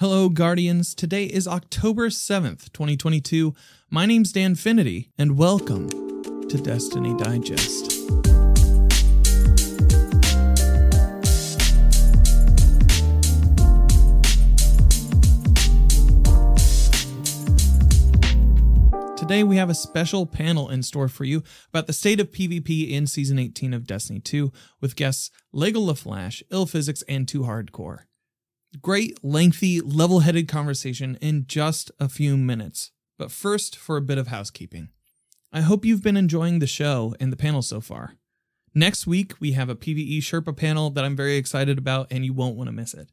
Hello, Guardians. Today is October 7th, 2022. My name's Danfinity, and welcome to Destiny Digest. Today, we have a special panel in store for you about the state of PvP in Season 18 of Destiny 2 with guests Lego LaFlash, Ill Physics, and Too Hardcore. Great, lengthy, level headed conversation in just a few minutes. But first, for a bit of housekeeping. I hope you've been enjoying the show and the panel so far. Next week, we have a PvE Sherpa panel that I'm very excited about, and you won't want to miss it.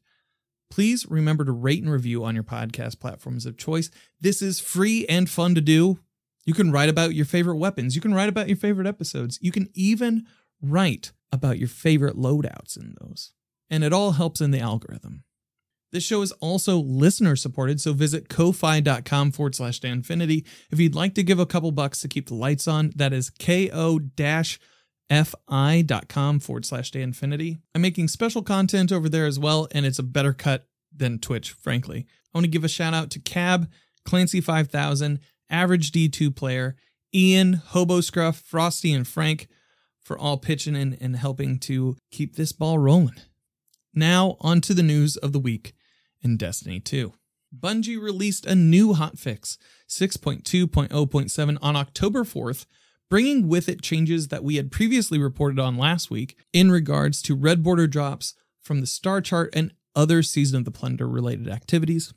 Please remember to rate and review on your podcast platforms of choice. This is free and fun to do. You can write about your favorite weapons, you can write about your favorite episodes, you can even write about your favorite loadouts in those. And it all helps in the algorithm. This show is also listener supported, so visit ko-fi.com forward slash danfinity. If you'd like to give a couple bucks to keep the lights on, that is ko-fi.com forward slash danfinity. I'm making special content over there as well, and it's a better cut than Twitch, frankly. I want to give a shout out to Cab, Clancy5000, Average D2 Player, Ian, Hobo Scruff, Frosty, and Frank for all pitching in and helping to keep this ball rolling. Now, on to the news of the week in Destiny 2. Bungie released a new hotfix, 6.2.0.7, on October 4th, bringing with it changes that we had previously reported on last week in regards to red border drops from the star chart and other Season of the Plunder related activities.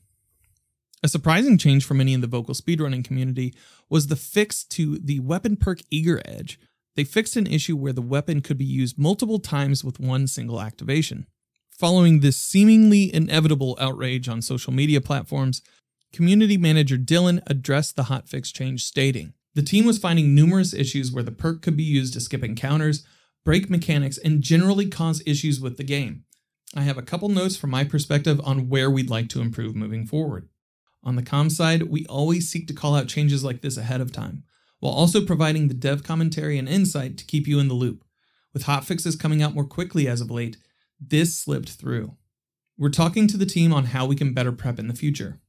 A surprising change for many in the vocal speedrunning community was the fix to the weapon perk Eager Edge. They fixed an issue where the weapon could be used multiple times with one single activation. Following this seemingly inevitable outrage on social media platforms, community manager Dylan addressed the hotfix change, stating The team was finding numerous issues where the perk could be used to skip encounters, break mechanics, and generally cause issues with the game. I have a couple notes from my perspective on where we'd like to improve moving forward. On the com side, we always seek to call out changes like this ahead of time, while also providing the dev commentary and insight to keep you in the loop. With hotfixes coming out more quickly as of late, this slipped through. We're talking to the team on how we can better prep in the future.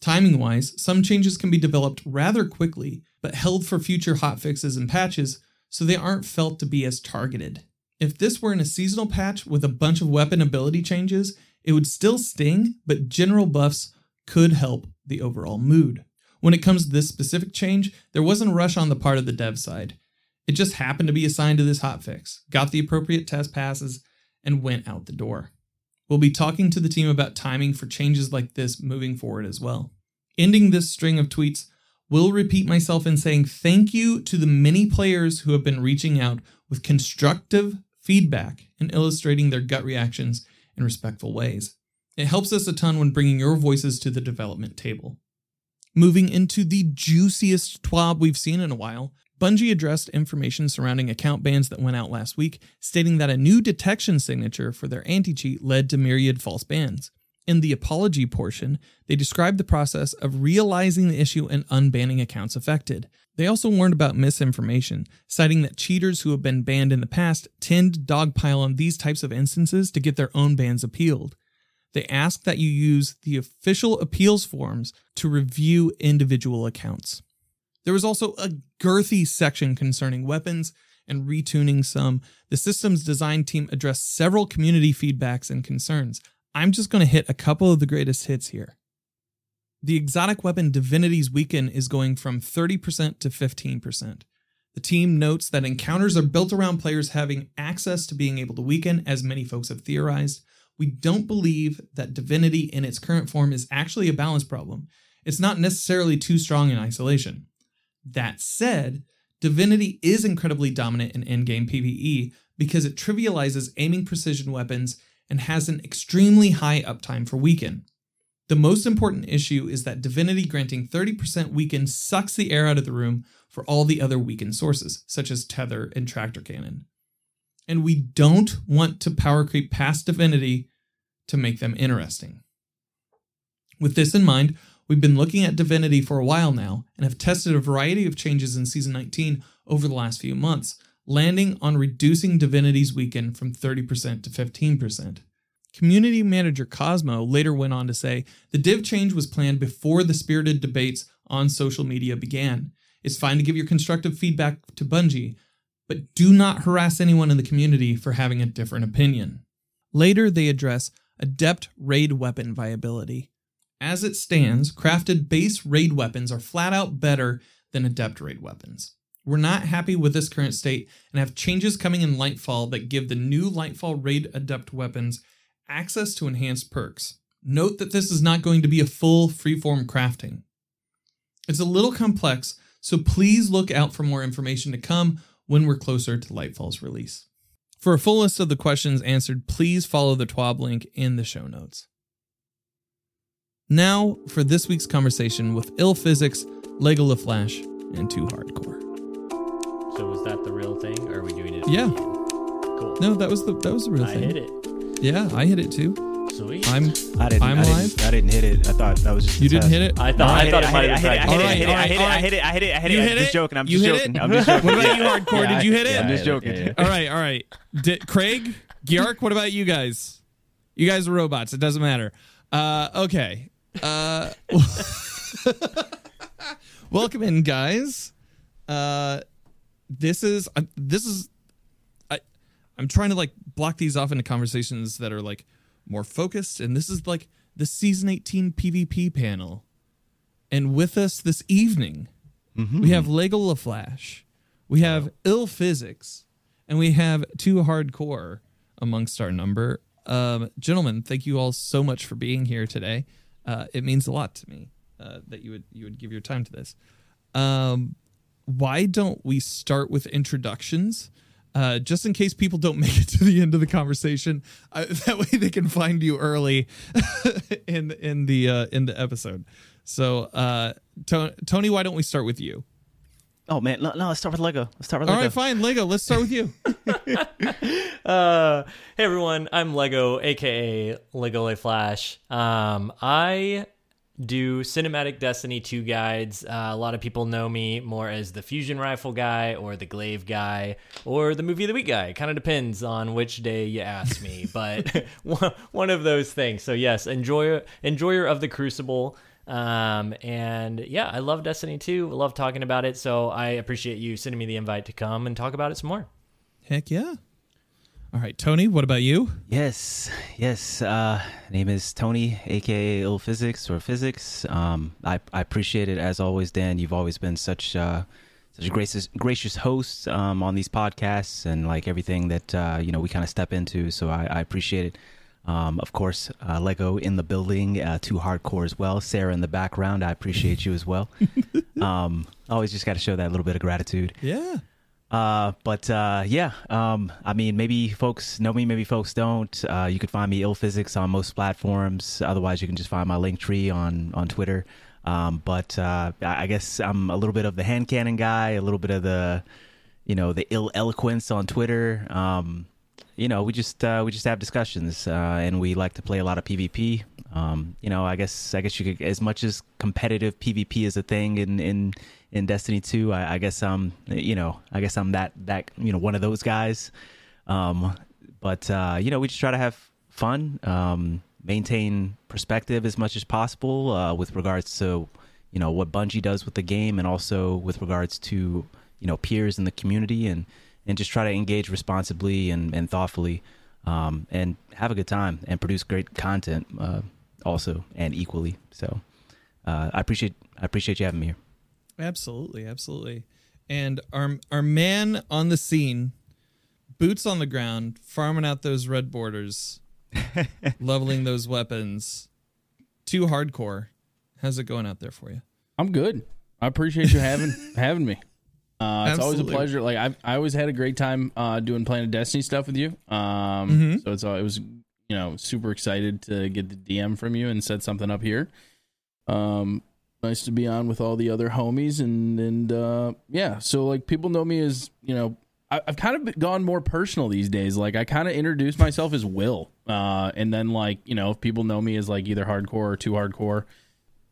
Timing wise, some changes can be developed rather quickly, but held for future hotfixes and patches so they aren't felt to be as targeted. If this were in a seasonal patch with a bunch of weapon ability changes, it would still sting, but general buffs could help the overall mood. When it comes to this specific change, there wasn't a rush on the part of the dev side. It just happened to be assigned to this hotfix, got the appropriate test passes, and went out the door. We'll be talking to the team about timing for changes like this moving forward as well. Ending this string of tweets, will repeat myself in saying thank you to the many players who have been reaching out with constructive feedback and illustrating their gut reactions in respectful ways. It helps us a ton when bringing your voices to the development table. Moving into the juiciest TWAB we've seen in a while, Bungie addressed information surrounding account bans that went out last week, stating that a new detection signature for their anti cheat led to myriad false bans. In the apology portion, they described the process of realizing the issue and unbanning accounts affected. They also warned about misinformation, citing that cheaters who have been banned in the past tend to dogpile on these types of instances to get their own bans appealed. They ask that you use the official appeals forms to review individual accounts. There was also a girthy section concerning weapons and retuning some. The systems design team addressed several community feedbacks and concerns. I'm just going to hit a couple of the greatest hits here. The exotic weapon Divinity's Weaken is going from 30% to 15%. The team notes that encounters are built around players having access to being able to weaken, as many folks have theorized. We don't believe that Divinity in its current form is actually a balance problem. It's not necessarily too strong in isolation. That said, Divinity is incredibly dominant in endgame PvE because it trivializes aiming precision weapons and has an extremely high uptime for weaken. The most important issue is that Divinity granting 30% weaken sucks the air out of the room for all the other weakened sources, such as Tether and Tractor Cannon. And we don't want to power creep past Divinity to make them interesting. With this in mind, We've been looking at Divinity for a while now and have tested a variety of changes in Season 19 over the last few months, landing on reducing Divinity's weaken from 30% to 15%. Community manager Cosmo later went on to say the div change was planned before the spirited debates on social media began. It's fine to give your constructive feedback to Bungie, but do not harass anyone in the community for having a different opinion. Later, they address adept raid weapon viability. As it stands, crafted base raid weapons are flat out better than adept raid weapons. We're not happy with this current state and have changes coming in Lightfall that give the new Lightfall raid adept weapons access to enhanced perks. Note that this is not going to be a full freeform crafting. It's a little complex, so please look out for more information to come when we're closer to Lightfall's release. For a full list of the questions answered, please follow the TWAB link in the show notes. Now for this week's conversation with Ill Physics, Lego LaFlash, and Too Hardcore. So was that the real thing, or are we doing it? Yeah. again? Cool. No, that was the that was the real I thing. I hit it. Yeah, I hit it too. Sweet. I'm I didn't. I'm I live? Didn't, I didn't hit it. I thought that was just. a you didn't test. hit it? I thought I, hit thought it, it might I have hit it, been I hit it, I Alright, hit it, I hit it, alright, I hit it, I hit it, I hit You it. hit I'm it? just joking. I'm You just hit joking. it? I'm just joking. What about Yeah. you, hardcore? Yeah, Did you hit it? I'm just Yeah, joking. yeah, yeah. All right, all right. Did, Craig, Geark, what about you guys? You guys are robots. It doesn't matter. Uh, okay. Uh, welcome in, guys. Uh, this is uh, this is. I I'm trying to like block these off into conversations that are like more focused, and this is like the season 18 PvP panel. And with us this evening, we have Lego LaFlash, we have Ill Physics, and we have Too Hardcore amongst our number. Um, gentlemen, thank you all so much for being here today. Uh, it means a lot to me uh, that you would you would give your time to this. Um, why don't we start with introductions? Uh, just in case people don't make it to the end of the conversation, that way they can find you early in in the uh, in the episode. So, uh, Tony, why don't we start with you? Oh man, no, no, let's start with Lego. Let's start with Lego. All right, fine, Lego. Let's start with you. Uh, hey everyone, I'm Lego, aka Lego Lay Flash. Um, I do cinematic Destiny 2 guides. Uh, a lot of people know me more as the fusion rifle guy, or the glaive guy, or the movie of the week guy. Kind of depends on which day you ask me, but one- of those things. So yes, enjoy enjoyer of the Crucible. Um, and yeah, I love Destiny 2. I love talking about it. So I appreciate you sending me the invite to come and talk about it some more. Heck yeah. All right, Tony, what about you? Yes, yes. Uh, name is Tony, aka Ill Physics or Physics. Um, I, I appreciate it as always, Dan. You've always been such uh, such a gracious gracious host um, on these podcasts and like everything that uh, you know we kind of step into. So I, I appreciate it. Um, of course, uh, Lego in the building, uh, too hardcore as well. Sarah in the background, I appreciate you as well. um, always just got to show that little bit of gratitude. Yeah. Uh, but uh, yeah, um, I mean, maybe folks know me, maybe folks don't. Uh, you could find me ill physics on most platforms. Otherwise, you can just find my link tree on on Twitter. Um, but uh, I I guess I'm a little bit of the hand cannon guy, a little bit of the, you know, the ill eloquence on Twitter. Um, you know, we just uh, we just have discussions, uh, and we like to play a lot of PvP. Um, you know, I guess I guess you could, as much as competitive PvP is a thing in in in Destiny Two. I, I guess I'm, you know, I guess I'm that that you know one of those guys. Um, but uh, you know, we just try to have fun, um, maintain perspective as much as possible uh, with regards to you know what Bungie does with the game, and also with regards to you know peers in the community, and and just try to engage responsibly and, and thoughtfully, um, and have a good time and produce great content uh, also and equally. So uh, I appreciate I appreciate you having me here. Absolutely, absolutely. And our our man on the scene, boots on the ground, farming out those red borders, leveling those weapons. Too hardcore. How's it going out there for you? I'm good. I appreciate you having having me. Uh, it's always a pleasure. Like I, I always had a great time uh, doing Planet Destiny stuff with you. Um, Mhm. so it's all it was, you know, super excited to get the DM from you and set something up here. Um, nice to be on with all the other homies and and uh, yeah. So like people know me as you know. I, I've kind of gone more personal these days. Like I kind of introduce myself as Will, uh, and then like you know if people know me as like either hardcore or too hardcore,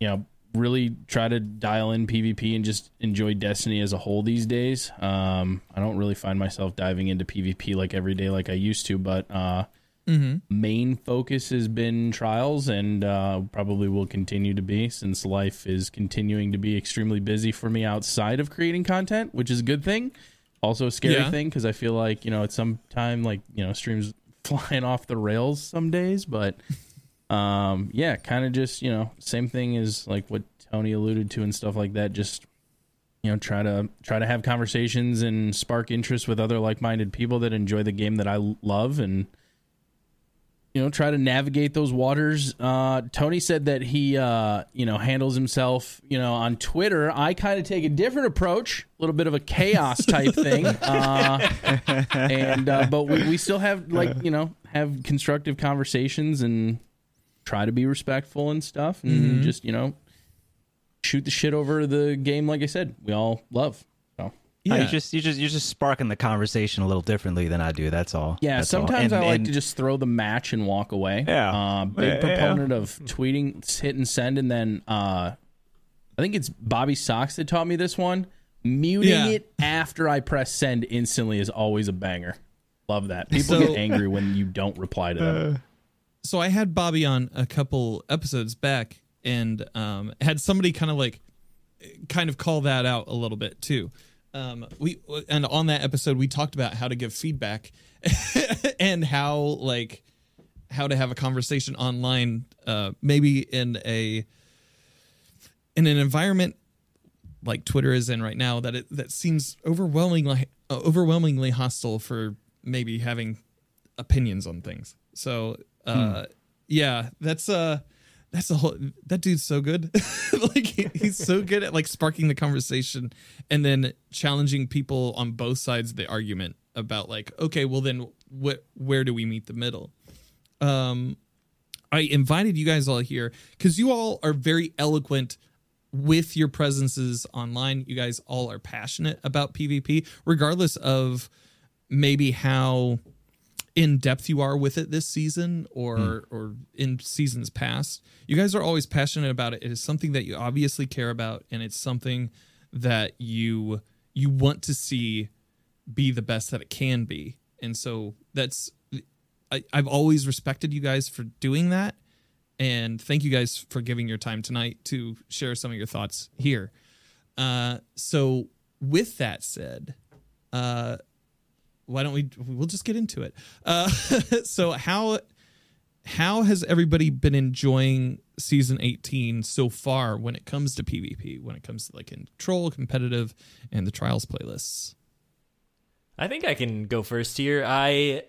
you know really try to dial in PvP and just enjoy Destiny as a whole these days. Um, I don't really find myself diving into PvP like every day like I used to, but uh, Mm-hmm. main focus has been trials and uh, probably will continue to be since life is continuing to be extremely busy for me outside of creating content, which is a good thing. Also a scary Yeah. thing because I feel like, you know, at some time, like, you know, streams flying off the rails some days. But um, yeah, kind of just, you know, same thing as like what Tony alluded to and stuff like that. Just, you know, try to try to have conversations and spark interest with other like-minded people that enjoy the game that I love and you know try to navigate those waters uh tony said that he uh you know handles himself you know on twitter i kind of take a different approach a little bit of a chaos type thing uh and uh but we, we still have like you know have constructive conversations and try to be respectful and stuff and just you know shoot the shit over the game like i said we all love so Yeah. Yeah. you just you just you're just sparking the conversation a little differently than I do. That's all. Yeah, That's all. sometimes And- I like and- to just throw the match and walk away. Yeah. Uh, big Yeah, yeah. proponent of tweeting, hit and send, and then uh, I think it's Bobby Socks that taught me this one. Muting Yeah. it after I press send instantly is always a banger. Love that. People So- get angry when you don't reply to them. So I had Bobby on a couple episodes back and um, had somebody kind of like kind of call that out a little bit too. Um, we and on that episode we talked about how to give feedback and how like how to have a conversation online, uh, maybe in a in an environment like Twitter is in right now that it that seems overwhelmingly overwhelmingly hostile for maybe having opinions on things. So uh yeah, that's uh that's a whole that dude's so good. like he, he's so good at like sparking the conversation and then challenging people on both sides of the argument about like okay, well then what where do we meet the middle? Um I invited you guys all here cuz you all are very eloquent with your presences online. You guys all are passionate about PvP regardless of maybe how in depth you are with it this season or or in seasons past. You guys are always passionate about it. It is something that you obviously care about and it's something that you you want to see be the best that it can be. And so that's I, I've always respected you guys for doing that. And thank you guys for giving your time tonight to share some of your thoughts here. Uh, so with that said, uh, why don't we we'll just get into it uh so how how has everybody been enjoying season 18 so far when it comes to pvp when it comes to like control competitive and the trials playlists I think I can go first here. I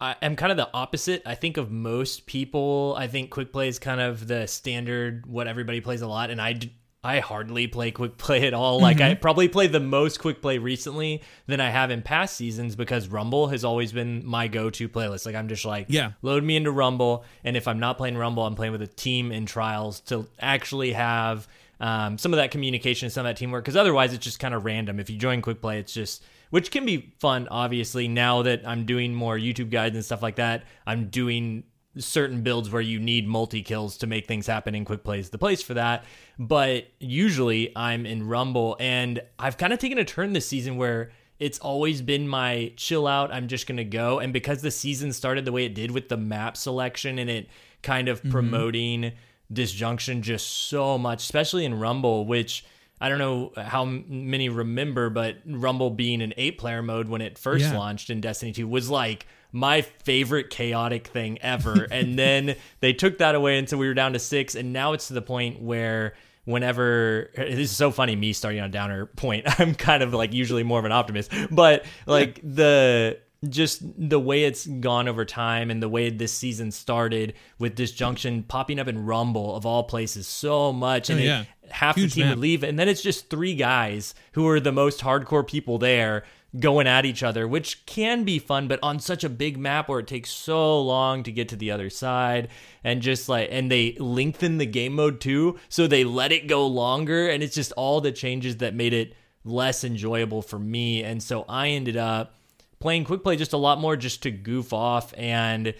I am kind of the opposite. I think of most people. I think quick play is kind of the standard what everybody plays a lot, and I I hardly play quick play at all. Like I probably played the most quick play recently than I have in past seasons because Rumble has always been my go-to playlist. Like I'm just like Yeah. load me into Rumble, and if I'm not playing Rumble, I'm playing with a team in trials to actually have um, some of that communication, some of that teamwork. Because otherwise, it's just kind of random. If you join quick play, it's just which can be fun. Obviously, now that I'm doing more YouTube guides and stuff like that, I'm doing certain builds where you need multi kills to make things happen in quick plays the place for that. But usually i'm in rumble and i've kind of taken a turn this season where it's always been my chill out i'm just gonna go. And because the season started the way it did with the map selection and it kind of mm-hmm. promoting disjunction just so much especially in rumble which I don't know how many remember, but Rumble being an eight player mode when it first Yeah. launched in Destiny 2 was like my favorite chaotic thing ever. and then they took that away until we were down to six. And now it's to the point where whenever this is so funny, me starting on a downer point, I'm kind of like usually more of an optimist, but like the just the way it's gone over time and the way this season started with disjunction popping up in Rumble of all places so much. And Oh, it- yeah. half Huge the team map. would leave, and then it's just three guys who are the most hardcore people there going at each other, which can be fun, but on such a big map where it takes so long to get to the other side, and just like, and they lengthen the game mode too, so they let it go longer, and it's just all the changes that made it less enjoyable for me, and so I ended up playing quick play just a lot more just to goof off and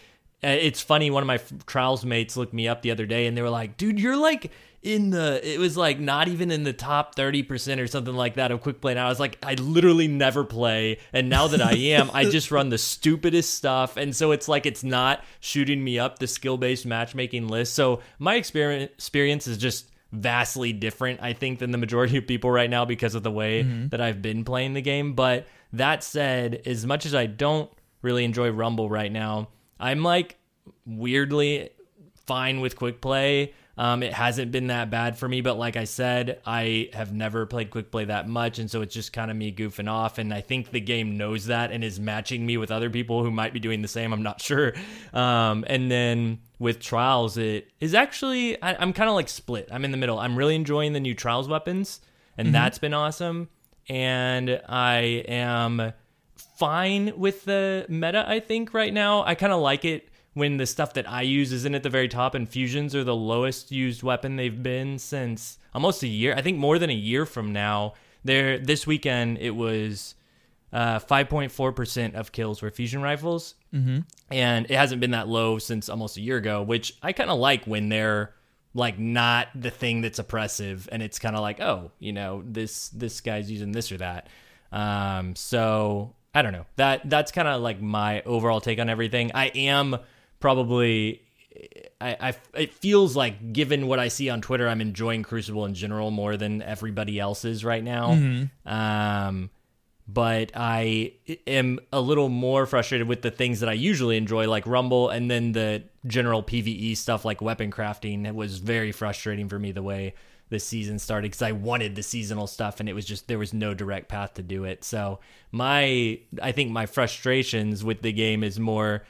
Uh, it's funny. One of my trials mates looked me up the other day, and they were like, "Dude, you're like in the. It was like not even in the top thirty percent or something like that of quick play." And I was like, "I literally never play, and now that I am, I just run the stupidest stuff." And so it's like it's not shooting me up the skill based matchmaking list. So my experience experience is just vastly different, I think, than the majority of people right now because of the way mm-hmm. that I've been playing the game. But that said, as much as I don't really enjoy Rumble right now, I'm like weirdly fine with quick play. Um, it hasn't been that bad for me, but like I said, I have never played quick play that much, and so it's just kind of me goofing off. And I think the game knows that and is matching me with other people who might be doing the same. I'm not sure. Um, and then with trials, it is actually I, I'm kind of like split. I'm in the middle. I'm really enjoying the new trials weapons, and that's been awesome. And I am fine with the meta, I think, right now. I kind of like it when the stuff that I use isn't at the very top and fusions are the lowest used weapon they've been since almost a year. I think more than a year from now. There this weekend it was uh, 5.4% of kills were fusion rifles. Mm-hmm. And it hasn't been that low since almost a year ago, which I kind of like when they're like not the thing that's oppressive and it's kind of like, oh, you know, this this guy's using this or that. Um, so I don't know. That that's kind of like my overall take on everything. I am probably I, I it feels like given what I see on Twitter, I'm enjoying Crucible in general more than everybody else is right now. Um, but I am a little more frustrated with the things that I usually enjoy, like Rumble, and then the general PVE stuff, like weapon crafting. It was very frustrating for me the way the season started because I wanted the seasonal stuff, and it was just there was no direct path to do it. So my, I think my frustrations with the game is more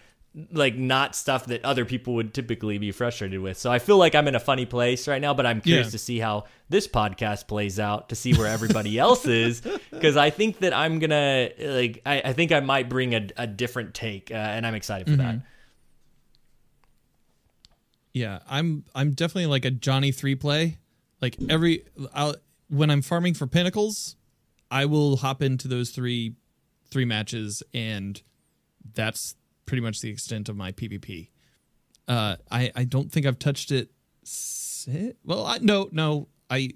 like not stuff that other people would typically be frustrated with. So I feel like I'm in a funny place right now, but I'm curious Yeah. to see how this podcast plays out to see where everybody else is because I think that I'm gonna like I, I think I might bring a, a different take uh, and I'm excited for that. Yeah, I'm I'm definitely like a Johnny three play. Like every I'll, when I'm farming for pinnacles, I will hop into those three three matches, and that's pretty much the extent of my PvP. Uh, I I don't think I've touched it. si- Well, I, no, no, I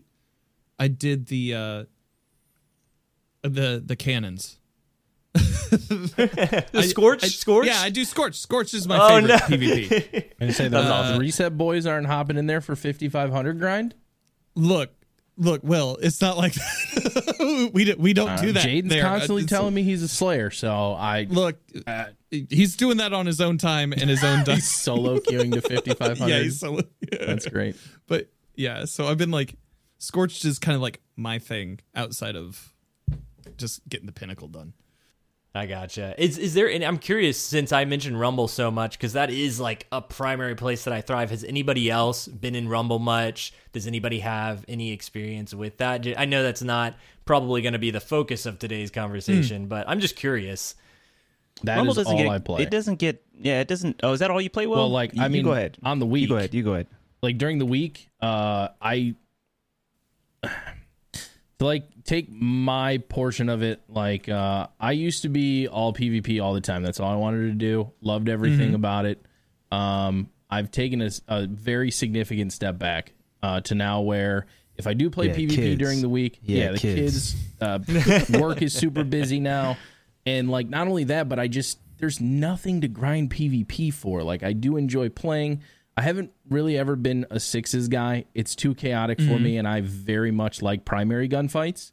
I did the uh the the cannons. The Scorch, I- Scorch, Yeah, I do Scorch. Scorch is my oh favorite no, PvP. And say the, Uh, the reset boys aren't hopping in there for 5500 grind. Look look Will, it's not like we don't we don't do that Uh, Jaden's there. Uh, constantly it's- telling me he's a slayer, so I look uh, he's doing that on his own time and his own he's solo queuing to 5500. yeah he's so yeah. That's great. but yeah so i've been like scorched is kind of like my thing outside of just getting the pinnacle done I gotcha. Is is there? And I'm curious since I mentioned Rumble so much because that is like a primary place that I thrive. Has anybody else been in Rumble much? Does anybody have any experience with that? I know that's not probably going to be the focus of today's conversation, but I'm just curious. That is Rumble doesn't all get. I play. It doesn't get. Yeah, it doesn't. Oh, is that all you play? Well, Well, like, You- I you mean, go ahead on the week. You week- go ahead. You go ahead. like during the week, uh, I to like take my portion of it. Like uh, I used to be all PvP all the time. That's all I wanted to do. Loved everything about it. Um, I've taken a very significant step back uh, to now where if I do play Yeah, PvP kids. during the week, yeah, Yeah, the kids. kids, uh, work is super busy now, and like not only that, but I just there's nothing to grind PvP for. Like I do enjoy playing. I haven't really ever been a sixes guy. It's too chaotic for me, and I very much like primary gunfights.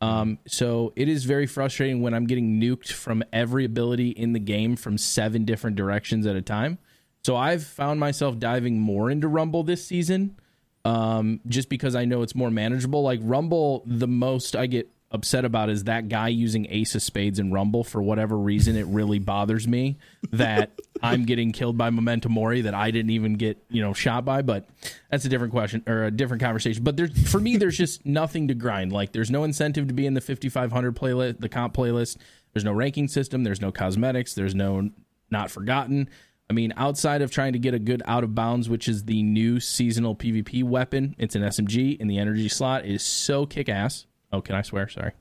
Um, so it is very frustrating when I'm getting nuked from every ability in the game from seven different directions at a time. So I've found myself diving more into Rumble this season, um, just because I know it's more manageable. Like Rumble, the most I get upset about is that guy using Ace of Spades in Rumble for whatever reason. It really bothers me that I'm getting killed by Memento Mori that I didn't even get you know shot by. But that's a different question or a different conversation. But there's for me, there's just nothing to grind. Like there's no incentive to be in the 5500 playlist, the comp playlist. There's no ranking system. There's no cosmetics. There's no not forgotten. I mean, outside of trying to get a good out of bounds, which is the new seasonal PvP weapon, it's an SMG in the energy slot. It is so kick ass. Oh, can I swear? Sorry.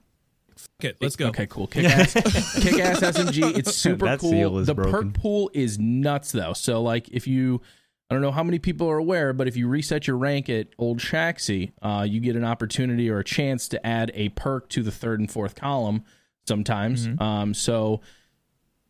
Fuck it, let's go. Okay, cool. Kick ass, kick ass SMG. It's super That cool. seal is the broken. perk pool is nuts though. So like, if you, I don't know how many people are aware, but if you reset your rank at Old Shaxi, uh, you get an opportunity or a chance to add a perk to the third and fourth column. Sometimes, um, so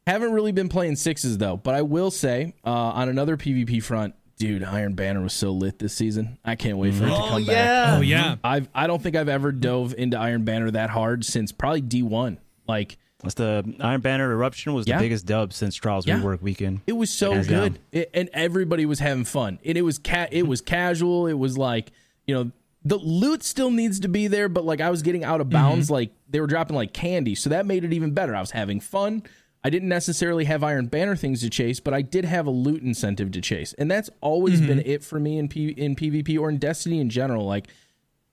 haven't really been playing sixes though. But I will say, uh, on another PvP front, dude, Iron Banner was so lit this season. I can't wait for it to mm-hmm. come oh, back. Oh yeah. I've I don't think I've ever dove into Iron Banner that hard since probably D one. Like That's the Iron Banner eruption was Yeah. the biggest dub since Trials Yeah. Rework weekend. it was so Hands good. It- and everybody was having fun. And it was ca- it was casual. It was like you know the loot still needs to be there, but like I was getting out of bounds. Mm-hmm. Like they were dropping like candy, so that made it even better. I was having fun. I didn't necessarily have Iron Banner things to chase, but I did have a loot incentive to chase, and that's always been it for me in P- in PvP or in Destiny in general. Like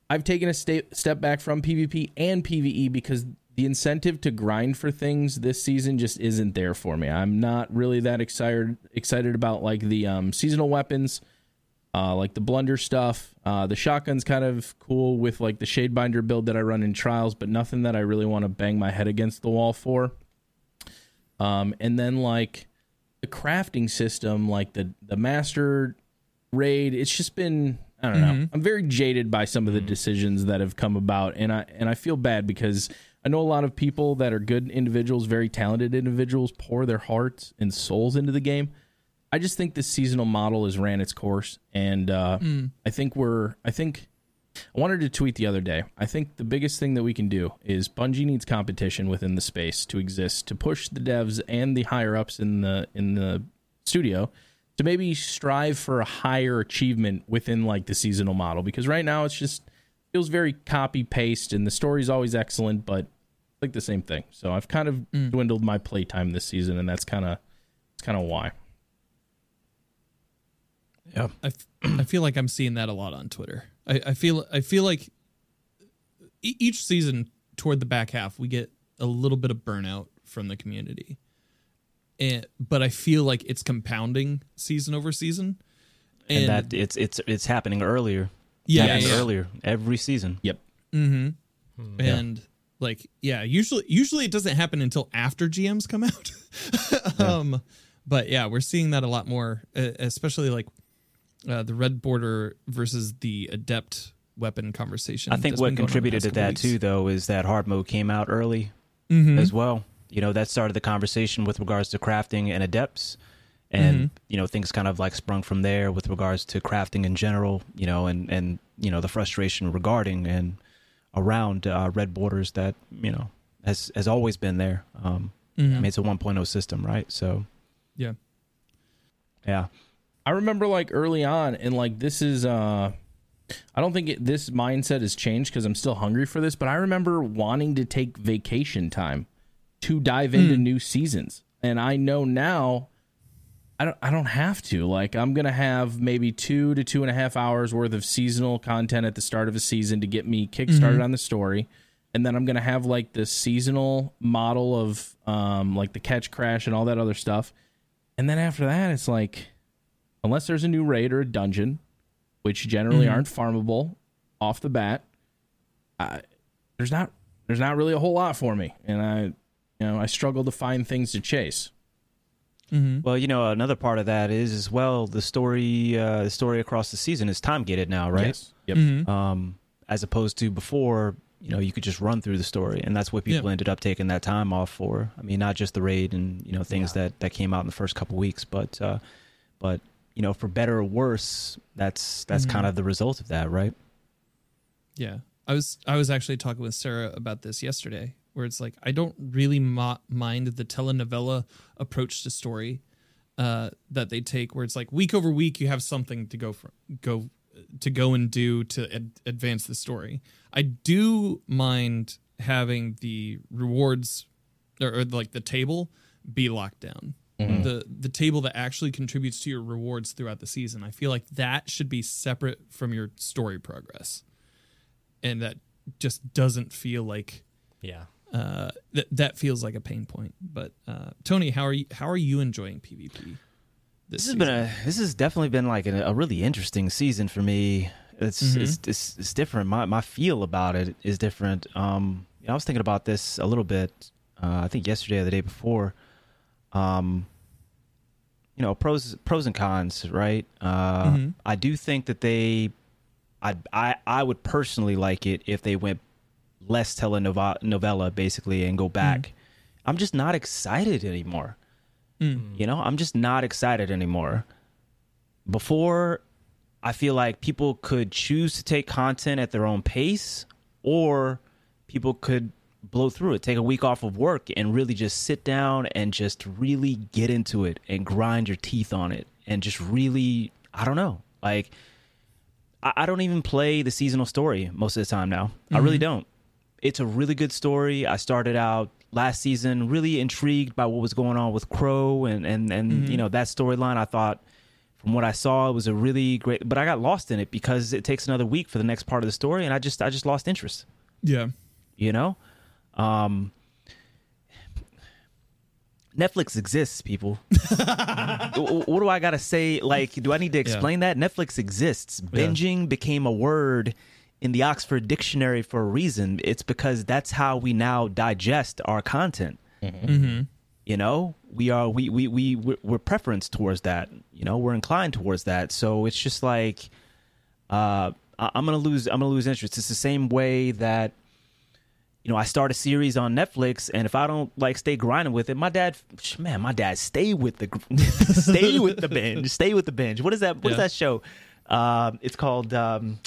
I've taken a sta- step back from PvP and PvE because the incentive to grind for things this season just isn't there for me. I'm not really that excited excited about like the um, seasonal weapons, uh, like the blunder stuff. Uh, the shotgun's kind of cool with like the shadebinder build that I run in trials, but nothing that I really want to bang my head against the wall for. Um, and then like the crafting system, like the the master raid, it's just been I don't know. I'm very jaded by some of the decisions that have come about, and I and I feel bad because I know a lot of people that are good individuals, very talented individuals, pour their hearts and souls into the game. I just think the seasonal model has ran its course, and uh, I think we're. I think I wanted to tweet the other day. I think the biggest thing that we can do is Bungie needs competition within the space to exist to push the devs and the higher ups in the in the studio to maybe strive for a higher achievement within like the seasonal model because right now it's just feels very copy paste and the story's always excellent but like the same thing. So I've kind of mm. dwindled my playtime this season and that's kind of it's kind of why. Yeah. I, f- I feel like I'm seeing that a lot on Twitter. I, I feel I feel like e- each season toward the back half we get a little bit of burnout from the community, and but I feel like it's compounding season over season, And, that it's it's it's happening earlier. yeah, Happening yeah. earlier every season. Yep. Mm-hmm. And like, yeah, usually usually it doesn't happen until after GMs come out. um, but yeah, we're seeing that a lot more, uh, especially like uh, the red border versus the adept weapon conversation. I think what been going on the contributed to that weeks. too, though, is that hard mode came out early Mhm. as well. You know, that started the conversation with regards to crafting and adepts, and Mm-hmm. you know things kind of like sprung from there with regards to crafting in general. You know, and and you know the frustration regarding and around uh, red borders that you know has has always been there. Um, I mean, it's a 1.0 system, right? So Mm-hmm. Yeah. yeah, I remember like early on, and like this is, uh, I don't think it, this mindset has changed because I'm still hungry for this, but I remember wanting to take vacation time to dive into new seasons, and I know now. I don't. I don't have to. Like, I'm gonna have maybe two to two and a half hours worth of seasonal content at the start of a season to get me kickstarted on the story, and then I'm gonna have like the seasonal model of um like the Ketchcrash and all that other stuff, and then after that, it's like unless there's a new raid or a dungeon, which generally aren't farmable off the bat, I, there's not there's not really a whole lot for me, and I you know I struggle to find things to chase. Mm-hmm. Well, you know, another part of that is as well the story. Uh, the story across the season is time gated now, right? Yes. Yep. Mm-hmm. Um, as opposed to before, you know, you could just run through the story, and that's what people Yeah. ended up taking that time off for. I mean, not just the raid and you know things that that came out in the first couple weeks, but uh, but you know, for better or worse, that's that's Mhm. kind of the result of that, right? Yeah. I was I was actually talking with Sarah about this yesterday, where it's like I don't really mo- mind the telenovela approach to story uh, that they take, where it's like week over week you have something to go for, go to go and do to ad- advance the story. I do mind having the rewards or, or like the table be locked down. The the table that actually contributes to your rewards throughout the season. I feel like that should be separate from your story progress and that just doesn't feel like Yeah. uh, that that feels like a pain point. But uh, Tony, how are you? How are you enjoying PvP? This, This has season? been a this has definitely been like a, a really interesting season for me. It's, Mhm. it's it's it's different. My my feel about it is different. Um, you know, I was thinking about this a little bit. Uh, I think yesterday or the day before. Um, you know, pros pros and cons, right? Uh, Mhm. I do think that they, I I I would personally like it if they went less telenovela basically and go back. I'm just not excited anymore. Mm. You know, I'm just not excited anymore. Before, I feel like people could choose to take content at their own pace, or people could blow through it, take a week off of work, and really just sit down and just really get into it and grind your teeth on it and just really, I don't know, like. I I don't even play the seasonal story most of the time now. I really mm-hmm. don't. It's a really good story. I started out last season really intrigued by what was going on with Crow and and and you mm-hmm. know that storyline. I thought from what I saw it was a really great, but I got lost in it because it takes another week for the next part of the story, and I just I just lost interest. Yeah. You know, um, Netflix exists, people. What do I gotta say? Like, do I need to explain that Netflix exists? Binging became a word in the Oxford Dictionary for a reason. It's because that's how we now digest our content. Mm-hmm. You know, we are we we we we're, we're preference towards that. You know, we're inclined towards that. So it's just like, uh, I'm gonna lose. I'm gonna lose interest. It's the same way that you know, I start a series on Netflix, and if I don't like stay grinding with it, my dad, man, my dad, stay with the, stay with the binge, stay with the binge. What is that? What is Yeah. that show? Um, it's called. Um,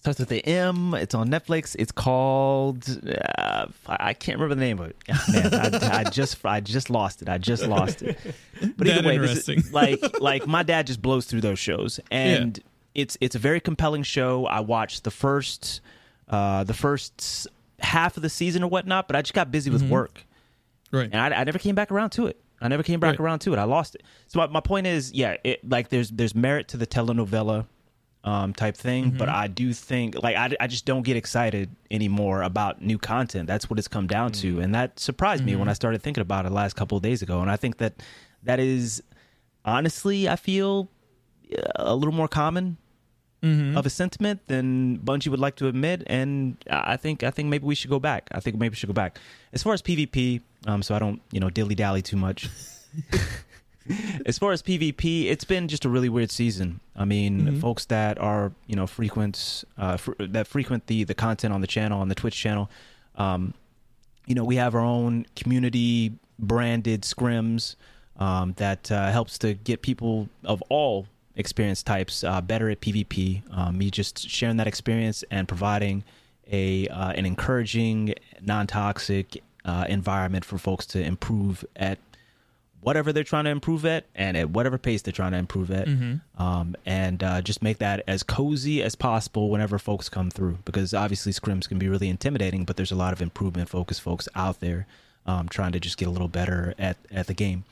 starts with the M. It's on Netflix. It's called. Uh, I can't remember the name of it. Man, I, I just, I just lost it. I just lost it. But That either way, is- like, like my dad just blows through those shows, and it's it's a very compelling show. I watched the first, uh, the first half of the season or whatnot, but I just got busy with Mm-hmm. work Right. and I, I never came back around to it. I never came back Right. around to it. I lost it. So my, my point is, yeah, it, like there's there's merit to the telenovela um, type thing, but I do think like I, I just don't get excited anymore about new content. That's what it's come down to, and that surprised me when I started thinking about it last couple of days ago. And I think that that is honestly, I feel a little more common of a sentiment than Bungie would like to admit, and I think I think maybe we should go back. I think maybe we should go back as far as PvP. Um, so I don't you know dilly dally too much. as far as PvP, it's been just a really weird season. I mean, folks that are you know frequent uh, fr- that frequent the the content on the channel on the Twitch channel. Um, you know, we have our own community branded scrims um, that uh, helps to get people of all experience types uh, better at PvP. Um, me just sharing that experience and providing a uh, an encouraging, non toxic uh, environment for folks to improve at whatever they're trying to improve at and at whatever pace they're trying to improve at um, and uh, just make that as cozy as possible whenever folks come through because obviously scrims can be really intimidating but there's a lot of improvement focused folks out there um, trying to just get a little better at, at the game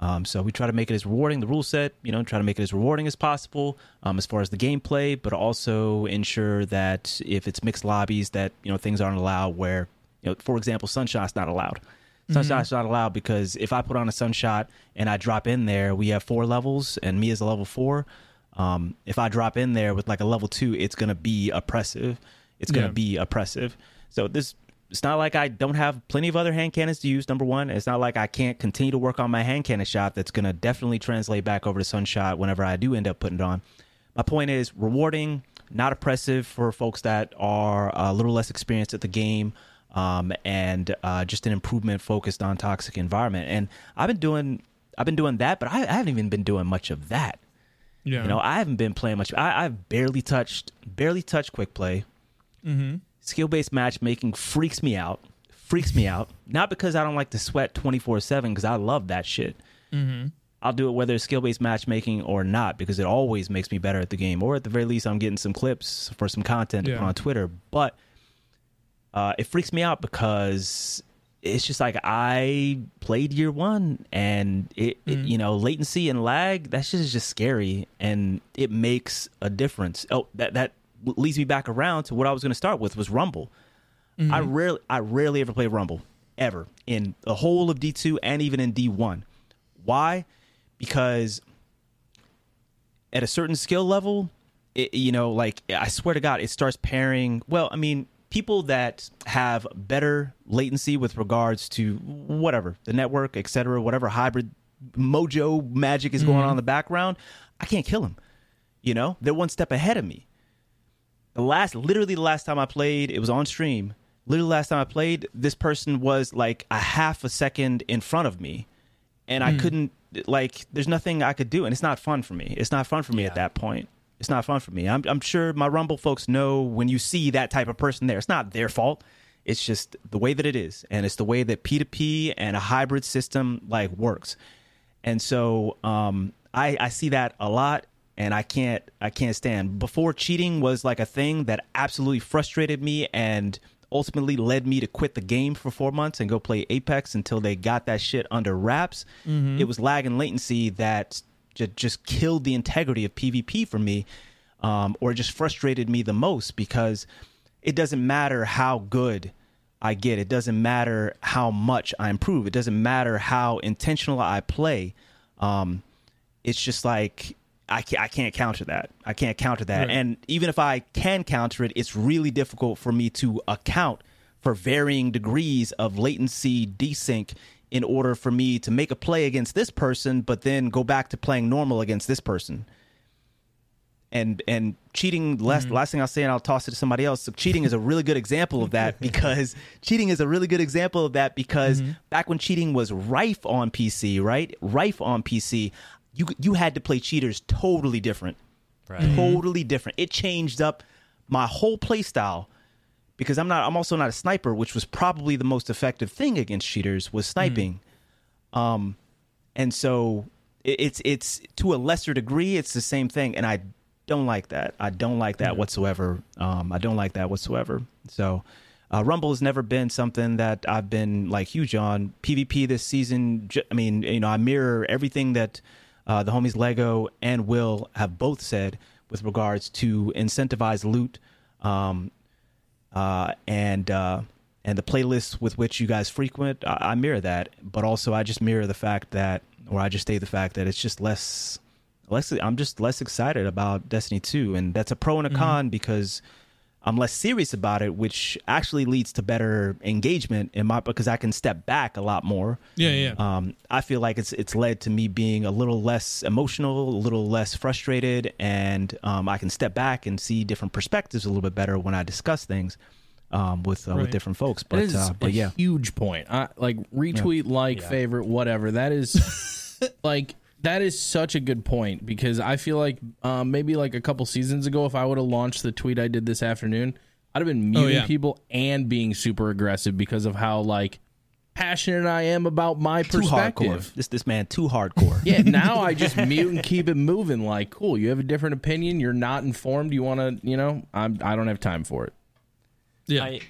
um, so we try to make it as rewarding the rule set you know try to make it as rewarding as possible um, as far as the gameplay but also ensure that if it's mixed lobbies that you know things aren't allowed where you know for example sunshot's not allowed Sunshot's not allowed because if I put on a sunshot and I drop in there, we have four levels and me is a level four. Um, if I drop in there with like a level two, it's gonna be oppressive. It's gonna Yeah. be oppressive. So this it's not like I don't have plenty of other hand cannons to use. Number one, it's not like I can't continue to work on my hand cannon shot. That's gonna definitely translate back over to sunshot whenever I do end up putting it on. My point is rewarding, not oppressive for folks that are a little less experienced at the game, um, and uh, just an improvement focused on toxic environment. And I've been doing, I've been doing that, but I, I haven't even been doing much of that. Yeah. You know, I haven't been playing much. I, I've barely touched, barely touched quick play. mm-hmm. Skill based matchmaking freaks me out. Freaks me out. Not because I don't like to sweat twenty four seven, because I love that shit. Mm-hmm. I'll do it whether it's skill based matchmaking or not because it always makes me better at the game. Or at the very least, I'm getting some clips for some content Yeah. on Twitter. But uh, it freaks me out because it's just like I played year one and it, it- you know, latency and lag, that shit is just scary and it makes a difference. Oh, that, that leads me back around to what I was going to start with was Rumble. Mm-hmm. I rarely, I rarely ever play Rumble ever in the whole of D2 and even in D1. Why? Because at a certain skill level, it, you know, like I swear to God, it starts pairing. Well, I mean, people that have better latency with regards to whatever the network, et cetera, whatever hybrid mojo magic is going mm-hmm. on in the background, I can't kill them. You know, they're one step ahead of me. The last, literally, the last time I played, it was on stream. Literally, last time I played, this person was like a half a second in front of me, and I couldn't like. There's nothing I could do, and it's not fun for me. It's not fun for me Yeah. at that point. It's not fun for me. I'm, I'm sure my Rumble folks know when you see that type of person there. It's not their fault. It's just the way that it is, and it's the way that P2P and a hybrid system like works. And so um, I, I see that a lot, and I can't I can't stand. Before cheating was like a thing that absolutely frustrated me and ultimately led me to quit the game for four months and go play Apex until they got that shit under wraps. It was lag and latency that ju- just killed the integrity of PvP for me, um, or just frustrated me the most because it doesn't matter how good I get. It doesn't matter how much I improve. It doesn't matter how intentional I play. Um, it's just like I can't, I can't counter that. I can't counter that. Right. And even if I can counter it, it's really difficult for me to account for varying degrees of latency desync in order for me to make a play against this person, but then go back to playing normal against this person and and cheating last mm-hmm. last thing I'll say and I'll toss it to somebody else. So cheating is a really good example of that because cheating is a really good example of that because mm-hmm. back when cheating was rife on PC, right? Rife on PC, you you had to play cheaters totally different. Right. Totally different. It changed up my whole play style because I'm not I'm also not a sniper, which was probably the most effective thing against cheaters was sniping. Um and so it- it's it's to a lesser degree it's the same thing and I don't like that. I don't like that whatsoever. Um I don't like that whatsoever. So uh, Rumble has never been something that I've been like huge on. PvP this season, j- I mean, you know, I mirror everything that uh, the homies Lego and Will have both said with regards to incentivize loot, um, uh, and uh, and the playlists with which you guys frequent. I, I mirror that, but also I just mirror the fact that, or I just state the fact that it's just less, less. I'm just less excited about Destiny Two, and that's a pro and a con because I'm less serious about it, which actually leads to better engagement in my because I can step back a lot more. Yeah, yeah. Um, I feel like it's it's led to me being a little less emotional, a little less frustrated, and um, I can step back and see different perspectives a little bit better when I discuss things um, with uh, Right. with different folks. But is uh, but a yeah, huge point. I, like retweet, like, Yeah. favorite, whatever. That is like that is such a good point because I feel like um, maybe like a couple seasons ago, if I would have launched the tweet I did this afternoon, I'd have been muting yeah. people and being super aggressive because of how like passionate I am about my too perspective. hardcore. This this man too hardcore. Yeah, now I just mute and keep it moving. Like, cool, you have a different opinion. You're not informed. You want to, you know, I'm. I don't have time for it. yeah. I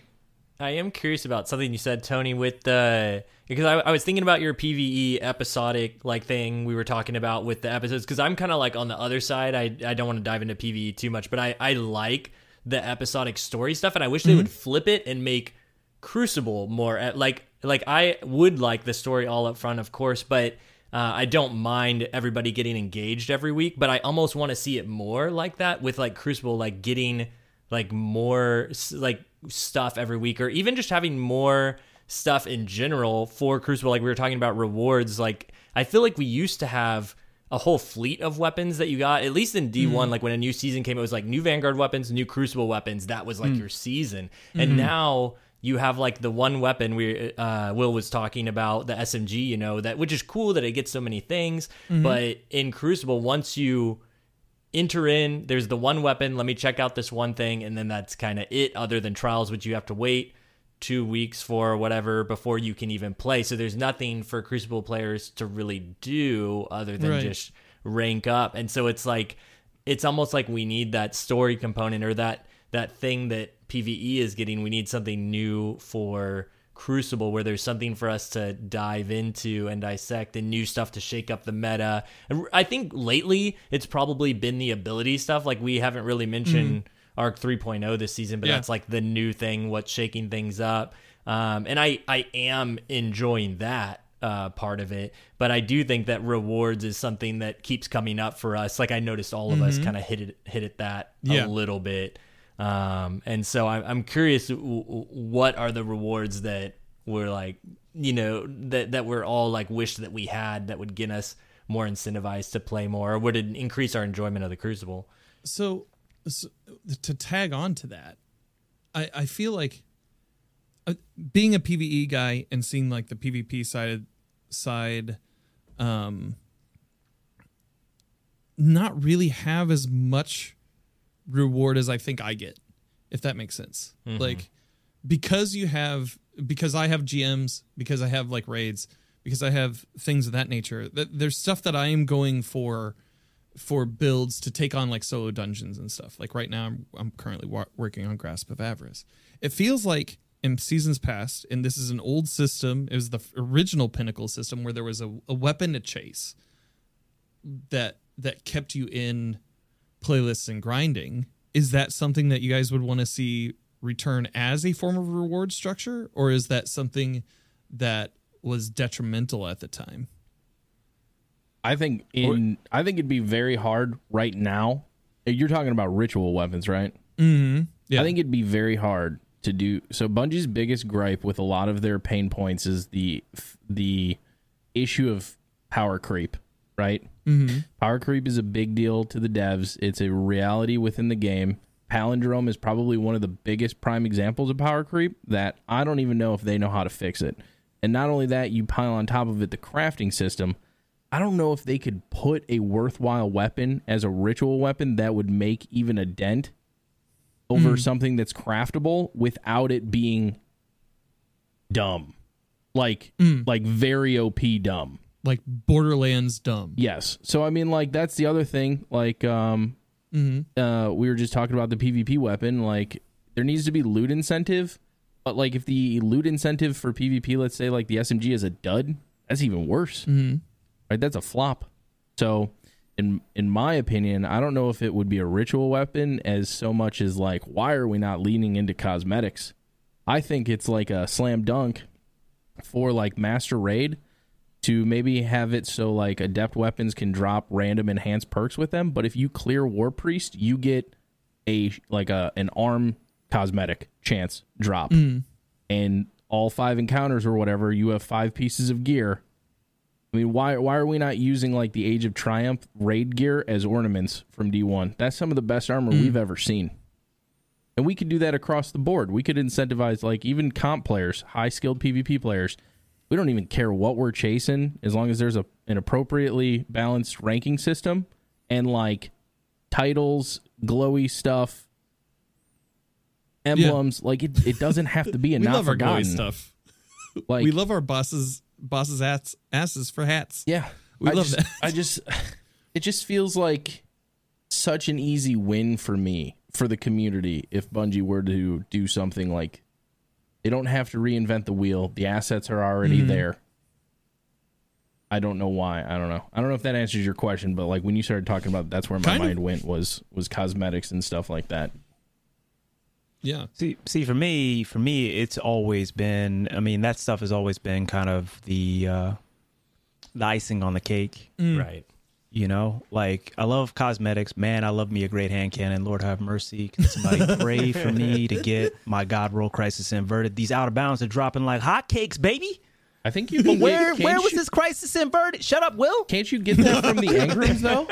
I am curious about something you said, Tony, with the because I, I was thinking about your PVE episodic like thing we were talking about with the episodes because I'm kind of like on the other side. I I don't want to dive into PVE too much, but I I like the episodic story stuff, and I wish they would flip it and make Crucible more at, like like I would like the story all up front, of course, but. Uh, I don't mind everybody getting engaged every week, but I almost want to see it more like that with like Crucible, like getting like more like stuff every week, or even just having more stuff in general for Crucible. Like we were talking about rewards. Like I feel like we used to have a whole fleet of weapons that you got. At least in D one, mm-hmm. like when a new season came, it was like new Vanguard weapons, new Crucible weapons. That was like mm. your season, and mm-hmm. now you have like the one weapon we uh, Will was talking about the SMG, you know that which is cool that it gets so many things. Mm-hmm. But in Crucible, once you enter in, there's the one weapon. Let me check out this one thing, and then that's kind of it. Other than trials, which you have to wait two weeks for whatever before you can even play. So there's nothing for Crucible players to really do other than Right. just rank up. And so it's like it's almost like we need that story component or that that thing that PvE is getting. We need something new for Crucible where there's something for us to dive into and dissect and new stuff to shake up the meta. And I think lately it's probably been the ability stuff. Like we haven't really mentioned mm. Arc 3.0 this season, but Yeah. that's like the new thing, what's shaking things up. Um, and I, I am enjoying that uh, part of it, but I do think that rewards is something that keeps coming up for us. Like I noticed all of us kind of hit it, hit it that Yeah. a little bit Um, and so I'm, I'm curious w- w- what are the rewards that we're like, you know, that, that we're all like wish that we had that would get us more incentivized to play more or would it increase our enjoyment of the Crucible? So, so to tag on to that, I, I feel like uh, being a PVE guy and seeing like the PvP side side, um, not really have as much reward as I think I get, if that makes sense. Like because you have because I have GMs, because I have like raids, because I have things of that nature. That there's stuff that I am going for for builds to take on like solo dungeons and stuff. Like right now, I'm I'm currently wa- working on Grasp of Avarice. It feels like in seasons past, and this is an old system. It was the original Pinnacle system where there was a, a weapon to chase that that kept you in playlists and grinding. Is that something that you guys would want to see return as a form of reward structure, or is that something that was detrimental at the time? I think in I think it'd be very hard right now. You're talking about ritual weapons, right? Mm-hmm. Yeah. I think it'd be very hard to do. So Bungie's biggest gripe with a lot of their pain points is the the issue of power creep, right? mm-hmm. Power creep is a big deal to the devs. It's a reality within the game. Palindrome is probably one of the biggest prime examples of power creep that I don't even know if they know how to fix it. And not only that, you pile on top of it the crafting system. I don't know if they could put a worthwhile weapon as a ritual weapon that would make even a dent over something that's craftable without it being dumb. Like like very OP dumb. like Borderlands dumb. Yes. So I mean, like that's the other thing. Like, um, Mm-hmm. uh, we were just talking about the PvP weapon. Like, there needs to be loot incentive. But like, if the loot incentive for PvP, let's say like the SMG is a dud, that's even worse. Mm-hmm. Right? That's a flop. So, in in my opinion, I don't know if it would be a ritual weapon as so much as like, why are we not leaning into cosmetics? I think it's like a slam dunk for like master raid to maybe have it so like adept weapons can drop random enhanced perks with them but if you clear Warpriest you get a like a an arm cosmetic chance drop mm. and all five encounters or whatever you have five pieces of gear i mean why why are we not using like the age of triumph raid gear as ornaments from d1 that's some of the best armor we've mm. ever seen and we could do that across the board. We could incentivize like even comp players, high skilled PvP players. We don't even care what we're chasing as long as there's a an appropriately balanced ranking system and like titles, glowy stuff, emblems. Like it, it doesn't have to be a We not love our glowy stuff. Like we love our bosses bosses ass, asses for hats. Yeah. We I love just, that. I just it just feels like such an easy win for me for the community if Bungie were to do something like they don't have to reinvent the wheel. The assets are already Mm-hmm. there. I don't know why. I don't know. I don't know if that answers your question, but like when you started talking about that's where my Kind of. mind went was was cosmetics and stuff like that. Yeah. See, see, for me, for me, it's always been. I mean, that stuff has always been kind of the uh, the icing on the cake. Mm. Right. You know, like I love cosmetics. Man, I love me a great hand cannon. Lord have mercy. Can somebody pray for me to get my God roll crisis inverted? These out of bounds are dropping like hotcakes, baby. I think you can Where where can't was this crisis inverted? Shut up, Will. Can't you get that from the engrams though?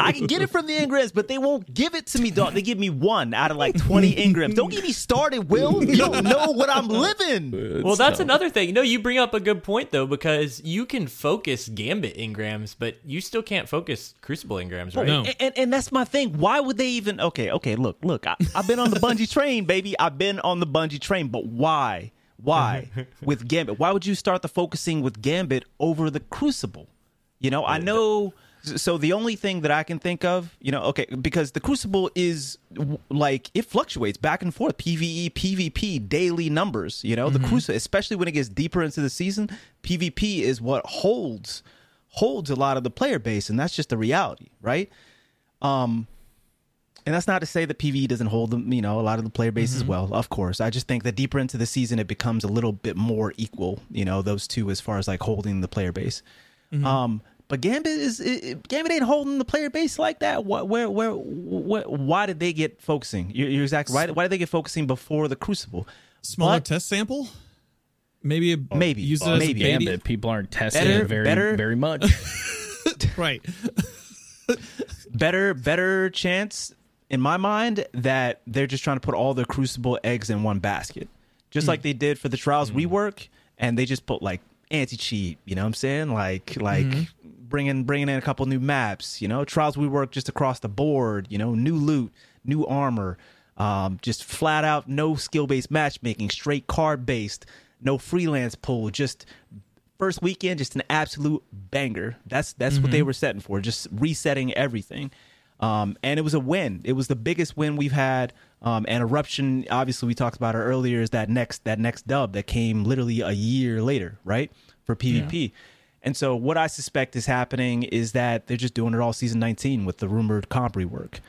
I can get it from the engrams, but they won't give it to me, dog. They give me one out of like 20 engrams. Don't get me started, Will. You don't know what I'm living. Well, that's another thing. No, you bring up a good point though, because you can focus Gambit engrams, but you still can't focus Crucible engrams, right? No. And, and, and that's my thing. Why would they even? Okay, okay. Look, look. I, I've been on the Bungie train, baby. I've been on the Bungie train. But why? Why with Gambit? Why would you start the focusing with Gambit over the Crucible? You know, I know. So the only thing that I can think of, you know, okay, because the Crucible is like it fluctuates back and forth, PVE, PvP, daily numbers. You know, the Crucible, especially when it gets deeper into the season, PvP is what holds holds a lot of the player base, and that's just the reality, right? Um, and that's not to say that PvE doesn't hold them, you know, a lot of the player base as well. Of course, I just think that deeper into the season, it becomes a little bit more equal, you know, those two as far as like holding the player base. Um, but Gambit is it, Gambit ain't holding the player base like that. What, where, where, where, why did they get focusing? You're, you're exactly right. Why did they get focusing before the Crucible? Smaller But- test sample? Maybe a, Maybe. use it as maybe. a baby. Gambit, people aren't testing Better- it very better- very much. Right. better better chance in my mind that they're just trying to put all their crucible eggs in one basket. Just hmm. like they did for the trials rework hmm. and they just put like anti-cheat you know what i'm saying? Like hmm. like bringing bringing in a couple new maps you know? Trials rework just across the board you know? New loot new armor um, just flat out no skill-based matchmaking straight card-based no freelance pool just first weekend, just an absolute banger. That's that's what they mm-hmm. were setting for, just resetting everything. Um, and it was a win. It was the biggest win we've had. Um, and eruption, obviously, we talked about it earlier. Is that next that next dub that came literally a year later, right, for PvP. And so, what I suspect is happening is that they're just doing it all season 19 with the rumored comp rework.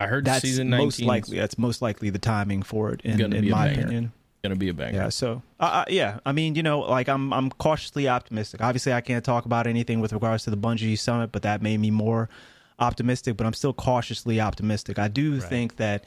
I heard That's season 19 most likely. That's most likely the timing for it, in, in my opinion. gonna be a banger. Yeah. So, uh, uh, yeah. I mean, you know, like I'm, I'm cautiously optimistic. Obviously, I can't talk about anything with regards to the Bungie summit, but that made me more optimistic. But I'm still cautiously optimistic. I do think that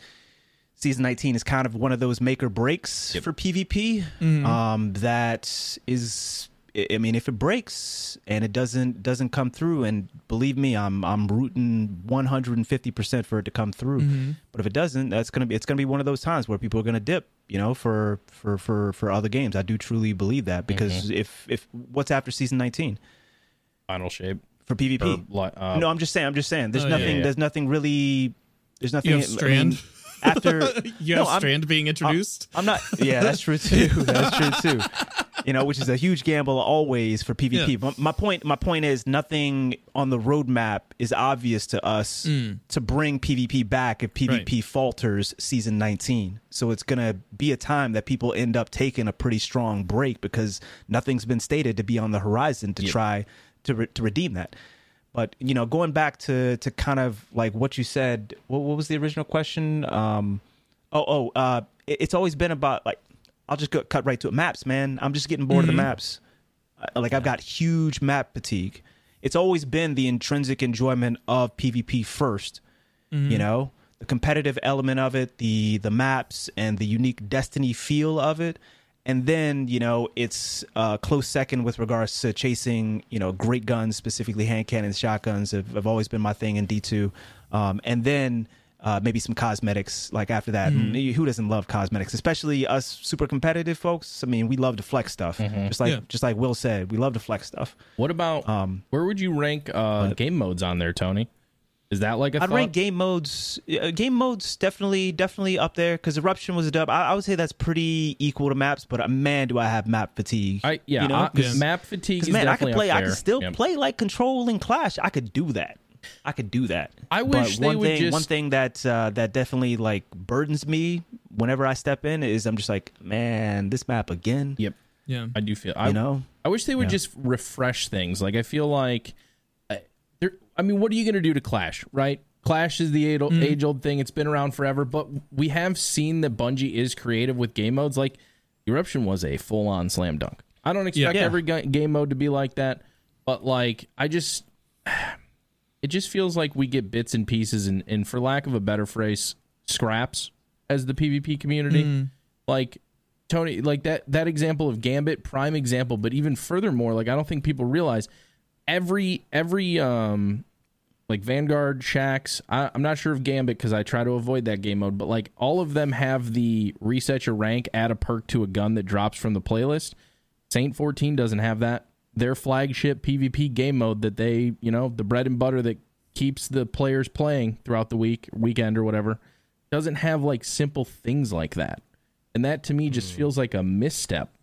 season 19 is kind of one of those make or breaks for PvP. Mm-hmm. Um, that is, I I mean, if it breaks and it doesn't doesn't come through, and believe me, I'm I'm rooting 150 percent for it to come through. Mm-hmm. But if it doesn't, that's gonna be it's gonna be one of those times where people are gonna dip. You know, for for for for other games, I do truly believe that because mm-hmm. if if what's after season 19 Final shape. For PvP? Or, uh, no, I'm just saying. I'm just saying. There's Oh, nothing. yeah. There's nothing really. There's nothing. You have I mean, after you No, have I'm- Strand being introduced. I'm not. Yeah, that's true too. That's true too. You know, which is a huge gamble always for PvP. Yeah. But my point, my point is, nothing on the roadmap is obvious to us to bring PvP back if PvP falters season 19. So it's gonna be a time that people end up taking a pretty strong break because nothing's been stated to be on the horizon to try to re- to redeem that. But you know, going back to to kind of like what you said, what, what was the original question? Um, oh, oh, uh, it- it's always been about like I'll just go, cut right to it. Maps, man. I'm just getting bored of the maps. Uh, Like I've got huge map fatigue. It's always been the intrinsic enjoyment of PvP 1st You know, the competitive element of it, the the maps, and the unique Destiny feel of it. And then you know it's uh, close second with regards to chasing you know great guns, specifically hand cannons, shotguns have, have always been my thing in D two. Um, and then uh, maybe some cosmetics like after that. And who doesn't love cosmetics, especially us super competitive folks? I mean, we love to flex stuff, just like Yeah. just like Will said, we love to flex stuff. What about Um, where would you rank uh, game modes on there, Tony? Is that like a I'd thought? rank game modes. Uh, game modes definitely, definitely up there because eruption was a dub. I, I would say that's pretty equal to maps, but uh, man, do I have map fatigue. I yeah, you know, I- 'Cause- map fatigue 'cause, is man, I could play. I there. could still Yep. play like Control and Clash. I could do that. I could do that. I But wish they one would thing, just- one thing that uh, that definitely like burdens me whenever I step in is I'm just like, man, this map again. Yep, yeah. I do feel. I, You know, I wish they would Yeah. just refresh things. Like I feel like, there. I mean, what are you going to do to Clash, right? Clash is the age old thing. It's been around forever, but we have seen that Bungie is creative with game modes. Like Eruption was a full on slam dunk. I don't expect Yeah. every game mode to be like that, but like I just, it just feels like we get bits and pieces, and, and for lack of a better phrase, scraps as the PvP community. Like Tony, like that that example of Gambit, prime example. But even furthermore, like I don't think people realize every every um like Vanguard, Shaxx. I, I'm not sure of Gambit because I try to avoid that game mode. But like all of them have the reset your rank, add a perk to a gun that drops from the playlist. Saint 14 doesn't have that. Their flagship PvP game mode that they, you know, the bread and butter that keeps the players playing throughout the week, weekend or whatever, doesn't have like simple things like that. And that to me just hmm. feels like a misstep.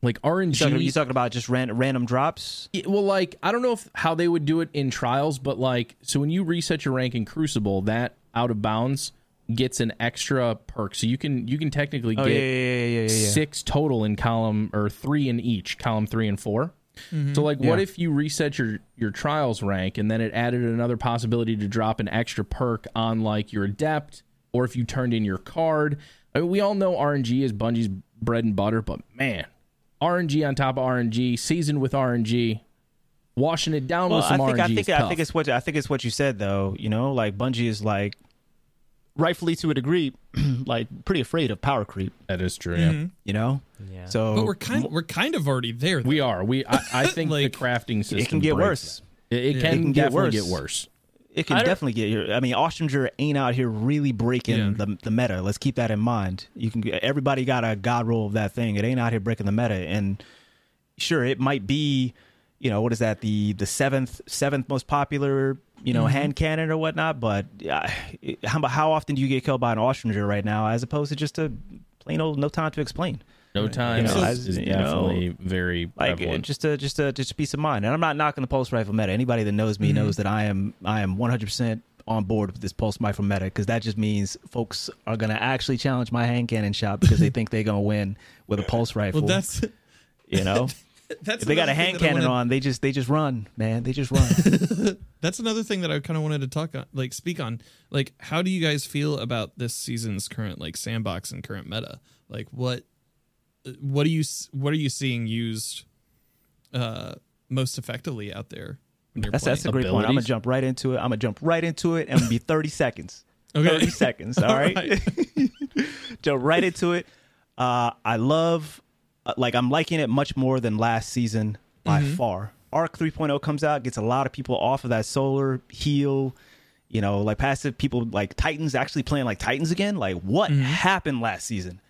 Like you talking, RNG. you talking about just ran, random drops? Yeah, well, like I don't know if how they would do it in trials, but like so when you reset your rank in Crucible, that out of bounds gets an extra perk, so you can you can technically Oh get yeah, yeah, yeah, six total in column or three in each column three and 4 mm-hmm. So like, what if you reset your your trials rank and then it added another possibility to drop an extra perk on like your adept, or if you turned in your card? I mean, we all know RNG is Bungie's bread and butter, but man, RNG on top of RNG, seasoned with RNG, washing it down Well, with some I think RNG I think is I think it's what I think it's what you said though. You know, like Bungie is like rightfully to a degree, like pretty afraid of power creep. that is true. Yeah. Mhm. You know, Yeah. so But we're kind we're kind of already there. We are. We. I, I think Like, the crafting system it can get breaks worse. that. It, it Yeah. can, It can get definitely worse. get worse. It can definitely get here. I mean, Austringer ain't out here really breaking Yeah. the the meta. Let's keep that in mind. You can everybody got a god roll of that thing. It ain't out here breaking the meta. And sure, it might be, you know, what is that? The the seventh seventh most popular, you know, hand cannon or whatnot. But uh, how how often do you get killed by an Austringer right now, as opposed to just a plain old no time to explain? No time You know, is, as- is you know, definitely very like prevalent. just a just a just a peace of mind. And I'm not knocking the pulse rifle meta. Anybody that knows me mm-hmm. knows that I am I am 100 percent on board with this pulse rifle meta because that just means folks are gonna actually challenge my hand cannon shot because they think they're gonna win with a pulse rifle. well, that's you know, that's if they got a hand cannon wanna- on, they just they just run, man. They just run. That's another thing that I kind of wanted to talk on, like speak on. Like, how do you guys feel about this season's current like sandbox and current meta? Like, what what do you what are you seeing used uh most effectively out there that's playing? that's a great point. I'm gonna jump right into it. I'm gonna jump right into it and be 30 seconds. Okay. 30 seconds. All right. Jump right into it. Uh, I love, uh, like, I'm liking it much more than last season by far. Arc 3.0 comes out, gets a lot of people off of that solar heal, you know, like passive people like Titans actually playing like Titans again. Like, what happened last season?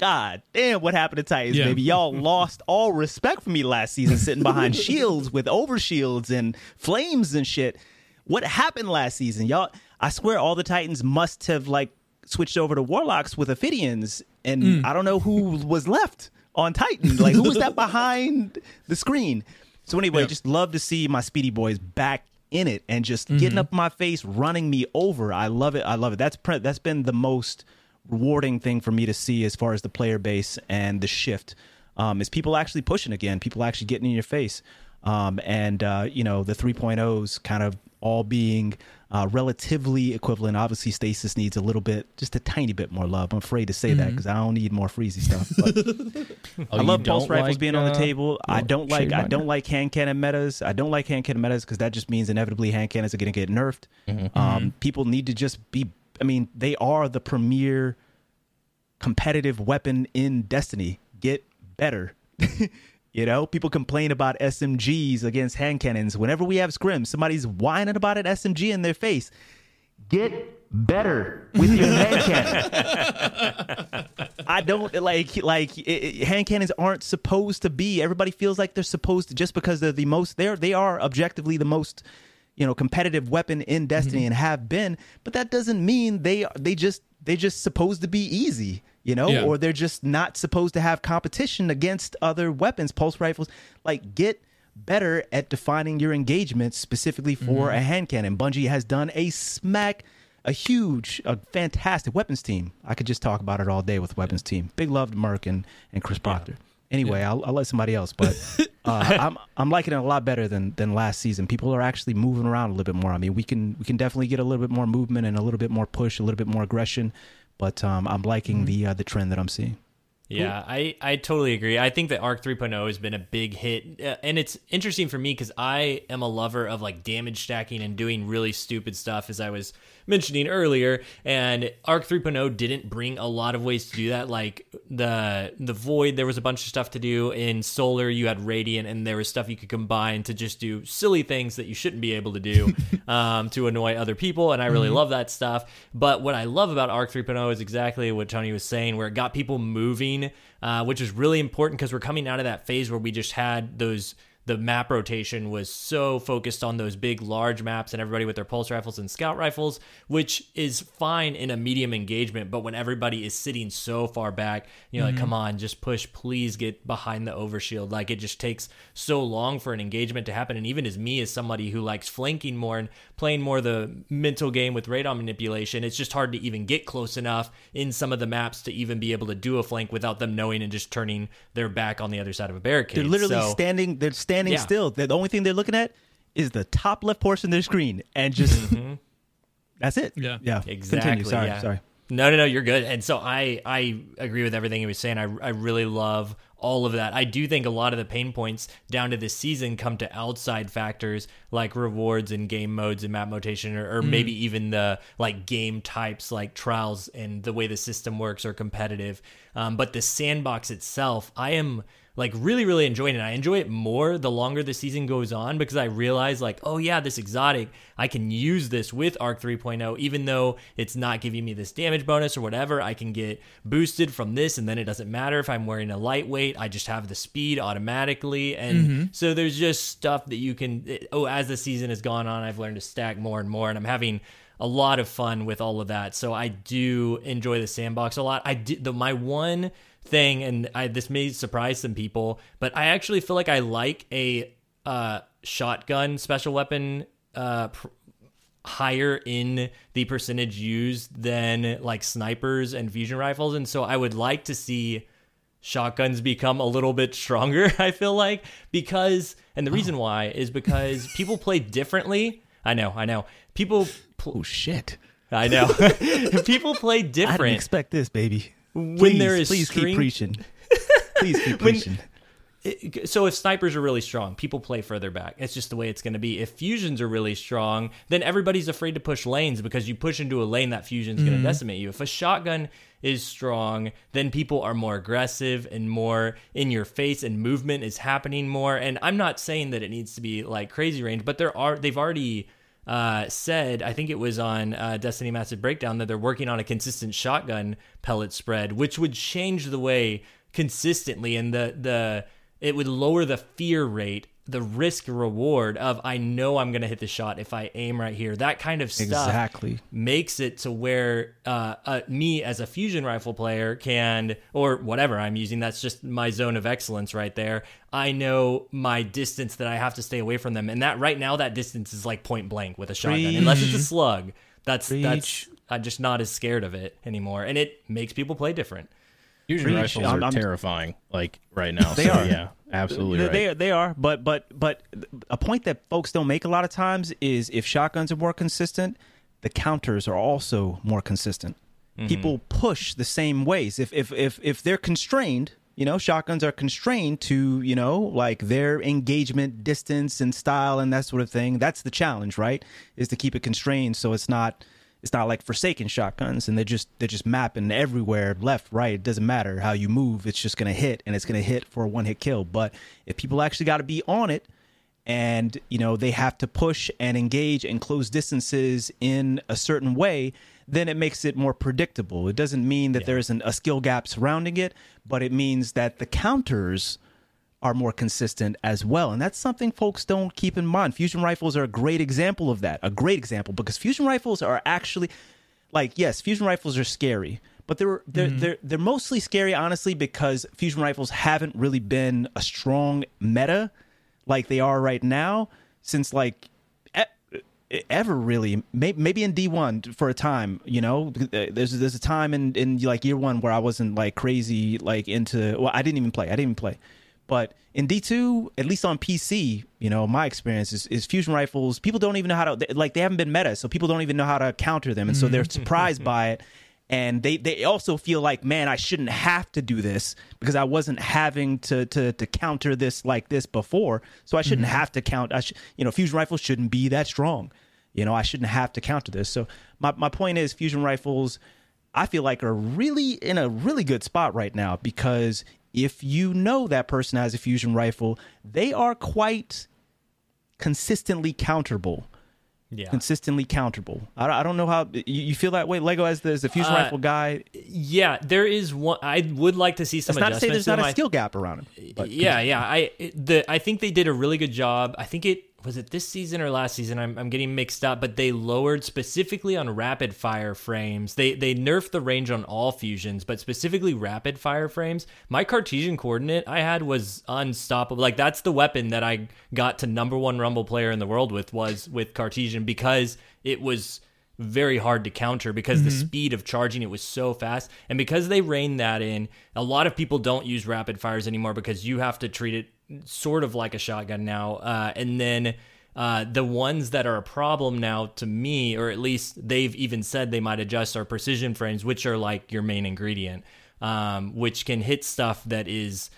God damn, what happened to Titans, Yeah. baby? Y'all lost all respect for me last season, sitting behind shields with over shields and flames and shit. What happened last season, y'all? I swear, all the Titans must have like switched over to Warlocks with Ophidians, and mm. I don't know who was left on Titan. Like, who was that behind the screen? So anyway, Yeah. just love to see my Speedy Boys back in it and just getting mm-hmm. up my face, running me over. I love it. I love it. That's pre- that's been the most rewarding thing for me to see as far as the player base and the shift um, is people actually pushing again, people actually getting in your face, um, and uh, you know the 3.0s kind of all being uh, relatively equivalent. Obviously, Stasis needs a little bit, just a tiny bit more love. I'm afraid to say that because I don't need more freezy stuff. But Oh, I love pulse rifles like, being on the uh, table. I don't like Shade I don't like hand cannon metas. I don't like hand cannon metas because that just means inevitably hand cannons are going to get nerfed. Mm-hmm. Um, people need to just be. I mean, they are the premier competitive weapon in Destiny. Get better. you know, people complain about SMGs against hand cannons. Whenever we have scrims, somebody's whining about an SMG in their face. Get better with your hand cannon. I don't like like it, hand cannons aren't supposed to be. Everybody feels like they're supposed to just because they're the most. They're they are objectively the most you know competitive weapon in Destiny mm-hmm. and have been. But that doesn't mean they are they just they just supposed to be easy. You know, Yeah. or they're just not supposed to have competition against other weapons, pulse rifles. Like get better at defining your engagements specifically for mm-hmm. a hand cannon. Bungie has done a smack, a huge, a fantastic weapons team. I could just talk about it all day with weapons team. Big love to and, and Chris Proctor. Anyway, I'll, I'll let somebody else, but uh, I'm I'm liking it a lot better than than last season. People are actually moving around a little bit more. I mean, we can we can definitely get a little bit more movement and a little bit more push, a little bit more aggression. But um, I'm liking the uh, the trend that I'm seeing. Yeah, I, I totally agree. I think that Arc 3.0 has been a big hit. Uh, and it's interesting for me because I am a lover of like damage stacking and doing really stupid stuff, as I was mentioning earlier. And Arc 3.0 didn't bring a lot of ways to do that. Like the the Void, there was a bunch of stuff to do. In Solar, you had Radiant, and there was stuff you could combine to just do silly things that you shouldn't be able to do um, to annoy other people. And I really love that stuff. But what I love about Arc 3.0 is exactly what Tony was saying, where it got people moving uh, which is really important because we're coming out of that phase where we just had those the map rotation was so focused on those big large maps and everybody with their pulse rifles and scout rifles which is fine in a medium engagement but when everybody is sitting so far back you know like come on just push please get behind the overshield. Like it just takes so long for an engagement to happen. And even as me as somebody who likes flanking more and playing more the mental game with radar manipulation it's just hard to even get close enough in some of the maps to even be able to do a flank without them knowing and just turning their back on the other side of a barricade They're literally So- standing. They're standing Yeah. still. The only thing they're looking at is the top left portion of their screen, and just mm-hmm. that's it. Yeah. yeah. Exactly. Continue. Sorry, yeah. sorry. No, no, no. You're good. And so I, I agree with everything he was saying. I, I really love all of that. I do think a lot of the pain points down to this season come to outside factors like rewards and game modes and map rotation, or, or maybe even the like game types like trials and the way the system works or competitive. Um, but the sandbox itself, I am like really really enjoying it. I enjoy it more the longer the season goes on because I realize like, oh yeah, this exotic, I can use this with Arc 3.0 even though it's not giving me this damage bonus or whatever. I can get boosted from this and then it doesn't matter if I'm wearing a lightweight, I just have the speed automatically and mm-hmm. so there's just stuff that you can oh as the season has gone on, I've learned to stack more and more and I'm having a lot of fun with all of that. So I do enjoy the sandbox a lot. I did the my one thing, and I, this may surprise some people, but I actually feel like I like a uh, shotgun special weapon uh, pr- higher in the percentage used than like snipers and fusion rifles, and so I would like to see shotguns become a little bit stronger. I feel like because, and the reason why is because people play differently. I know, I know. People, pl- Oh shit! I know. people play I didn't different expect this, baby. When Please, there is please string- keep preaching. Please keep preaching. it- so if snipers are really strong, people play further back. It's just the way it's going to be. If fusions are really strong, then everybody's afraid to push lanes because you push into a lane that fusion's going to mm. decimate you. If a shotgun is strong, then people are more aggressive and more in your face and movement is happening more. And I'm not saying that it needs to be like crazy range, but there are they've already uh, said, I think it was on uh, Destiny Massive Breakdown, that they're working on a consistent shotgun pellet spread, which would change the way consistently and the the it would lower the fear rate, the risk reward of I know I'm going to hit the shot if I aim right here. That kind of stuff Exactly. makes it to where uh, uh, me as a fusion rifle player can, or whatever I'm using, that's just my zone of excellence right there. I know my distance that I have to stay away from them, and that right now that distance is like point blank with a shotgun, unless it's a slug. That's that's I'm just not as scared of it anymore, and it makes people play different. Fusion rifles I'm- are I'm- terrifying, like right now. They so, are. Yeah, absolutely They- right. They they are, but but but a point that folks don't make a lot of times is if shotguns are more consistent, the counters are also more consistent. Mm-hmm. People push the same ways. If if if if they're constrained, you know, shotguns are constrained to you know like their engagement distance and style and that sort of thing. That's the challenge, right? Is to keep it constrained so it's not it's not like forsaken shotguns and they're just they're just mapping everywhere left right it doesn't matter how you move it's just going to hit and it's going to hit for a one hit kill. But if people actually got to be on it and you know they have to push and engage and close distances in a certain way then it makes it more predictable. It doesn't mean that there isn't a skill gap surrounding it but it means that the counters are more consistent as well. And that's something folks don't keep in mind. Fusion rifles are a great example of that. A great example because fusion rifles are actually like yes, fusion rifles are scary, but they're they're mm-hmm. they're, they're mostly scary honestly because fusion rifles haven't really been a strong meta like they are right now since like ever really maybe in d1 for a time you know there's there's a time in in like year one where i wasn't like crazy like into well i didn't even play i didn't even play but in d2 at least on pc you know my experience is, is fusion rifles people don't even know how to like they haven't been meta so people don't even know how to counter them and so they're mm-hmm. surprised by it. And they they also feel like man i shouldn't have to do this because i wasn't having to to to counter this like this before. So i shouldn't mm-hmm. have to count i should you know fusion rifles shouldn't be that strong. You know i shouldn't have to counter this. So my, my point is fusion rifles i feel like are really in a really good spot right now because if you know that person has a fusion rifle they are quite consistently counterable Yeah. consistently counterable I, don't- I don't know how you, feel that way lego as the, as the fusion Uh, rifle guy Yeah, there is one. I would like to see some That's not to say there's not a skill gap around him. Yeah, yeah. I the I think they did a really good job. I think it was it this season or last season. I'm, I'm getting mixed up, but they lowered specifically on rapid fire frames. They they nerfed the range on all fusions, but specifically rapid fire frames. My Cartesian coordinate I had was unstoppable. Like that's the weapon that I got to number one Rumble player in the world with was with Cartesian because it was very hard to counter because the mm-hmm. speed of charging it was so fast. And because they reined that in, a lot of people don't use rapid fires anymore because you have to treat it sort of like a shotgun now. Uh, and then uh, the ones that are a problem now to me, or at least they've even said they might adjust, are precision frames, which are like your main ingredient, um, which can hit stuff that is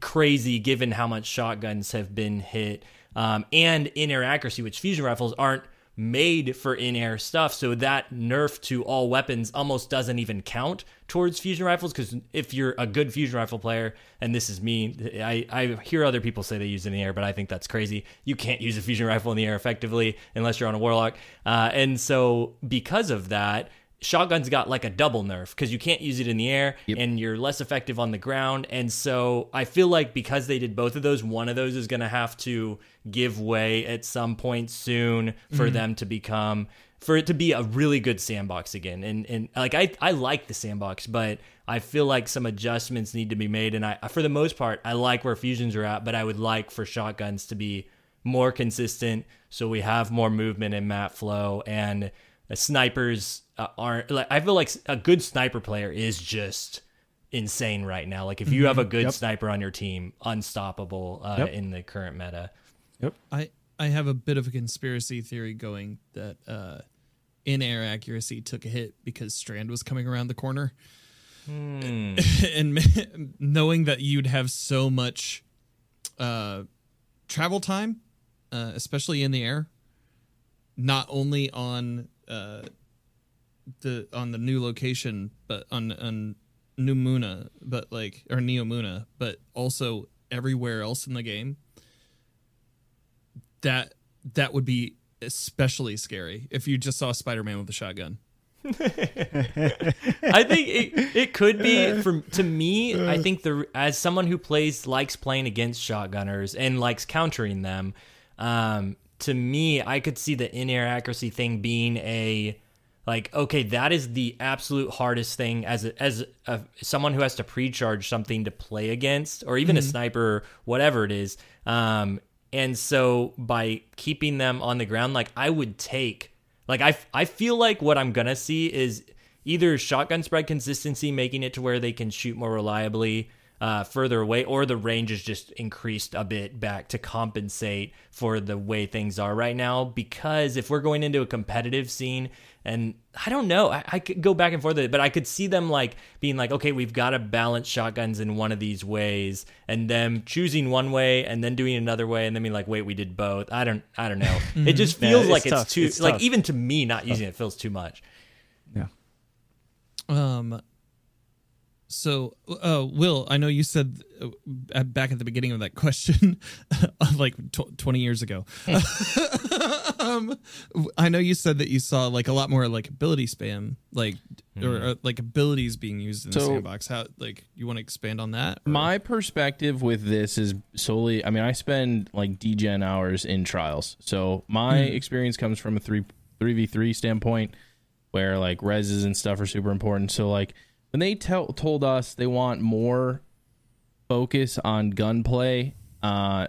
crazy given how much shotguns have been hit um, and in air accuracy, which fusion rifles aren't made for in-air stuff so that nerf to all weapons almost doesn't even count towards fusion rifles because if you're a good fusion rifle player and this is me I, I hear other people say they use it in the air but i think that's crazy you can't use a fusion rifle in the air effectively unless you're on a warlock uh, and so because of that shotguns got like a double nerf because you can't use it in the air Yep. and you're less effective on the ground. And so I feel like because they did both of those, one of those is going to have to give way at some point soon for them to become for it to be a really good sandbox again. And and like I I like the sandbox, but I feel like some adjustments need to be made. And I for the most part I like where fusions are at, but I would like for shotguns to be more consistent so we have more movement in map flow and snipers uh, aren't like I feel like a good sniper player is just insane right now. Like if you have a good sniper on your team, unstoppable uh, Yep. in the current meta. I I have a bit of a conspiracy theory going that uh, in air accuracy took a hit because Strand was coming around the corner, Hmm. and knowing that you'd have so much uh, travel time, uh, especially in the air, not only on uh, the on the new location, but on on New Muna, but like or Neo Muna, but also everywhere else in the game. That that would be especially scary if you just saw Spider Man with a shotgun. I think it, it could be for to me. I think the as someone who plays likes playing against shotgunners and likes countering them. Um, to me, I could see the in air accuracy thing being a like okay, that is the absolute hardest thing as a, as a, someone who has to pre-charge something to play against, or even a sniper, whatever it is. Um, and so by keeping them on the ground, like I would take like I, I feel like what I'm gonna see is either shotgun spread consistency, making it to where they can shoot more reliably uh, further away, or the range is just increased a bit back to compensate for the way things are right now. Because if we're going into a competitive scene, and I don't know, I, I could go back and forth, with it, but I could see them like being like, okay, we've got to balance shotguns in one of these ways, and them choosing one way and then doing another way, and then being like, wait, we did both. I don't, I don't know. It just Yeah, feels it's like it's too, It's like tough. even to me, not using it feels too much. Yeah. Um. So, uh, Will, I know you said uh, back at the beginning of that question, like tw- twenty years ago. um, I know you said that you saw like a lot more like ability spam, like or uh, like abilities being used in the sandbox. How like you want to expand on that? or- My perspective with this is solely. I mean, I spend like degen hours in trials, so my experience comes from a three three v three standpoint, where like reses and stuff are super important. So like when they tell told us they want more focus on gunplay, uh,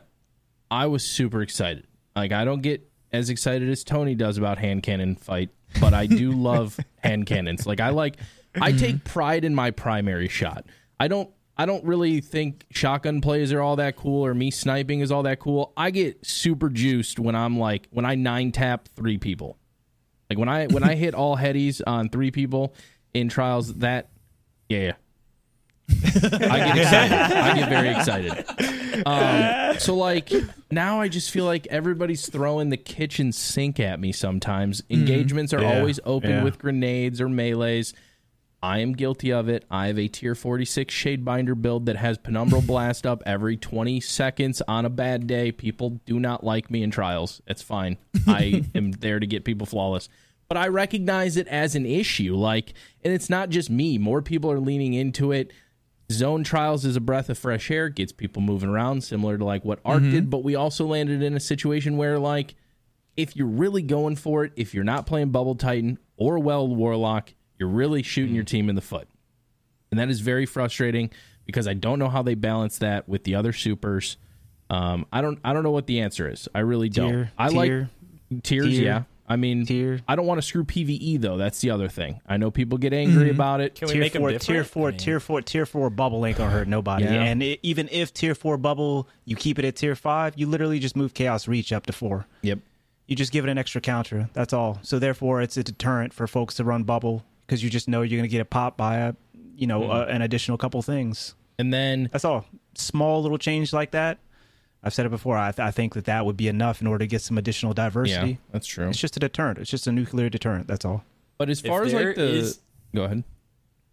I was super excited. Like I don't get as excited as Tony does about hand cannon fight, but I do love hand cannons. Like I like I take pride in my primary shot. I don't I don't really think shotgun plays are all that cool or me sniping is all that cool. I get super juiced when I'm like when I nine tap three people. Like when I when I hit all headies on three people in trials that yeah. I get excited. I get very excited. Um, so like now I just feel like everybody's throwing the kitchen sink at me sometimes. Engagements are Yeah, always open yeah. with grenades or melees. I am guilty of it. I have a tier 46 Shadebinder build that has Penumbral Blast up every 20 seconds on a bad day. People do not like me in trials. It's fine. I am there to get people flawless. But I recognize it as an issue. Like, and it's not just me. More people are leaning into it. Zone trials is a breath of fresh air, gets people moving around, similar to like what Arc did. But we also landed in a situation where, like, if you're really going for it, if you're not playing Bubble Titan or Well Warlock, you're really shooting your team in the foot. And that is very frustrating because I don't know how they balance that with the other supers. Um, I don't I don't know what the answer is. I really don't. Tier, I tier, like tiers, tier, yeah. I mean, tier. I don't want to screw PVE though. That's the other thing. I know people get angry about it. Can we tier make 'em four, different? tier four, I mean- tier four, tier four bubble ain't gonna hurt nobody. Yeah. And it, even if tier four bubble, you keep it at tier five, you literally just move chaos reach up to four. Yep. You just give it an extra counter. That's all. So therefore, it's a deterrent for folks to run bubble because you just know you're gonna get a pop by a, you know, uh, an additional couple things. And then That's all. small little change like that, I've said it before. I, th- I think that that would be enough in order to get some additional diversity. Yeah, that's true. It's just a deterrent. It's just a nuclear deterrent. That's all. But as If far as like the is- go ahead.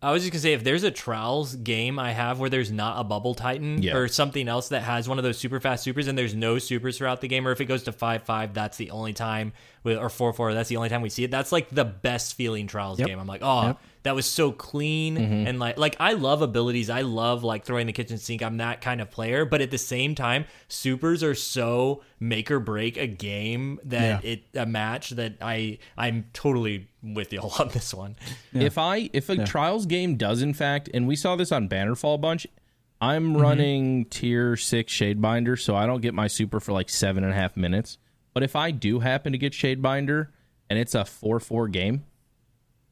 I was just gonna say if there's a trials game I have where there's not a bubble titan Yeah. or something else that has one of those super fast supers and there's no supers throughout the game, or if it goes to five five, that's the only time with or four four, that's the only time we see it. That's like the best feeling trials Yep. game. I'm like, oh, Yep. that was so clean Mm-hmm. and like like I love abilities. I love like throwing the kitchen sink. I'm that kind of player, but at the same time, supers are so make or break a game that Yeah. it a match that I I'm totally with you all on this one. If I if a trials game does in fact, and we saw this on Bannerfall a bunch, I'm running tier six Shadebinder, so I don't get my super for like seven and a half minutes. But if I do happen to get Shadebinder and it's a four four game,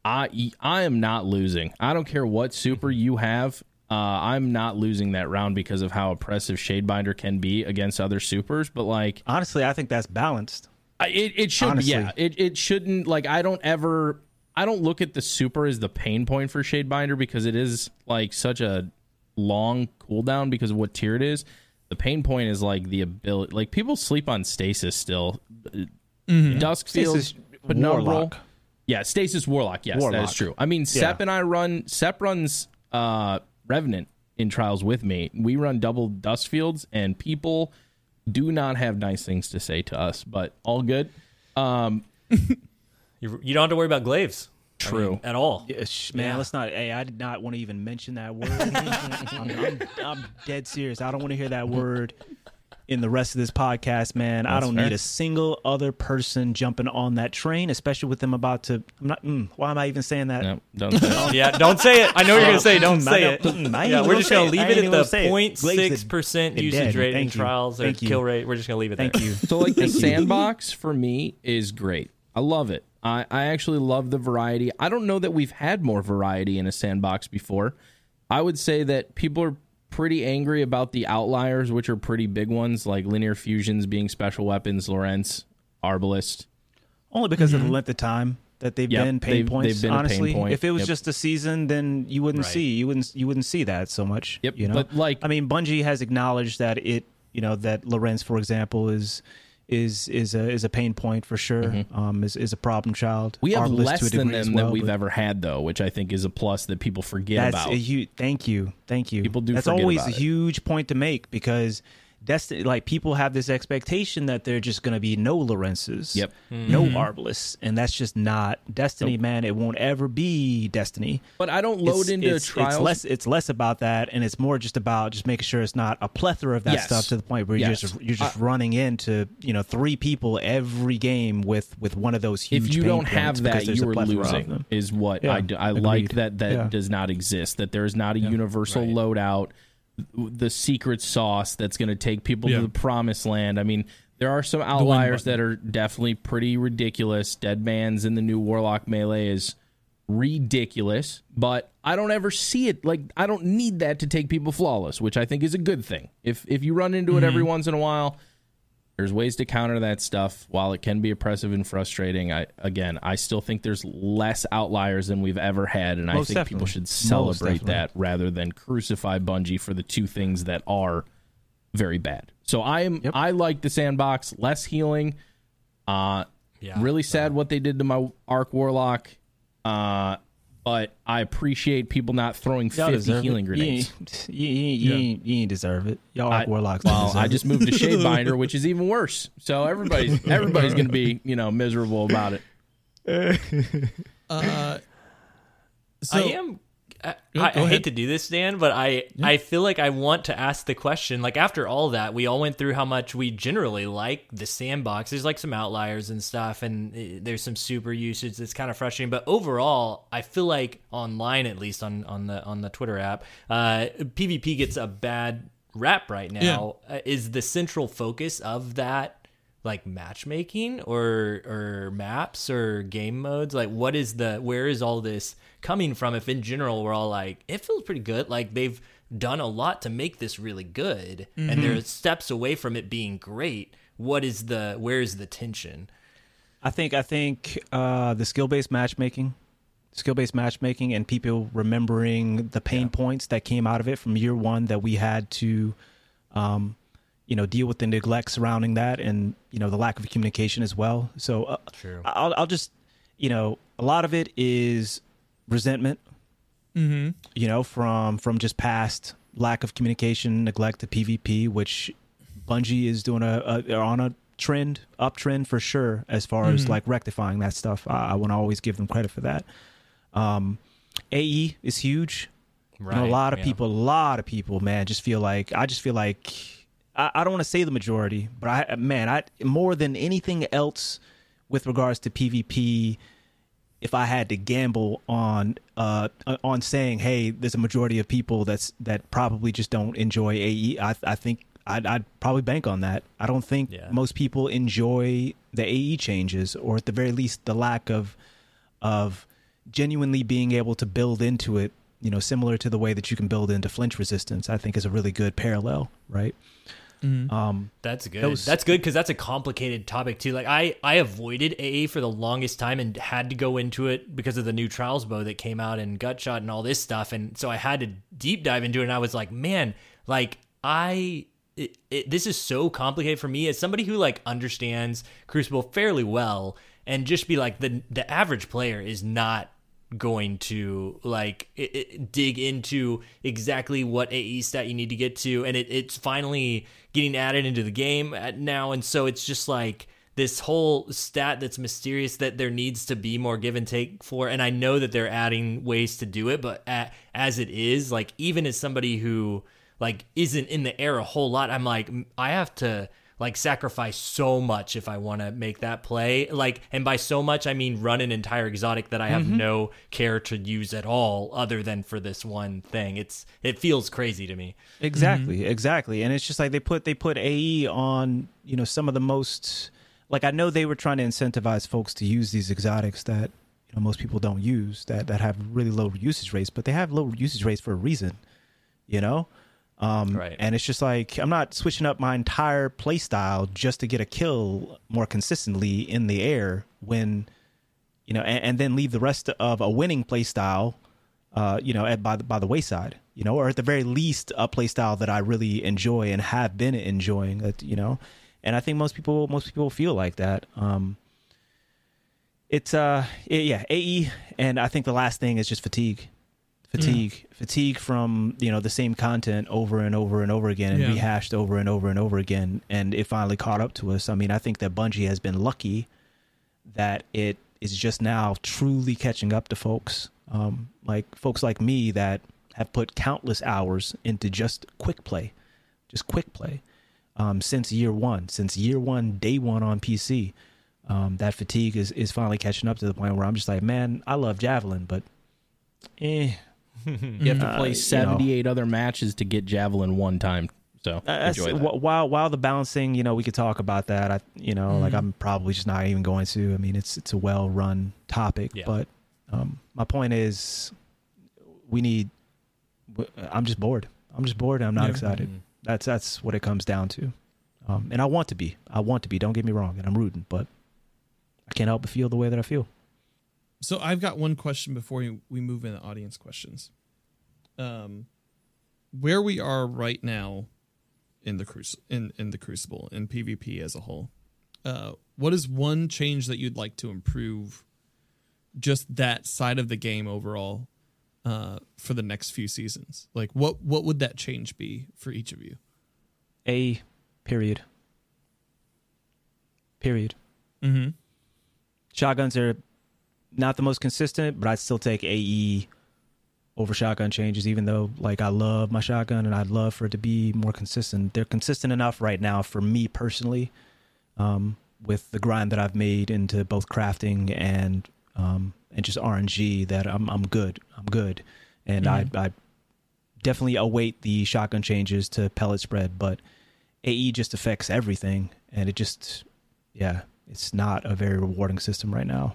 I I am not losing. I don't care what super you have. Uh, I'm not losing that round because of how oppressive Shadebinder can be against other supers. But like, Honestly, I think that's balanced. I- It it should Honestly. yeah it it shouldn't like I don't ever I don't look at the super as the pain point for Shadebinder because it is like such a long cooldown because of what tier it is. The pain point is like the ability like people sleep on stasis still. Duskfield, Stasis Penumbral. Warlock. Yeah, Stasis Warlock. Yes, that Warlock. is true. I mean, Sep and I run. Sep runs uh, Revenant in trials with me. We run double Duskfields, and people do not have nice things to say to us, but all good. Um, You, you don't have to worry about glaives. I True. mean, at all. Yeah, sh- man, Yeah. let's not. Hey, I did not want to even mention that word. I'm, I'm, I'm dead serious. I don't want to hear that word in the rest of this podcast, man. I don't fair. need a single other person jumping on that train, especially with them about to. I'm not. Mm, why am I even saying that? no, don't say it. Yeah, don't say it. I know you're gonna say. Don't say it. I ain't Yeah, we're just gonna it. leave it at the say 0.6 percent usage dead. rate in Thank you. trials or Thank kill rate. We're just gonna leave it Thank there. you. So like the sandbox for me is great. I love it. I, I actually love the variety. I don't know that we've had more variety in a sandbox before. I would say that people are pretty angry about the outliers, which are pretty big ones, like linear fusions being special weapons, Lorenz, Arbalist. Only because of the mm-hmm. length of time that they've Yep, been pain they've- points. they've been a pain honestly, point. if it was Yep. just a season, then you wouldn't Right. see you wouldn't you wouldn't see that so much. Yep, you know. but, like- I mean, Bungie has acknowledged that it, you know, that Lorenz, for example, is is is a is a pain point for sure. Um, is is a problem child. Mm-hmm. We have less than them well, than we've ever had, though, which I think is a plus that people forget That's about. a huge. Thank you, thank you. People do That's always a it. huge point to make because. Destiny, like people have this expectation that they're just going to be no Lorenzes, Yep. no mm-hmm. Arbalists, and that's just not Destiny, man. It won't ever be Destiny. but I don't load it's, into it's, trials. It's less. It's less about that, and it's more just about just making sure it's not a plethora of that Yes. stuff to the point where you're just you're just running into you know three people every game with with one of those huge. if you pain don't points have because that, there's you a are plethora of losing. them. Is what Yeah, I do. I agreed. like that that Yeah. does not exist. That there is not a universal Right. loadout, the secret sauce that's going to take people Yeah. to the promised land. I mean, there are some outliers that are definitely pretty ridiculous. Dead Man's in the new Warlock melee is ridiculous, but I don't ever see it like I don't need that to take people flawless, which I think is a good thing. If if you run into it every once in a while, there's ways to counter that stuff. While it can be oppressive and frustrating, I again, I still think there's less outliers than we've ever had, and I Most think people should celebrate that rather than crucify Bungie for the two things that are very bad. So I am Yep. I like the sandbox, less healing. Uh Yeah. really sad what they did to my Arc Warlock. Uh but I appreciate people not throwing Y'all 50 healing it. grenades. You, ain't- you, ain't- you, you ain't deserve it. Y'all I- are warlocks. don't Well, deserve I it. just moved to Shadebinder, which is even worse. So everybody's everybody's going to be you know miserable about it. Uh, so I am. I, Go- I, hate to do this, Dan, but I I feel like I want to ask the question. Like after all that, we all went through how much we generally like the sandbox. There's like some outliers and stuff, and uh, there's some super usage that's kind of frustrating. But overall, I feel like online, at least on on the on the Twitter app, uh, PvP gets a bad rap right now. Uh, is the central focus of that like matchmaking or or maps or game modes? Like what is the where is all this coming from if in general we're all like it feels pretty good. Like they've done a lot to make this really good and they're steps away from it being great. What is the where is the tension? I think I think uh, the skill based matchmaking skill based matchmaking and people remembering the pain Yeah. points that came out of it from year one that we had to, um, you know, deal with the neglect surrounding that and you know the lack of communication as well. So uh, True. I'll I'll just you know a lot of it is resentment Mm-hmm. you know, from from just past lack of communication, neglect to PvP, which Bungie is doing a, a they're on a trend, uptrend for sure, as far as Mhm. like rectifying that stuff. I, I want to always give them credit for that. Um, AE is huge. Right. You know, a lot of yeah. people, a lot of people, man, just feel like I just feel like I, I don't want to say the majority, but I man, I more than anything else with regards to PvP, if I had to gamble on uh on saying, hey, there's a majority of people that's that probably just don't enjoy AE, I I think I'd, I'd probably bank on that. I don't think Yeah. most people enjoy the AE changes, or at the very least, the lack of of genuinely being able to build into it. You know, similar to the way that you can build into flinch resistance, I think is a really good parallel, right? Mm-hmm. Um, That's good. Those- That's good because that's a complicated topic too. Like I, I avoided AE for the longest time and had to go into it because of the new trials bow that came out and gutshot and all this stuff. And so I had to deep dive into it. And I was like, man, like I, it, it, this is so complicated for me as somebody who like understands Crucible fairly well, and just be like the the average player is not going to like it, it, dig into exactly what AE stat you need to get to, and it, it's finally getting added into the game now, and so it's just like this whole stat that's mysterious that there needs to be more give and take for, and I know that they're adding ways to do it, but a as it is, like even as somebody who like isn't in the air a whole lot, I'm like I have to like sacrifice so much if I want to make that play. Like, and by so much, I mean run an entire exotic that I have mm-hmm. no care to use at all, other than for this one thing. It's it feels crazy to me. Exactly, mm-hmm. exactly. And it's just like they put they put AE on, you know, some of the most like I know they were trying to incentivize folks to use these exotics that you know most people don't use that that have really low usage rates, but they have low usage rates for a reason, you know? Um Right. and it's just like I'm not switching up my entire play style just to get a kill more consistently in the air when you know and, and then leave the rest of a winning play style uh, you know, at, by the by the wayside, you know, or at the very least, a play style that I really enjoy and have been enjoying. That you know, and I think most people most people feel like that. Um, it's uh, it- yeah, AE, and I think the last thing is just fatigue, fatigue, fatigue from you know the same content over and over and over again and Yeah. rehashed over and over and over again, and it finally caught up to us. I mean, I think that Bungie has been lucky that it is just now truly catching up to folks um, like folks like me that have put countless hours into just quick play just quick play um, since year one since year one day one on pc um, that fatigue is, is finally catching up to the point where i'm just like man i love javelin but eh, You have to Uh, play you know. 78 other matches to get Javelin one time. So That's, enjoy that. wh- while while the balancing, you know, we could talk about that. I, you know, like Mhm. I'm probably just not even going to. I mean, it's it's a well run topic, Yeah. but um, my point is, we need. I'm just bored. I'm just bored. And I'm not Yeah. excited. Mhm. That's that's what it comes down to. Um, and I want to be. I want to be. Don't get me wrong. And I'm rooting, but I can't help but feel the way that I feel. So I've got one question before we- we move into audience questions. Um, where we are right now in the cruci- in in the Crucible in PvP as a whole, uh, what is one change that you'd like to improve? Just that side of the game overall, uh, for the next few seasons. Like, what what would that change be for each of you? A period. Period. Mm-hmm. shotguns are not the most consistent, but I'd still take AE over shotgun changes, even though like I love my shotgun and I'd love for it to be more consistent. They're consistent enough right now for me personally, um, with the grind that I've made into both crafting and um, and just RNG that I'm I'm good. I'm good. And Mhm. I I definitely await the shotgun changes to pellet spread, but AE just affects everything and it just yeah, it's not a very rewarding system right now.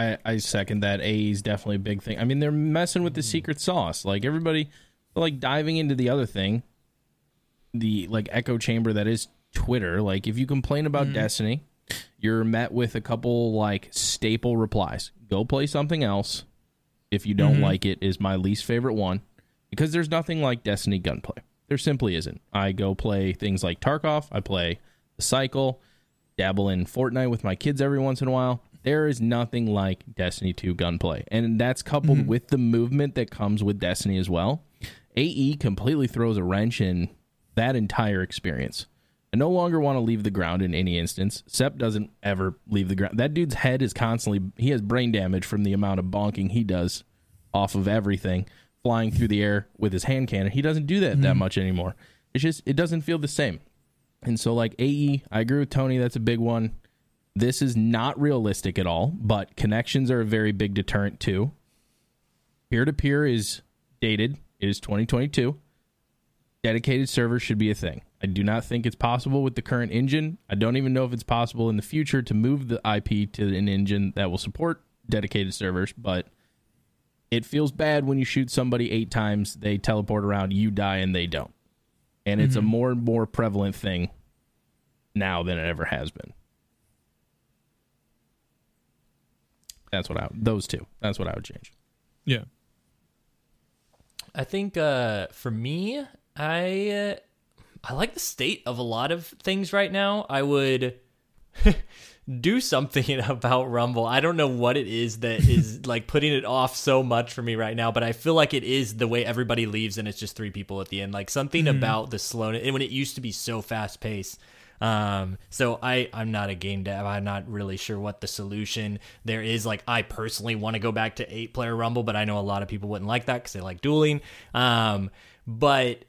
I, I second that. A is definitely a big thing. I mean, they're messing with the secret sauce. Like everybody, like diving into the other thing, the like echo chamber that is Twitter. Like if you complain about Mhm. Destiny, you're met with a couple like staple replies. Go play something else. if you don't Mhm. like it, is my least favorite one because there's nothing like Destiny gunplay. There simply isn't. I go play things like Tarkov. I play the Cycle, dabble in Fortnite with my kids every once in a while. There is nothing like Destiny 2 gunplay. And that's coupled mm-hmm. with the movement that comes with Destiny as well. AE completely throws a wrench in that entire experience. I no longer want to leave the ground in any instance. Sep doesn't ever leave the ground. That dude's head is constantly he has brain damage from the amount of bonking he does off of everything, flying through the air with his hand cannon. He doesn't do that that mm-hmm. much anymore. It's just it doesn't feel the same. And so like AE, I agree with Tony, that's a big one. This is not realistic at all, but connections are a very big deterrent too. Peer to peer is dated. It is 2022 dedicated servers should be a thing. I do not think it's possible with the current engine. I don't even know if it's possible in the future to move the IP to an engine that will support dedicated servers, but it feels bad when you shoot somebody eight times, they teleport around, you die, and they don't. And it's a mm-hmm. more and more prevalent thing now than it ever has been. That's what I those two. That's what I would change. Yeah. I think uh, for me, I uh, I like the state of a lot of things right now. I would do something about Rumble. I don't know what it is that is like putting it off so much for me right now, but I feel like it is the way everybody leaves and it's just three people at the end. Like something about the slowness and when it used to be so fast paced. Um, so I, I'm not a game dev. I'm not really sure what the solution there is. Like, I personally want to go back to eight player Rumble, but I know a lot of people wouldn't like that because they like dueling. Um, but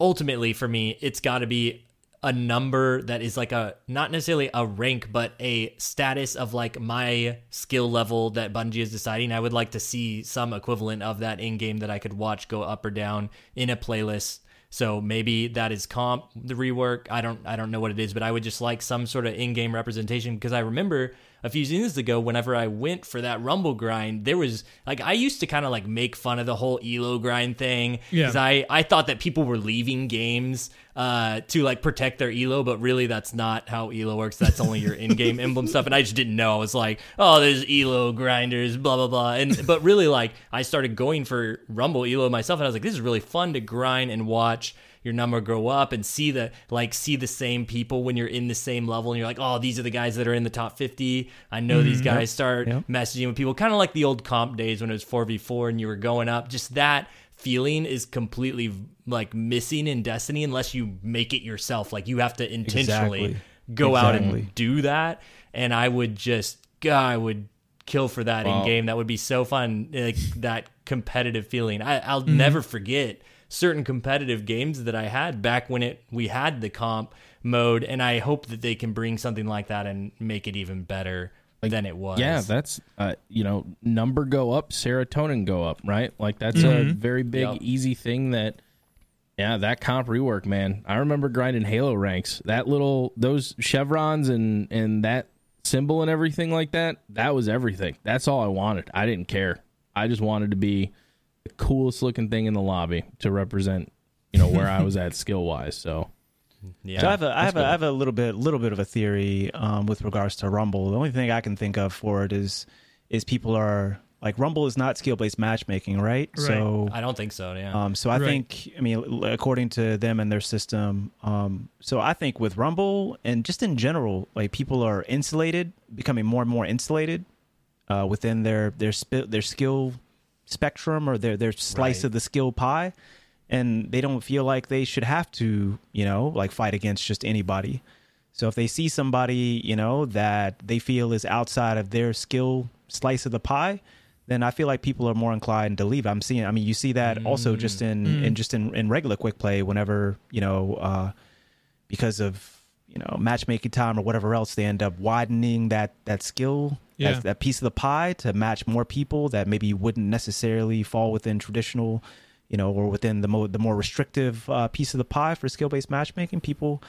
ultimately for me, it's got to be a number that is like a not necessarily a rank, but a status of like my skill level that Bungie is deciding. I would like to see some equivalent of that in game that I could watch go up or down in a playlist. So maybe that is comp the rework. I don't I don't know what it is, but I would just like some sort of in-game representation because I remember a few seasons ago whenever I went for that rumble grind, there was like I used to kind of like make fun of the whole elo grind thing Yeah. because I I thought that people were leaving games uh to like protect their elo, but really that's not how elo works. That's only your in-game emblem stuff and I just didn't know. I was like, "Oh, there's elo grinders, blah blah blah." And but really like I started going for rumble elo myself and I was like, "This is really fun to grind and watch your number grow up and see the like see the same people when you're in the same level and you're like oh these are the guys that are in the top 50 i know these guys. Start Yep. messaging with people kind of like the old comp days when it was 4v4 and you were going up. Just that feeling is completely like missing in destiny unless you make it yourself. Like you have to intentionally Exactly. go out and do that. And i would just god i would kill for that in game that would be so fun. Like that competitive feeling. I, i'll Mm-hmm. never forget certain competitive games that i had back when it we had the comp mode and i hope that they can bring something like that and make it even better than it was Yeah, that's uh, you know, number go up, serotonin go up, right? Like that's a very big Yep. easy thing that yeah, that comp rework, man. I remember grinding Halo ranks. That little those chevrons and and that symbol and everything like that, that was everything. That's all I wanted. I didn't care. I just wanted to be the coolest looking thing in the lobby to represent, you know, where I was at skill wise. So yeah So I have a I have a, good. Have a little bit little bit of a theory um, with regards to Rumble. The only thing I can think of for it is is people are like Rumble is not skill based matchmaking, right? Right. So i don't think so yeah um, so I Right. think I mean according to them and their system, um, so I think with Rumble and just in general, like people are insulated, becoming more and more insulated uh, within their their sp- their skill spectrum or their their slice Right. of the skill pie, and they don't feel like they should have to, you know, like fight against just anybody. So if they see somebody, you know, that they feel is outside of their skill slice of the pie, then I feel like people are more inclined to leave. I'm seeing. I mean, you see that also just in in just in, in regular quick play. Whenever you know, uh, because of you know matchmaking time or whatever else, they end up widening that that skill. Yeah. That, that piece of the pie to match more people that maybe wouldn't necessarily fall within traditional, you know, or within the mo- the more restrictive uh, piece of the pie for skill based matchmaking. People,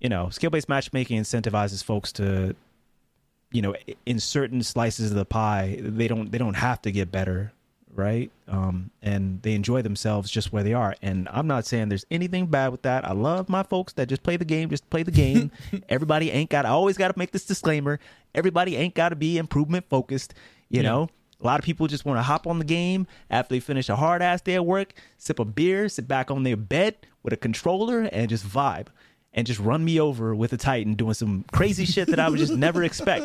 you know, skill based matchmaking incentivizes folks to, you know, in certain slices of the pie, they don't they don't have to get better, right? Um, and they enjoy themselves just where they are. And I'm not saying there's anything bad with that. I love my folks that just play the game, just play the game. Everybody ain't got. I always got to make this disclaimer. Everybody ain't got to be improvement focused. You Yeah. know, A lot of people just want to hop on the game after they finish a hard ass day at work, sip a beer, sit back on their bed with a controller, and just vibe and just run me over with a Titan doing some crazy shit that I would just never expect.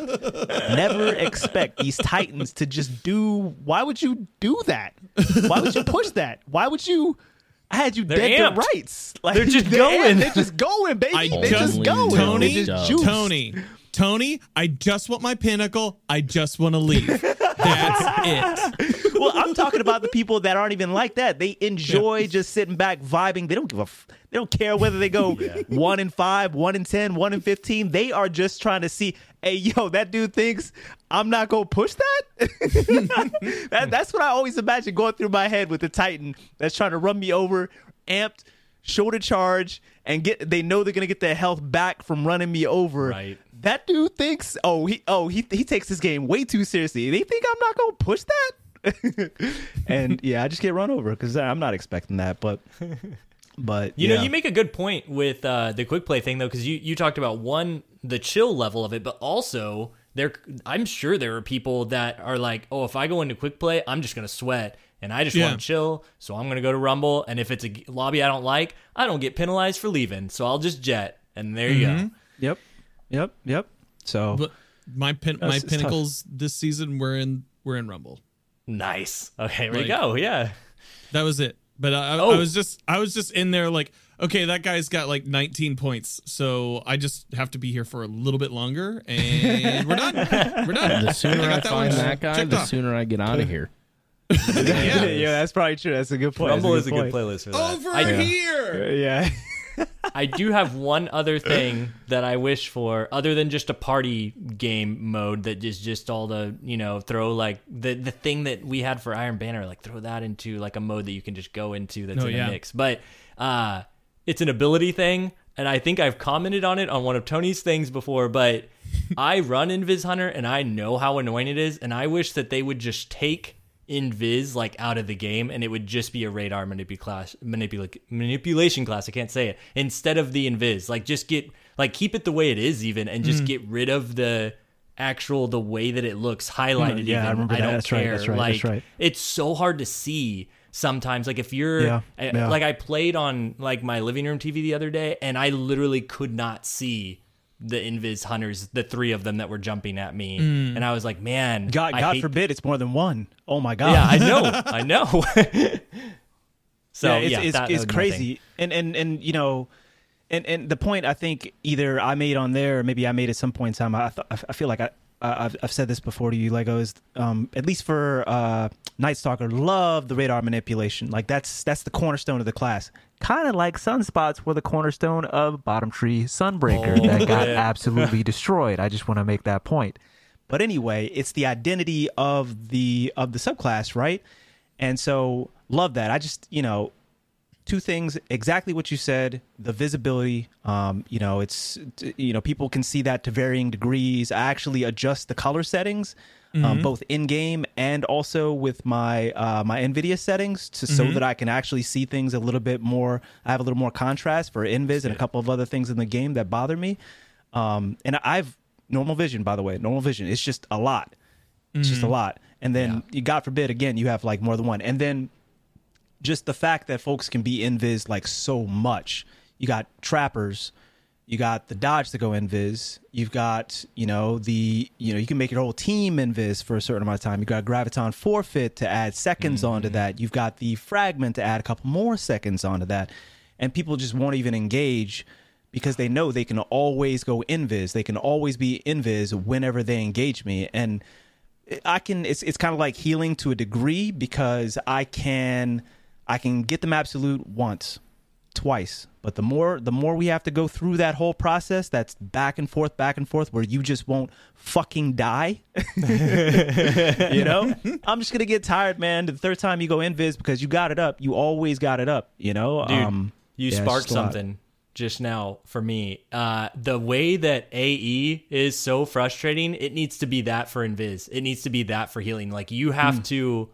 Never expect these Titans to just do. Why would you do that? Why would you push that? Why would you? I had you They're dead amped. to rights. Like They're just they're going. amped. They're just going, baby. I They're just- just going. Tony, They're just Tony, juiced. Tony, Tony, I just want my pinnacle. I just want to leave. That's it. well, I'm talking about the people that aren't even like that. They enjoy just sitting back, vibing. They don't give a. F- they don't care whether they go one in five, one in ten, one in fifteen. They are just trying to see. Hey, yo, that dude thinks I'm not gonna push that. that that's what I always imagine going through my head with the Titan that's trying to run me over, amped, shoulder charge, and get. They know they're gonna get their health back from running me over. Right. That dude thinks. Oh, he. Oh, he. He takes this game way too seriously. They think I'm not gonna push that. and yeah, I just get run over because I'm not expecting that. But, but You yeah. know, you make a good point with uh, the quick play thing though, because you, you talked about one the chill level of it, but also there. I'm sure there are people that are like, oh, if I go into quick play, I'm just gonna sweat, and I just Yeah. want to chill, so I'm gonna go to Rumble, and if it's a lobby I don't like, I don't get penalized for leaving, so I'll just jet, and there you go. Yep. Yep. Yep. So But my pin, my That's- it's tough. pinnacles this season were in were in Rumble. Nice. Okay, there Like- you go. Yeah. That was it. But I, I- Oh. I was just I was just in there like, okay, that guy's got like 19 points, so I just have to be here for a little bit longer, and we're done. We're done. The sooner I, got that find one that guy, the off. sooner I get out of here. Yeah. yeah, that's probably true. That's a good point. Rumble That's is a good playlist for that. Over I, here. Yeah. I do have one other thing that I wish for, other than just a party game mode that is just all the you know throw like the the thing that we had for Iron Banner, like throw that into like a mode that you can just go into that's Oh, in yeah. a mix. But uh, it's an ability thing, and I think I've commented on it on one of Tony's things before. But I run Invis Hunter, and I know how annoying it is, and I wish that they would just take invis like out of the game and it would just be a radar manipul class manipula- manipulation class i can't say it instead of the invis like just get like keep it the way it is even and just mm. get rid of the actual the way that it looks highlighted Yeah, I even remember that. don't That's care right, that's right, like that's right. it's so hard to see sometimes like if you're Yeah, I- yeah. like i played on like my living room tv the other day and i literally could not see the invis hunters the three of them that were jumping at me mm. and i was like man God, I God forbid it's more than one. Oh my God. yeah, I know, I know. so yeah, yeah, it's, it's, that- that it's my crazy. And and and you know, and and the point I think either I made on there, or maybe I made at some point in time. I th- I feel like I. I- I've, I've said this before to you, Legos. Um, at least for uh, Night Stalker, love the radar manipulation. Like that's that's the cornerstone of the class. Kind of like sunspots were the cornerstone of Bottom Tree Sunbreaker Oh, that got yeah. absolutely destroyed. I just want to make that point. But anyway, it's the identity of the of the subclass, right? And so love that. I just you know two things. Exactly what you said the visibility um you know it's you know people can see that to varying degrees. I actually adjust the color settings um, both in game and also with my uh my nvidia settings to so that i can actually see things a little bit more. I have a little more contrast for invis and a couple of other things in the game that bother me. Um and i've normal vision by the way normal vision it's just a lot. It's just a lot. And then you god forbid again you have like more than one. And then just the fact that folks can be invis like so much. You got trappers, you got the dodge to go invis, you've got, you know, the you know, you can make your whole team invis for a certain amount of time. You got graviton forfeit to add seconds mm-hmm. onto that. You've got the fragment to add a couple more seconds onto that. And people just won't even engage because they know they can always go invis. They can always be invis whenever they engage me. And I can it's it's kind of like healing to a degree because I can I can get them absolute once, twice. But the more the more we have to go through that whole process that's back and forth back and forth where you just won't fucking die. you know? I'm just going to get tired, man. The third time you go invis because you got it up, you always got it up, you know? Dude, um you yeah, sparked something just now for me. Uh, the way that AE is so frustrating, it needs to be that for Invis. It needs to be that for healing. Like you have to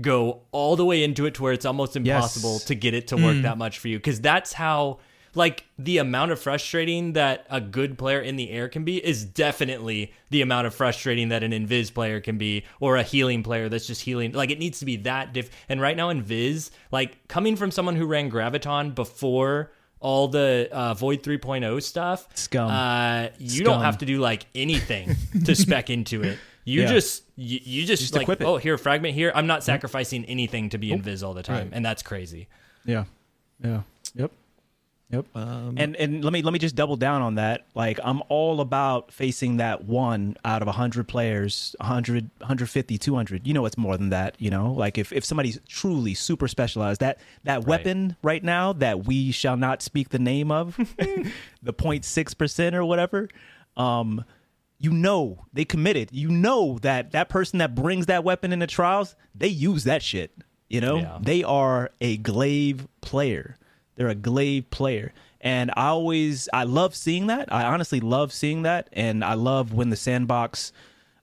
go all the way into it to where it's almost impossible Yes. to get it to work that much for you because that's how like the amount of frustrating that a good player in the air can be is definitely the amount of frustrating that an invis player can be or a healing player that's just healing like it needs to be that diff and right now invis like coming from someone who ran graviton before all the uh, void 3.0 stuff Scum. uh, you Scum. don't have to do like anything to spec into it you Yeah. just you, you just, Just like equip it. oh here fragment here i'm not sacrificing anything to be invis all the time Right. and that's crazy Yeah. Yeah. Yep. Yep. Um, And and let me let me just double down on that. Like I'm all about facing that one out of 100 players, 100 150, 200. You know it's more than that, you know? Like if if somebody's truly super specialized, that that weapon right now that we shall not speak the name of, the 0.6% or whatever, um you know they committed. You know that that person that brings that weapon into trials, they use that shit. You know, Yeah. they are a glaive player. They're a glaive player. And I always, I love seeing that. I honestly love seeing that. And I love when the sandbox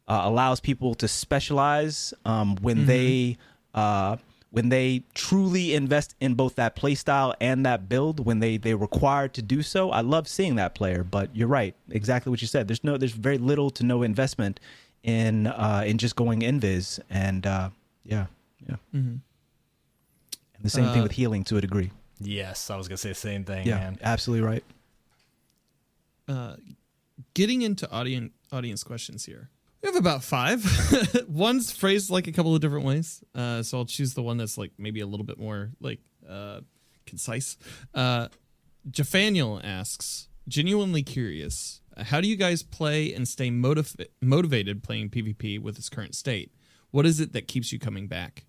uh, allows people to specialize um, when they, uh, when they truly invest in both that play style and that build when they they required to do so i love seeing that player. But you're right exactly what you said. There's no there's very little to no investment in uh in just going invis and uh yeah yeah. Mm-hmm. and the same thing Uh, with healing to a degree. Yes i was gonna say the same thing yeah man. absolutely right. Uh, getting into audience audience questions here. We have about five. One's phrased like a couple of different ways, uh, so I'll choose the one that's like maybe a little bit more like uh, concise. Uh, Jafaniel asks, genuinely curious, how do you guys play and stay motiv- motivated playing PvP with its current state? What is it that keeps you coming back?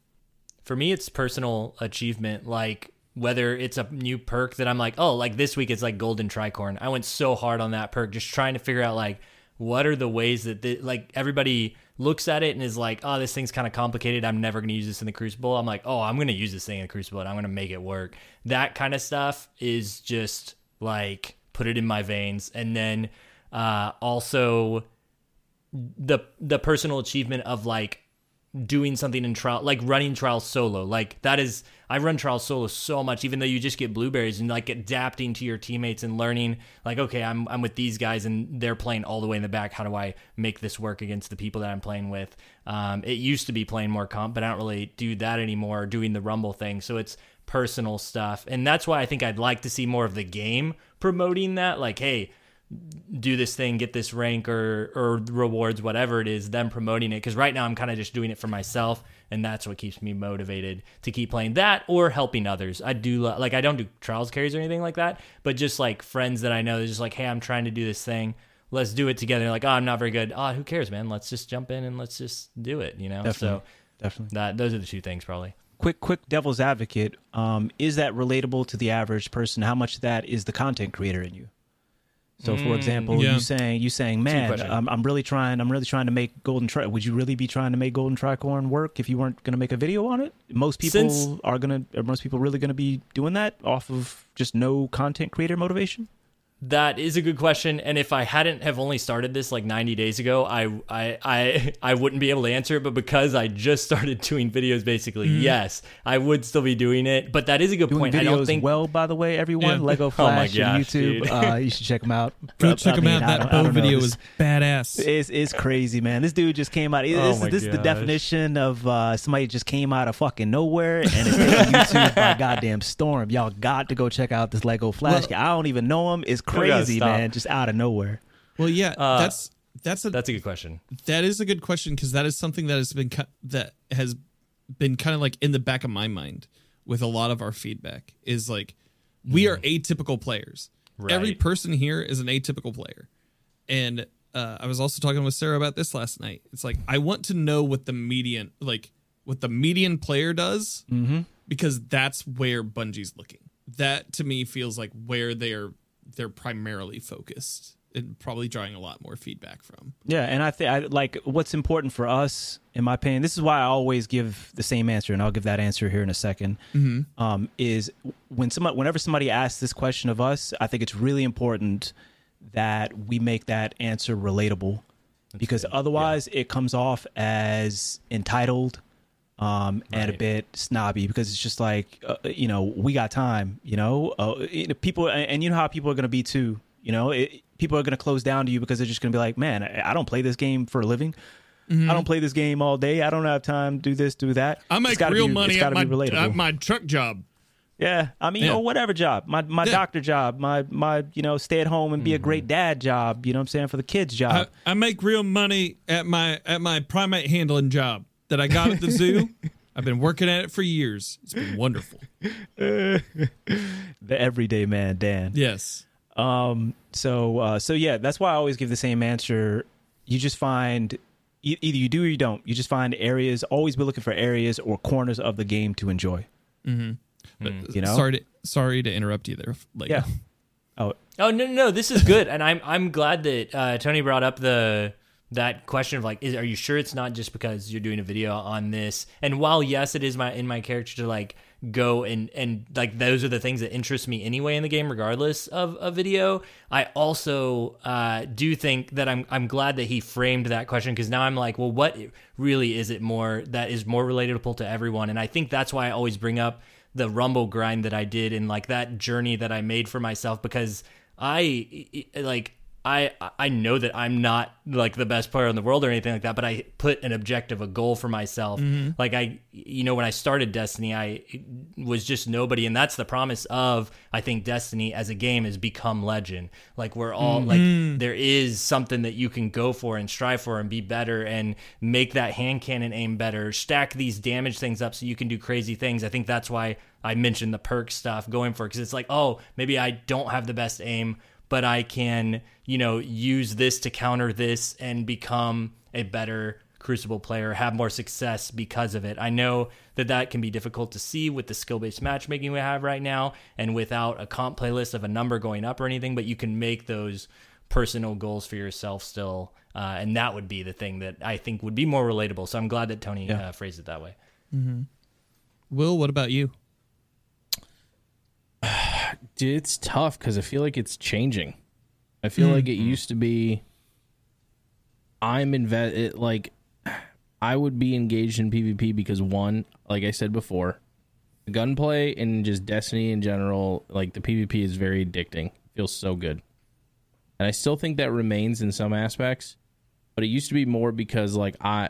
for me it's personal achievement like whether it's a new perk that i'm like oh like this week it's like golden tricorn i went so hard on that perk just trying to figure out like what are the ways that the, like everybody looks at it and is like oh this thing's kind of complicated. I'm never going to use this in the crucible. I'm like oh i'm going to use this thing in the crucible and i'm going to make it work. That kind of stuff is just like put it in my veins. And then uh also the the personal achievement of like doing something in trial like running trials solo. Like that is i run trials solo so much even though you just get blueberries and like adapting to your teammates and learning like okay i'm i'm with these guys and they're playing all the way in the back. How do i make this work against the people that i'm playing with? Um it used to be playing more comp but i don't really do that anymore doing the rumble thing. So it's personal stuff. And that's why i think i'd like to see more of the game promoting that. Like hey do this thing, get this rank or or rewards, whatever it is, them promoting it. Because right now I'm kind of just doing it for myself, and that's what keeps me motivated to keep playing that or helping others. I do lo- like I don't do trials carries or anything like that, but just like friends that I know, they're just like, hey, I'm trying to do this thing. Let's do it together. Like, oh, I'm not very good. Oh, who cares, man? Let's just jump in and let's just do it. You know. Definitely. So definitely that those are the two things probably. quick quick devil's advocate um is that relatable to the average person how much of that is the content creator in you so for Mm, example yeah. you saying you saying man. I'm, I'm really trying i'm really trying to make golden tri would you really be trying to make golden tricorn work if you weren't going to make a video on it most people Since- are going to are most people really going to be doing that off of just no content creator motivation That is a good question, and if I hadn't have only started this like 90 days ago, I I I, I wouldn't be able to answer it. But because I just started doing videos, basically, yes, I would still be doing it. But that is a good doing point. videos I don't think well by the way everyone Yeah. lego Oh flash gosh, and youtube uh you should check them out Go I check him mean, out. That bow video This- was badass. It's, it's crazy, man. This dude just came out. Oh This, my this is the definition of uh, somebody just came out of fucking nowhere and it's taking YouTube by goddamn storm. Y'all got to go check out this Lego Flash. Well- I don't even know him. It's gotta crazy, man. Just out of nowhere. well, yeah, Uh, that's that's a that's a good question. that is a good question because that is something that has been cu- that has been kind of like in the back of my mind with a lot of our feedback is like we are atypical players. Every person here is an atypical player, and uh, I was also talking with Sarah about this last night. It's like I want to know what the median like what the median player does because that's where Bungie's looking. That to me feels like where they're they're primarily focused and probably drawing a lot more feedback from. Yeah, and I think I like what's important for us, in my opinion. This is why I always give the same answer, and I'll give that answer here in a 2nd Um, is when somebody, whenever somebody asks this question of us, I think it's really important that we make that answer relatable, because otherwise it comes off as entitled, um, and a bit snobby because it's just like uh, you know we got time you know uh, it- people and and you know how people are going to be too you know it, people are going to close down to you because they're just going to be like man I, I don't play this game for a living I don't play this game all day I don't have time do this do that I make real be, money at my, at my truck job. yeah, I mean, Yeah. or whatever job, my my Yeah. doctor job, my my you know stay at home and be a great dad job. You know what I'm saying for the kids job. I, I make real money at my at my primate handling job that I got at the zoo. I've been working at it for years. It's been wonderful. the everyday man, Dan. Yes. Um. So uh. So yeah, that's why I always give the same answer. You just find e- either you do or you don't. You just find areas. Always be looking for areas or corners of the game to enjoy. You know. Sorry to sorry to interrupt you there. Like, Yeah. Oh, Oh no, no, no, this is good, and I'm I'm glad that uh, Tony brought up the that question of like, is, are you sure it's not just because you're doing a video on this? And while yes, it is my in my character to like go and and like those are the things that interest me anyway in the game, regardless of a video. I also uh, do think that I'm I'm glad that he framed that question because now I'm like, well, what really is it more that is more relatable to everyone? And I think that's why I always bring up the rumble grind that I did and like that journey that I made for myself because I like I I know that I'm not like the best player in the world or anything like that, but I put an objective, a goal for myself. Mm-hmm. Like I, you know, when I started Destiny, I was just nobody, and that's the promise of I think Destiny as a game is become legend. Like we're all like mm-hmm. there is something that you can go for and strive for and be better and make that hand cannon aim better, stack these damage things up so you can do crazy things. I think that's why I mentioned the perk stuff going for because it's like, oh, maybe I don't have the best aim but I can, you know, use this to counter this and become a better Crucible player, have more success because of it. I know that that can be difficult to see with the skill based matchmaking we have right now and without a comp playlist of a number going up or anything, but you can make those personal goals for yourself still. Uh, and that would be the thing that I think would be more relatable. So I'm glad that Tony Yeah. uh, phrased it that way. Will, what about you? Dude, it's tough because I feel like it's changing. I feel like it mm-hmm. used to be. I'm invest it like I would be engaged in PvP because one, like I said before, gunplay and just Destiny in general, like the PvP is very addicting. feels so good, and I still think that remains in some aspects, but it used to be more because like I,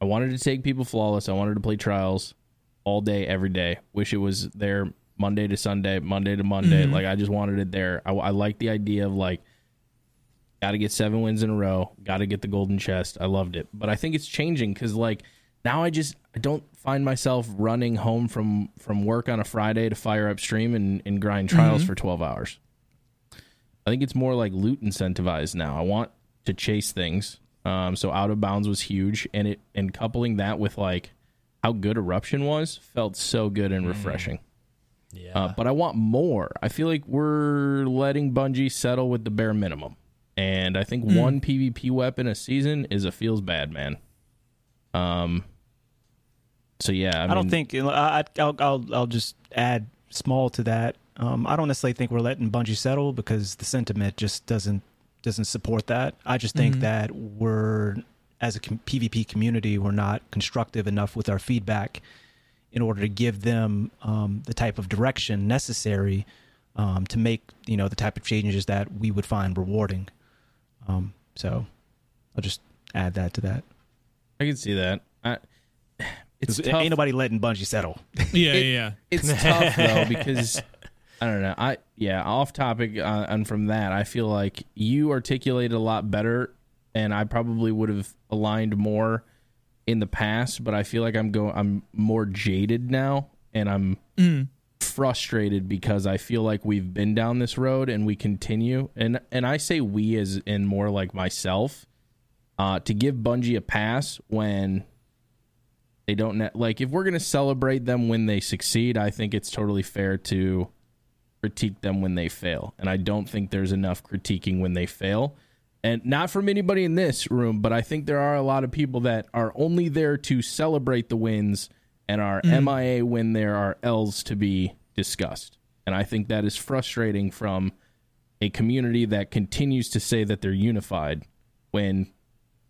I wanted to take people flawless. I wanted to play trials all day, every day. Wish it was there Monday to Sunday, Monday to Monday. Mm-hmm. Like I just wanted it there. I, I like the idea of like, got to get seven wins in a row, got to get the golden chest. I loved it, but I think it's changing because like now I just I don't find myself running home from from work on a Friday to fire up stream and, and grind trials mm-hmm. for twelve hours. I think it's more like loot incentivized now. I want to chase things. Um, so out of bounds was huge, and it and coupling that with like how good eruption was felt so good and mm-hmm. refreshing. Yeah. Uh, but I want more. I feel like we're letting Bungie settle with the bare minimum, and I think one PvP weapon a season is a feels bad man. Um. So yeah, I, I, don't think I, I- I'll, I'll I'll just add small to that. Um, I don't necessarily think we're letting Bungie settle because the sentiment just doesn't doesn't support that. I just think that we're as a PvP community we're not constructive enough with our feedback in order to give them um, the type of direction necessary um, to make you know the type of changes that we would find rewarding. Um, so I'll just add that to that. I can see that. I, it's 'Cause tough. ain't nobody letting Bungie settle. Yeah, It- yeah. it's tough though because I don't know. I yeah, off topic uh, and from that, I feel like you articulated a lot better, and I probably would have aligned more in the past. But I feel like I'm going. I'm more jaded now, and I'm frustrated because I feel like we've been down this road and we continue. And and I say we as in more like myself. Uh, to give Bungie a pass when they don't ne- like if we're going to celebrate them when they succeed i think it's totally fair to critique them when they fail and i don't think there's enough critiquing when they fail and not from anybody in this room but i think there are a lot of people that are only there to celebrate the wins and are mia mm-hmm. when there are l's to be discussed and i think that is frustrating from a community that continues to say that they're unified when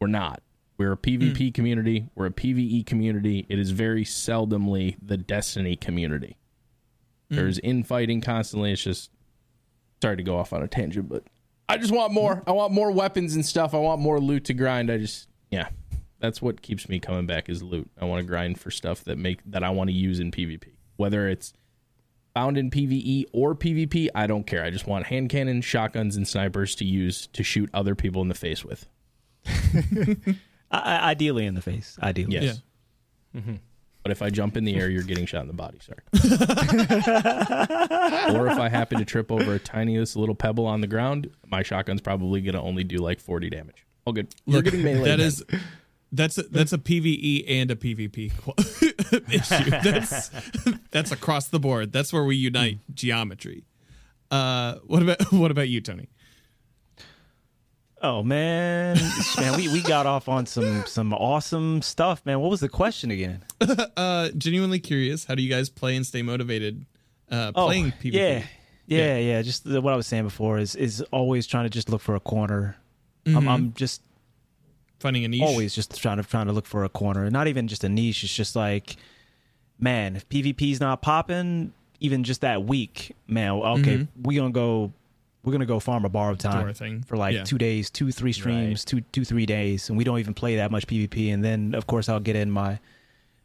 we're not We're a PvP mm. community. We're a PvE community. It is very seldomly the Destiny community. Mm. There's infighting constantly. It's just sorry to go off on a tangent, but I just want more. I want more weapons and stuff. I want more loot to grind. I just yeah. That's what keeps me coming back is loot. I want to grind for stuff that make that I want to use in PvP. Whether it's found in PvE or PvP, I don't care. I just want hand cannons, shotguns, and snipers to use to shoot other people in the face with. I, I- ideally in the face. Ideally. Yes. Yeah. Mm-hmm. But if I jump in the air, you're getting shot in the body. Sorry. or if I happen to trip over a tiniest little pebble on the ground, my shotgun's probably gonna only do like 40 damage. All good. You're Look, getting melee. that then. is that's a, that's a PVE and a PvP issue. That's that's across the board. That's where we unite geometry. Uh, what about what about you, Tony? Oh man, man, we, we got off on some some awesome stuff, man. What was the question again? Uh, genuinely curious. How do you guys play and stay motivated uh, Oh, playing PvP? Yeah, yeah, yeah. Just the, what I was saying before is is always trying to just look for a corner. I'm, I'm just Finding a niche. always just trying to trying to look for a corner. Not even just a niche. It's just like, man, if PvP's not popping, even just that week, man. Okay, Mhm. we gonna go. We're gonna go farm a borrowed Do time thing. for like Yeah. two days, two three streams, two two three days, and we don't even play that much PvP. And then of course I'll get in my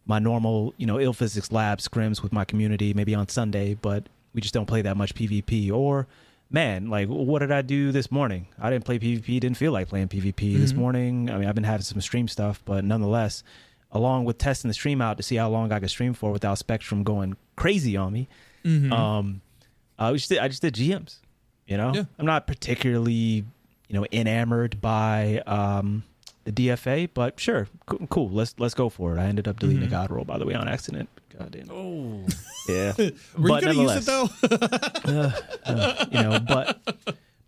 my normal you know IllPhysics lab scrims with my community maybe on Sunday, but we just don't play that much PvP. Or man, like what did I do this morning? I didn't play PvP. Didn't feel like playing PvP this Mhm. morning. I mean I've been having some stream stuff, but nonetheless. Along with testing the stream out to see how long I could stream for without Spectrum going crazy on me, Mhm. um, I just did, I just did GMs. You know, Yeah. I'm not particularly you know enamored by um, the DFA, but sure, cool, cool. Let's let's go for it. I ended up deleting Mhm. a god roll by the way on accident. God damn. Oh, Yeah, Were but you gonna use it though? uh, you know, but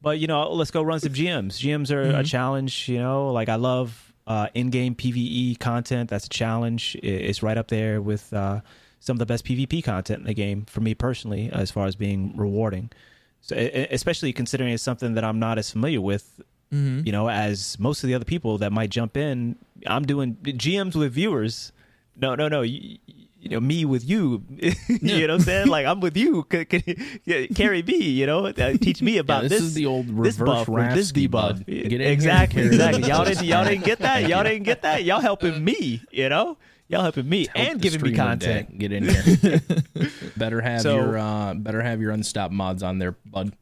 but you know, let's go run some GMs. GMs are a Mhm. challenge. You know, like I love uh, in-game PVE content. That's a challenge. It's right up there with uh, some of the best PvP content in the game for me personally, as far as being rewarding. So, especially considering it's something that I'm not as familiar with, Mhm. you know, as most of the other people that might jump in. I'm doing GMs with viewers. No, no, no. You, you know, me with you. you know what I'm saying? Like I'm with you. C- c- carry me. You know, uh, teach me Yeah, about this, this. is the old this reverse buff or this debuff. Get in here exactly, exactly. Y'all didn't, y'all didn't get that. Y'all didn't get that. Y'all helping me. You know, y'all helping me Help and giving me content. Get in here. better have So- your uh, better have your unstop mods on there, bud.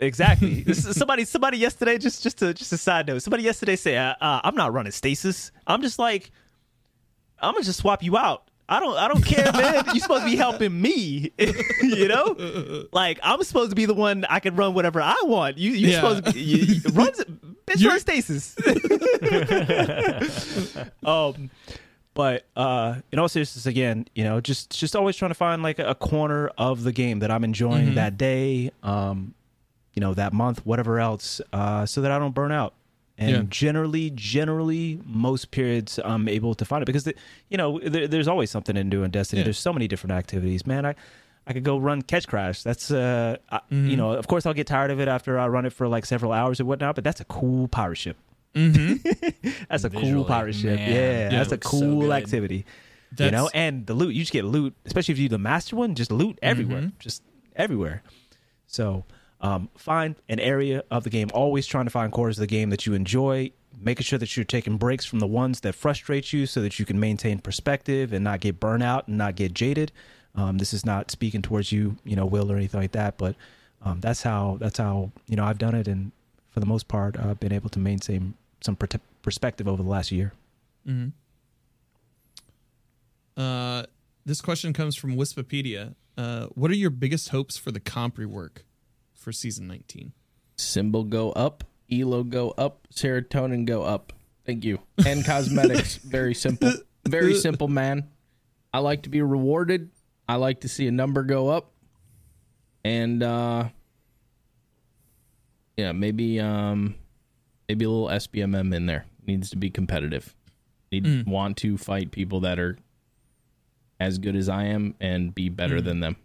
Exactly. This somebody, somebody yesterday, just just a just a side note. Somebody yesterday said, uh, uh, "I'm not running stasis. I'm just like, I'm gonna just swap you out. I don't, I don't care, man. You're supposed to be helping me. you know, like I'm supposed to be the one I can run whatever I want. You, you're Yeah. supposed to be, you, you, run, bitch, run stasis. um, but uh, in all seriousness, again, you know, just just always trying to find like a, corner of the game that I'm enjoying Mhm. that day, um, you know, that month, whatever else, uh, so that I don't burn out. And Yeah. generally, generally, most periods I'm able to find it because, the, you know, there, there's always something to do in Destiny. Yeah. There's so many different activities, man. I, I could go run Ketchcrash. That's, uh, I, Mhm. you know, of course I'll get tired of it after I run it for like several hours or whatnot. But that's a cool pirate ship. Mhm. That's a cool pirate ship. man, yeah, Yeah. that's a looks so cool good. activity. you know, and the loot you just get loot, especially if you do the master one, just loot everywhere, Mhm. just everywhere. So, um, find an area of the game. Always trying to find corners of the game that you enjoy. Making sure that you're taking breaks from the ones that frustrate you, so that you can maintain perspective and not get burnout and not get jaded. Um, this is not speaking towards you, you know, Will or anything like that, but um, that's how that's how you know I've done it, and for the most part, I've been able to maintain some per- perspective over the last year. Mhm. Uh, this question comes from Wispipedia. Uh, what are your biggest hopes for the comp rework for season 19? Symbol go up, elo go up, serotonin go up. Thank you. And cosmetics, very simple. Very simple, man. I like to be rewarded. I like to see a number go up. And uh yeah, maybe um maybe a little SBMM in there. Needs to be competitive. Need Mm. want to fight people that are as good as I am and be better Mm. than them.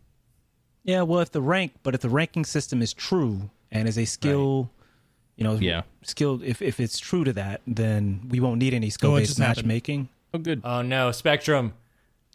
Yeah, well, if the rank, but if the ranking system is true and is a skill You know, Yeah. skill. If if it's true to that, then we won't need any skill based just happened? matchmaking. Oh, good. Oh no, Spectrum.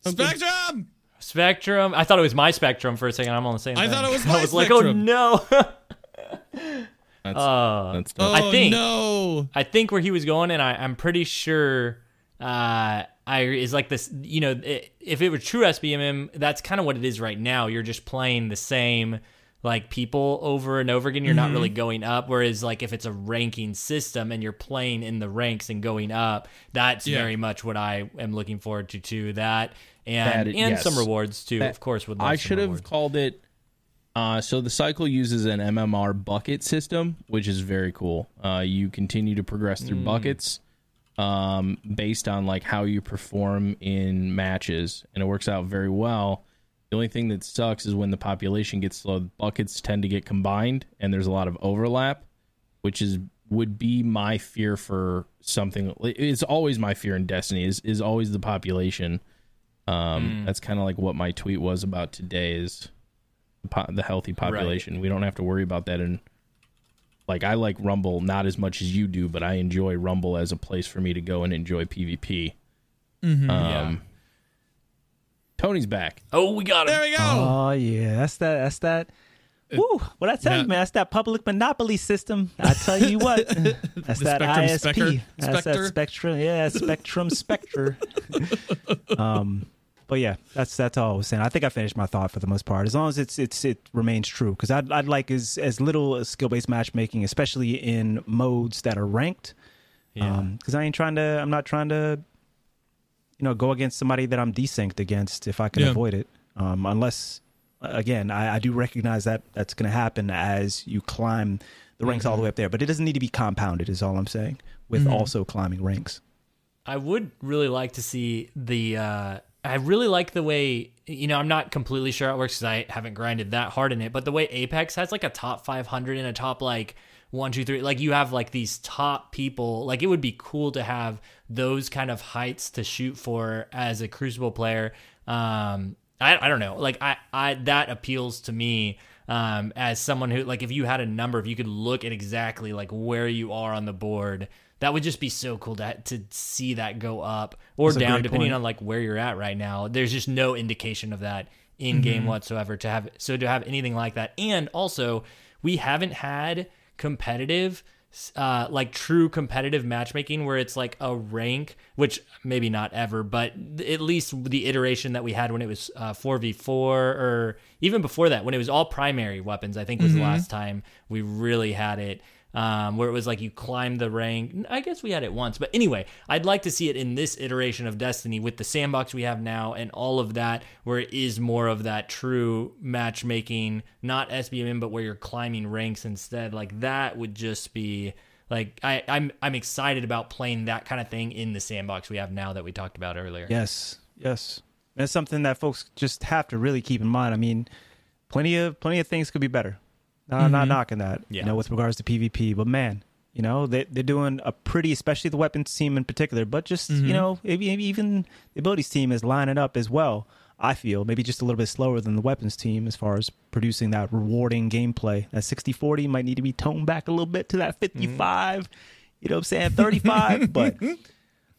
Spectrum. Spectrum. I thought it was my Spectrum for a second. I'm on the same. I thing. thought it was I my was like, oh no. That's, uh, that's Oh I think- no. I think where he was going, and I, I'm pretty sure uh, I is like this. You know, i if it were true SBMM, that's kind of what it is right now. You're just playing the same like people over and over again. You're not really going up. Whereas like if it's a ranking system and you're playing in the ranks and going up, that's Yeah. very much what I am looking forward to. To that and That- and yes. some rewards too. That- of course, would love I should have called it. Uh, so the cycle uses an MMR bucket system, which is very cool. Uh, you continue to progress through buckets um, based on like how you perform in matches, and it works out very well. The only thing that sucks is when the population gets slow, buckets tend to get combined, and there's a lot of overlap, which is would be my fear for something. It's always my fear in Destiny is is always the population. Um, That's kind of like what my tweet was about today is po- the healthy population. We don't have to worry about that. And like, I like Rumble not as much as you do, but I enjoy Rumble as a place for me to go and enjoy PvP. Um, Yeah. Tony's back. Oh, we got him. There we go. Oh yeah, that's that. That's that. Woo! What I tell yeah. you, man, that's that public monopoly system. I tell you what, that's The that Spectrum ISP. Specker- That's Spectre? that Spectrum. Yeah, Spectrum Spectre. um, but yeah, that's that's all I was saying. I think I finished my thought for the most part. As long as it's it's it remains true, because I'd I'd like as as little skill based matchmaking, especially in modes that are ranked. Yeah. because I ain't trying to. I'm not trying to, you know, go against somebody that I'm desynced against if I can Yeah. avoid it. Um, unless, again, I, I do recognize that that's going to happen as you climb the ranks all the way up there. But it doesn't need to be compounded. Is all I'm saying. With also climbing ranks. I would really like to see the. Uh, I really like the way you know. I'm not completely sure how it works because I haven't grinded that hard in it. But the way Apex has like a top 500 and a top like one, two, three. Like you have like these top people. Like it would be cool to have those kind of heights to shoot for as a Crucible player. Um, I I don't know. Like I I that appeals to me. Um, as someone who like if you had a number, if you could look at exactly like where you are on the board, that would just be so cool to to see that go up or That's down depending point. on like where you're at right now. There's just no indication of that in game Mm-hmm. whatsoever to have so to have anything like that. And also, we haven't had competitive uh like true competitive matchmaking where it's like a rank which maybe not ever but at least the iteration that we had when it was uh 4v4 or even before that when it was all primary weapons i think was the last time we really had it um, where it was like you climb the rank. I guess we had it once, but anyway, I'd like to see it in this iteration of Destiny with the sandbox we have now and all of that, where it is more of that true matchmaking, not SBMM, but where you're climbing ranks instead. Like that would just be like I, I'm I'm excited about playing that kind of thing in the sandbox we have now that we talked about earlier. Yes, yes. It's something that folks just have to really keep in mind. I mean, plenty of plenty of things could be better. No, I'm not knocking that. Yeah. You know, with regards to PvP, but man, you know, they they're doing a pretty, especially the weapons team in particular, but just you know, maybe, maybe even the abilities team is lining up as well. I feel maybe just a little bit slower than the weapons team as far as producing that rewarding gameplay. That 60-40 might need to be toned back a little bit to that 55. You know what I'm saying? 35, but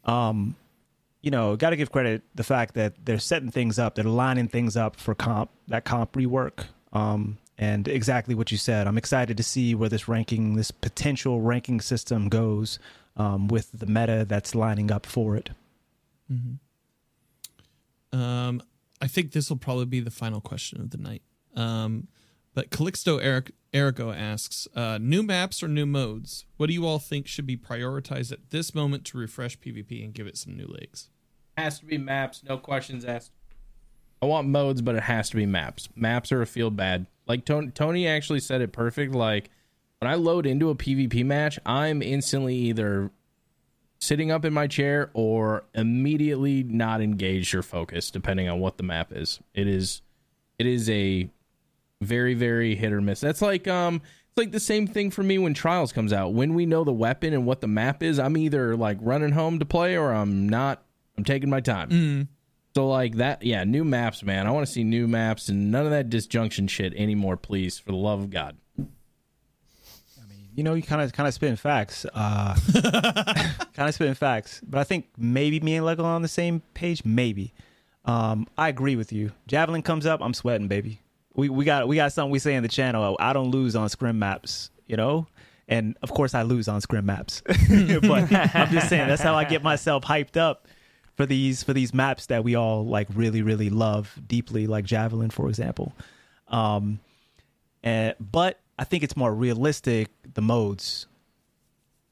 um you know, got to give credit the fact that they're setting things up, they're lining things up for comp, that comp rework. Um, and exactly what you said. I'm excited to see where this ranking, this potential ranking system goes um, with the meta that's lining up for it. Um, I think this will probably be the final question of the night. Um, but Calixto Eric Erico asks, uh, new maps or new modes? What do you all think should be prioritized at this moment to refresh PvP and give it some new legs? Has to be maps, no questions asked. I want modes, but it has to be maps. Maps are a feel bad. Like Tony, Tony actually said it perfect. Like when I load into a PvP match, I'm instantly either sitting up in my chair or immediately not engaged or focused, depending on what the map is. It is, it is a very very hit or miss. That's like um, it's like the same thing for me when Trials comes out. When we know the weapon and what the map is, I'm either like running home to play or I'm not. I'm taking my time. So like that, yeah, new maps, man. I want to see new maps and none of that disjunction shit anymore, please, for the love of God. I mean, you know, you kind of kind of spitting facts. Uh, kind of spitting facts. But I think maybe me and Lego on the same page. Maybe. Um, I agree with you. Javelin comes up, I'm sweating, baby. We we got we got something we say in the channel. I don't lose on scrim maps, you know. And of course, I lose on scrim maps. but I'm just saying that's how I get myself hyped up for these for these maps that we all like really really love deeply, like Javelin, for example. Um, and but I think it's more realistic the modes.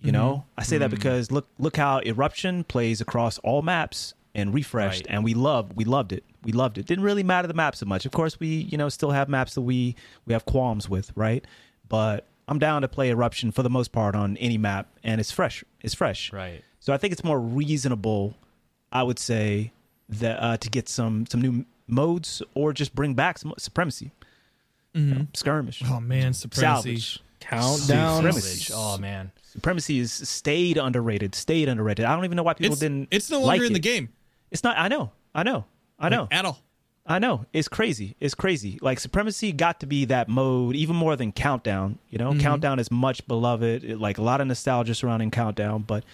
You know, mm-hmm. I say that mm. because look look how Eruption plays across all maps and refreshed, Right. and we loved we loved it. We loved it. Didn't really matter the map so much. Of course, we you know still have maps that we we have qualms with, right? But I'm down to play Eruption for the most part on any map, and it's fresh. It's fresh. Right. So I think it's more reasonable, I would say, that uh, to get some some new modes or just bring back some supremacy, skirmish, Oh man, supremacy. salvage. Countdown. Supremacy. Oh man. Supremacy is stayed underrated. Stayed underrated. I don't even know why people It's, didn't. it's no longer like in the game. It's not. I know. I know. I know. Like, at all. I know. It's crazy. It's crazy. Like Supremacy got to be that mode even more than Countdown. You know, Countdown is much beloved. It- like a lot of nostalgia surrounding Countdown, but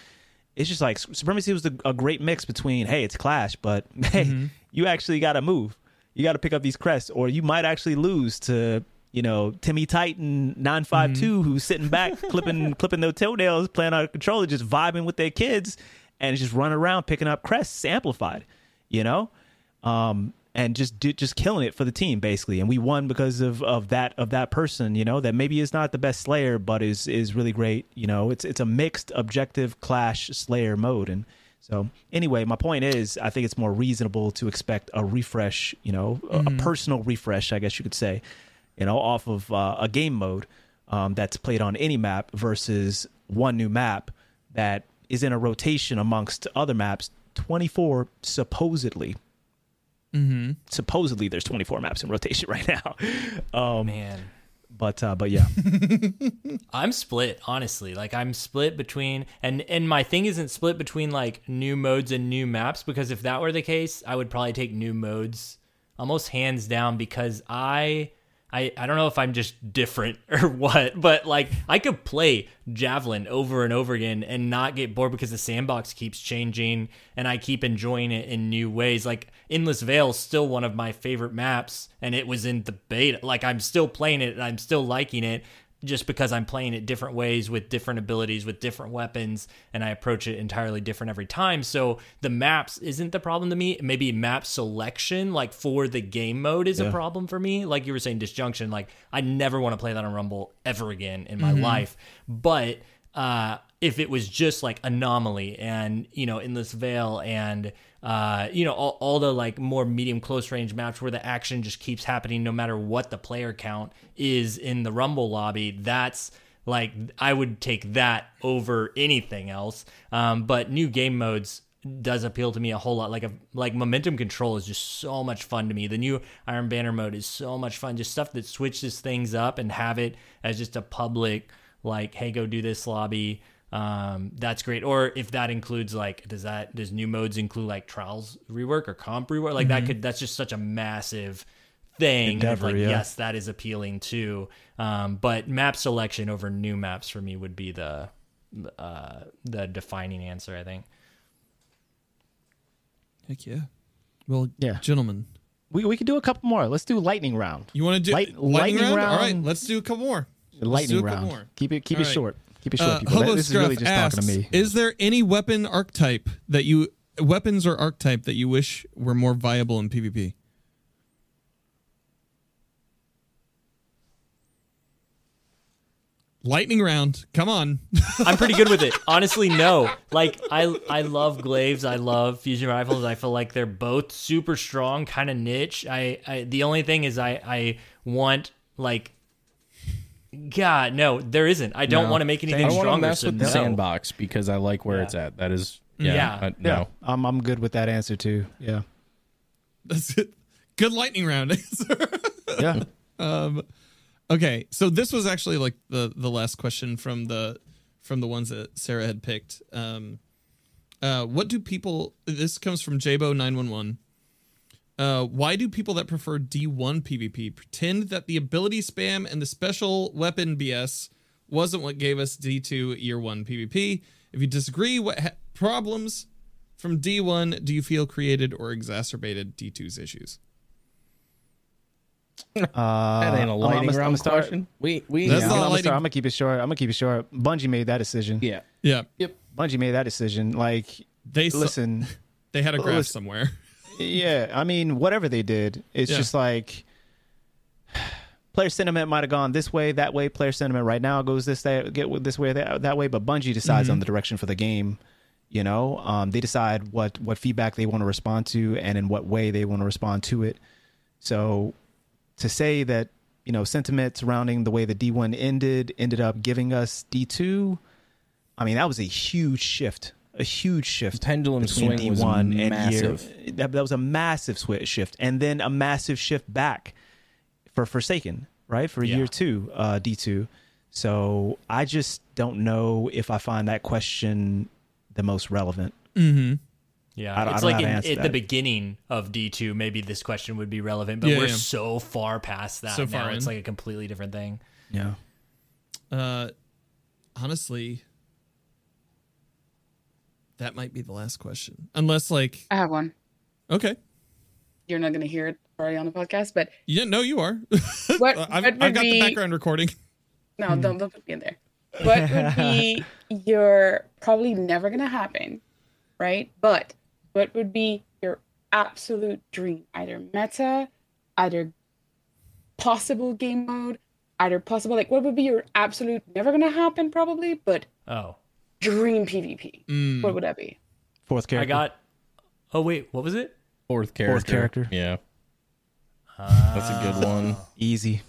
it's just like Supremacy was the, a great mix between hey, it's Clash, but hey, you actually got to move. You got to pick up these crests, or you might actually lose to you know Timmy Titan nine five two who's sitting back clipping clipping their toenails, playing on a controller, just vibing with their kids, and just running around picking up crests amplified. You know, um, and just do, just killing it for the team basically. And we won because of, of that of that person, you know, that maybe is not the best Slayer, but is is really great. You know, it's it's a mixed objective clash Slayer mode, and so anyway, my point is, I think it's more reasonable to expect a refresh, you know, a, a personal refresh, I guess you could say, you know, off of uh, a game mode um, that's played on any map versus one new map that is in a rotation amongst other maps. Twenty four supposedly supposedly there's 24 maps in rotation right now. Um, Man. but uh, but yeah, I'm split, honestly. Like I'm split between and and my thing isn't split between like new modes and new maps because if that were the case, I would probably take new modes almost hands down because I I I don't know if I'm just different or what, but like I could play Javelin over and over again and not get bored because the sandbox keeps changing and I keep enjoying it in new ways. Like Endless Vale is still one of my favorite maps and it was in the beta. Like I'm still playing it and I'm still liking it just because I'm playing it different ways with different abilities, with different weapons, and I approach it entirely different every time. So the maps isn't the problem to me. Maybe map selection, like for the game mode, is a problem for me. Like you were saying, disjunction. Like I never want to play that on Rumble ever again in my life. But uh, if it was just like anomaly and you know endless vale and uh, you know all, all the like more medium close range maps where the action just keeps happening no matter what the player count is in the rumble lobby that's like i would take that over anything else um, but new game modes does appeal to me a whole lot. Like a like momentum control is just so much fun to me. The new Iron Banner mode is so much fun. Just stuff that switches things up and have it as just a public like, hey, go do this lobby. Um, that's great. Or if that includes like, does that does new modes include like trials rework or comp rework? Like that could that's just such a massive thing. Endeavor, like, yeah. yes, that is appealing too. Um, but map selection over new maps for me would be the uh, the defining answer. I think. Heck yeah. Well, Yeah. gentlemen, we we could do a couple more. Let's do lightning round. you want to do Light- lightning, lightning round? All right, let's do a couple more. Let's lightning do a couple round. more. Keep it keep All it right. short. Keep it short, Uh, people. Hobo This is really Scruff just talking to me. Is there any weapon archetype that you weapons or archetype that you wish were more viable in PvP? Lightning round. Come on. I'm pretty good with it. Honestly, no. Like I I love glaives. I love fusion rifles. I feel like they're both super strong, kind of niche. I, I the only thing is I I want like God, no, there isn't. I don't No. want to make I anything don't want to stronger. mess so with the no. sandbox because I like where Yeah. it's at. That is, yeah, Yeah. I- yeah, no. I'm I'm good with that answer too. Yeah, That's it. Good lightning round answer. yeah. Um, okay, so this was actually like the the last question from the from the ones that Sarah had picked. Um, uh, what do people? This comes from Jabo nine one one. Uh, why do people that prefer D1 PvP pretend that the ability spam and the special weapon BS wasn't what gave us D2 year one PvP. If you disagree, what ha- problems from D1 do you feel created or exacerbated D2's issues? Uh, That ain't a I'm- lightning I'm, round I'm question. We we That's Yeah, not I'm, gonna I'm gonna keep it short. I'm gonna keep it short. Bungie made that decision. yeah. Yeah, Yep. Bungie made that decision. Like, they s- listen, they had a graph listen. somewhere. Yeah. I mean, whatever they did, it's Yeah. just like player sentiment might have gone this way, that way. Player sentiment right now goes this that get this way, that, that way. But Bungie decides Mm-hmm. on the direction for the game. You know, um, they decide what what feedback they want to respond to and in what way they want to respond to it. So to say that you know sentiment surrounding the way the D1 ended ended up giving us D2, I mean that was a huge shift, a huge shift. pendulum swing was D1 and massive. year. That, that was a massive swi- shift, and then a massive shift back for Forsaken, right for Yeah. year two, uh, D2. So I just don't know if I find that question the most relevant. Mm-hmm. Yeah, I don't- I it's don't like in, answer at the beginning of D two, maybe this question would be relevant, but Yeah, we're yeah. so far past that So now. far It's like a completely different thing. Yeah. Uh, honestly, that might be the last question, unless like I have one. okay, You're not gonna hear it probably on the podcast, but yeah, no, you are. What- I've, what would I've got the background recording. no, don't don't put me in there. What would be your probably never gonna happen, right? But what would be your absolute dream? Either meta, either possible game mode, either possible like what would be your absolute never gonna happen probably, but Oh, dream PvP? Mm. What would that be? Fourth character. I got. Oh wait, what was it? Fourth character. Fourth character. Yeah. That's a good one. easy.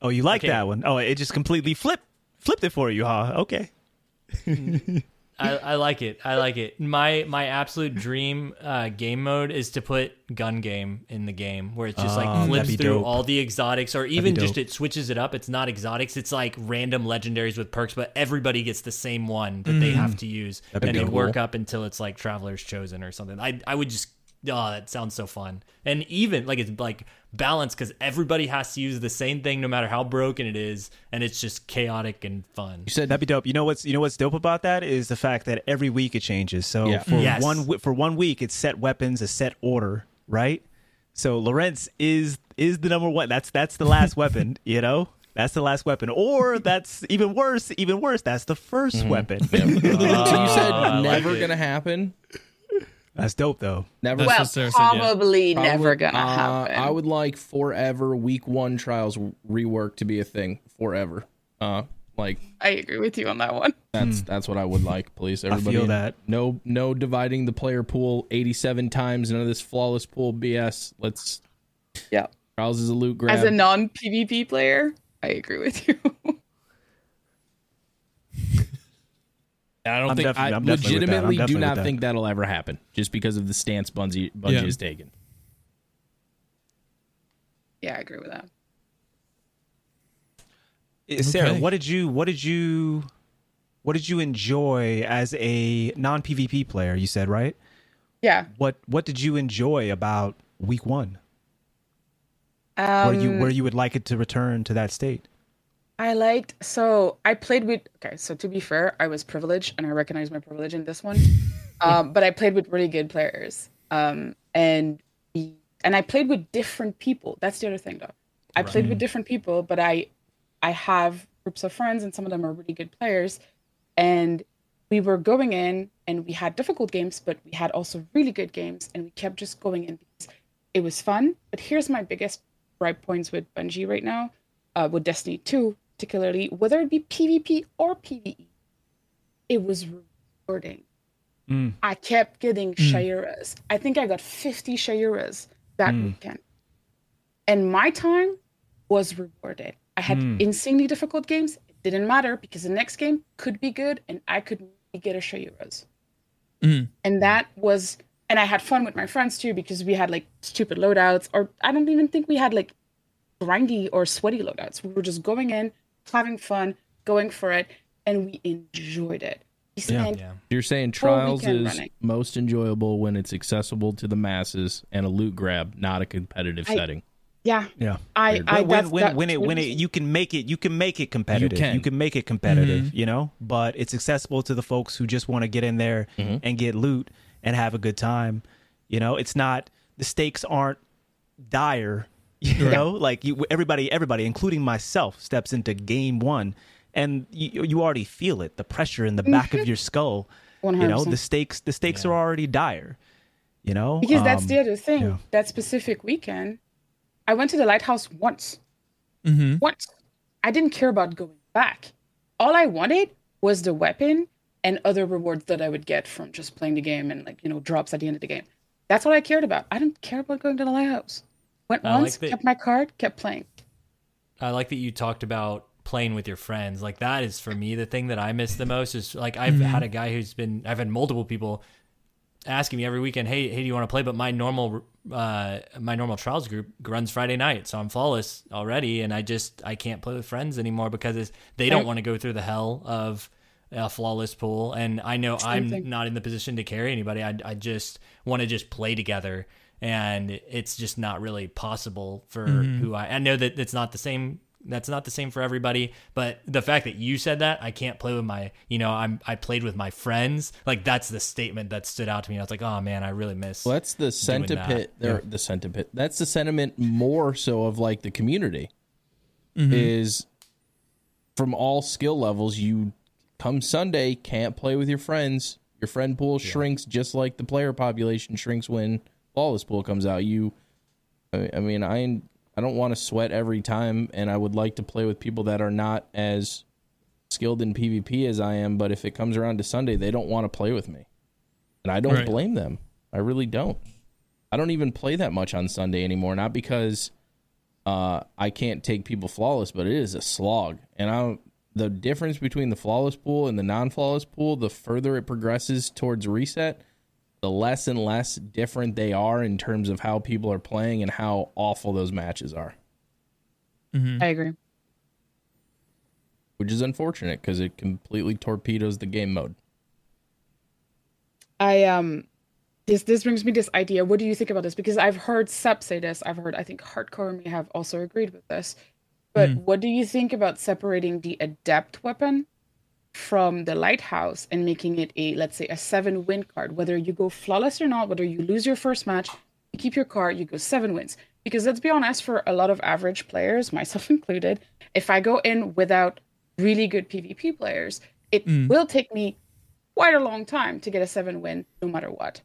Oh, you like Okay. that one? Oh, it just completely flipped flipped it for you, huh? Okay. I, I like it. I like it. My my absolute dream uh, game mode is to put gun game in the game, where it just Oh, like flips be through dope. all the exotics, or even just it switches it up. It's not exotics; it's like random legendaries with perks, but everybody gets the same one that they have to use, Mm. That'd and they cool. work up until it's like Traveler's Chosen or something. I I would just. Oh, that sounds so fun. And even like it's like balanced because everybody has to use the same thing no matter how broken it is, and it's just chaotic and fun. You said That'd be dope. You know what's you know what's dope about that is the fact that every week it changes. So Yeah. for Yes. one for one week it's set weapons, a set order, right? So Lorenz is is the number one. That's that's the last weapon. You know, that's the last weapon. Or that's even worse. Even worse. That's the 1st mm-hmm. weapon. so you said ah, I like never gonna happen. That's dope though. Never. That's well, what Sarah said, yeah. probably Probably- never gonna uh, happen. I would like forever week one trials rework to be a thing forever. Uh, like I agree with you on that one. that's that's what I would like, please. Everybody, feel that. No, no dividing the player pool eighty-seven times. None of this flawless pool BS. Let's Yeah. trials is a loot grab. As a non PvP player, I agree with you. I don't I'm think definitely- I I'm definitely with that. I'm legitimately do not with that. think that'll ever happen, just because of the stance Bungie Bungie Yeah. has taken. yeah, I agree with that. Uh, Sarah, what did you what did you what did you enjoy as a non PvP player? You said right. Yeah. What what did you enjoy about week one? Um, where you where you would like it to return to that state? I liked so I played with okay, so to be fair, I was privileged and I recognize my privilege in this one. um, but I played with really good players. Um, and and I played with different people. That's the other thing though. I played with different people, but I I have groups of friends and some of them are really good players. And we were going in and we had difficult games, but we had also really good games and we kept just going in because it was fun. But here's my biggest gripe points with Bungie right now, uh, with Destiny 2, particularly, whether it be PvP or PvE, it was rewarding. Mm. I kept getting Shayuras. I think I got 50 Shayuras that Mm. weekend. And my time was rewarded. I had Mm. insanely difficult games. It didn't matter because the next game could be good and I could get a Shayura's. Mhm. And that was, and I had fun with my friends too because we had like stupid loadouts, or I don't even think we had like grindy or sweaty loadouts. We were just going in, having fun, going for it, and we enjoyed it. We Yeah. spent Yeah. You're saying trials is running. most enjoyable when it's accessible to the masses and a loot grab, not a competitive I- setting. Yeah, Yeah. I, I when that's, when that's when it when it you can make it you can make it competitive. can. You can make it competitive, Mm-hmm. you know, but it's accessible to the folks who just want to get in there Mm-hmm. and get loot and have a good time. You know, it's not the stakes aren't dire. You know, like you everybody everybody including myself steps into game 1 and you you already feel it, the pressure in the back of your skull. One hundred. You know, the stakes the stakes Yeah. are already dire. You know? because that's Um, the other thing. yeah. That specific weekend, I went to the lighthouse once. Mm-hmm. Once. I didn't care about going back. All I wanted was the weapon and other rewards that I would get from just playing the game and like, you know, drops at the end of the game. That's all I cared about. I didn't care about going to the lighthouse. Went I like once, that- kept my card, kept playing. I like that you talked about playing with your friends. Like that is for me the thing that I miss the most is like I've had a guy who's been I've had multiple people asking me every weekend, "Hey, hey, do you want to play?" But my normal uh my normal trials group runs Friday night, so I'm flawless already and I just I can't play with friends anymore because it's, they don't want to go through the hell of a flawless pool and I know I'm thing. not in the position to carry anybody. I I just want to just play together and it's just not really possible for mm-hmm. who I I know that it's not the same that's not the same for everybody but the fact that you said that I can't play with my you know I'm I played with my friends like that's the statement that stood out to me I was like oh man I really miss Well, that's the sentiment. that. There, the sentiment. That's the sentiment more so of like the community mm-hmm. is from all skill levels. You come Sunday can't play with your friends. Your friend pool shrinks just like the player population shrinks when flawless pool comes out. You, I mean, I I don't want to sweat every time, and I would like to play with people that are not as skilled in PvP as I am. But if it comes around to Sunday, they don't want to play with me, and I don't Right. blame them. I really don't. I don't even play that much on Sunday anymore. Not because uh, I can't take people flawless, but it is a slog. And I, the difference between the flawless pool and the non-flawless pool, the further it progresses towards reset, the less and less different they are in terms of how people are playing and how awful those matches are. I agree. Which is unfortunate because it completely torpedoes the game mode. I um this this brings me this idea. What do you think about this? Because I've heard Sep say this. I've heard I think Hardcore may have also agreed with this. But what do you think about separating the adept weapon from the lighthouse and making it a let's say a seven win card? Whether you go flawless or not, whether you lose your first match, you keep your card, you go seven wins. Because let's be honest, for a lot of average players, myself included, if I go in without really good PvP players, it mm. will take me quite a long time to get a seven win no matter what.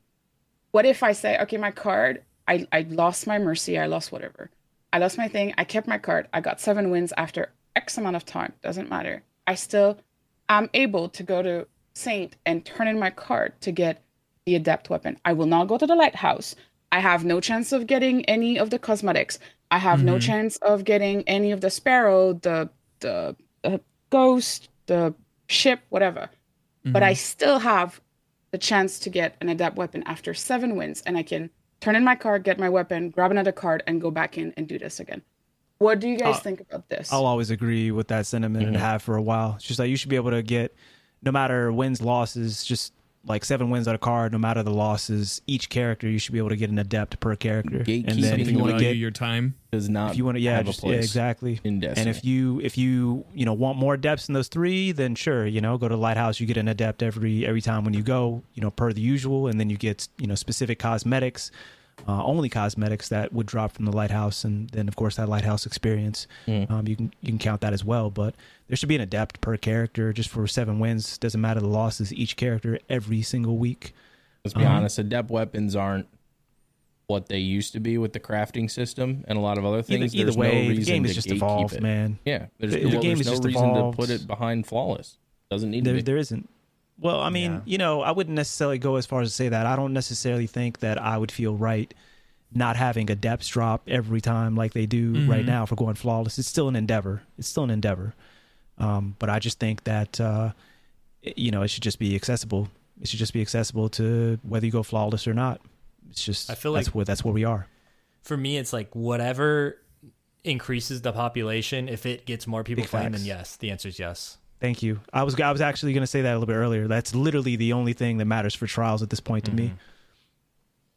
What if I say, okay, my card, I, I lost my mercy, I lost whatever. I lost my thing, I kept my card, I got seven wins after X amount of time, doesn't matter. I still am able to go to Saint and turn in my card to get the adept weapon. I will not go to the lighthouse. I have no chance of getting any of the cosmetics. I have no mm-hmm. chance of getting any of the sparrow, the the, the ghost, the ship, whatever but I mm-hmm. still have the chance to get an adept weapon after seven wins, and I can turn in my card, get my weapon, grab another card, and go back in and do this again. What do you guys Uh, think about this? I'll always agree with that sentiment and have for a while. It's just like you should be able to get, no matter wins, losses, just like seven wins on a card, no matter the losses, each character you should be able to get an adept per character. And then Gatekeeping if If you want to get, your time. Does not if you want to, yeah, just, yeah, exactly. And if you if you you know want more depths in those three, then sure, you know, go to Lighthouse. You get an adept every every time when you go, you know, per the usual, and then you get you know specific cosmetics, uh, only cosmetics that would drop from the Lighthouse, and then of course that Lighthouse experience. Um, you can you can count that as well, but there should be an adept per character just for seven wins. Doesn't matter the losses, each character every single week. Let's be honest, adept weapons aren't what they used to be with the crafting system and a lot of other things. either there's way, no the game is just evolved, it. man. Yeah, there's, The- the well, game there's is no just reason evolved. to put it behind flawless. Doesn't need to be. there isn't. Well, I mean, Yeah. you know, I wouldn't necessarily go as far as to say that. I don't necessarily think that I would feel right not having a depth drop every time like they do right now for going flawless. It's still an endeavor. It's still an endeavor. Um, but I just think that uh, it- you know it should just be accessible. It should just be accessible to whether you go flawless or not. It's just I feel that's like- where that's where we are. for me it's like whatever increases the population if it gets more people Big playing facts. then yes the answer is yes Thank you. I was I was actually going to say that a little bit earlier. That's literally the only thing that matters for trials at this point to me.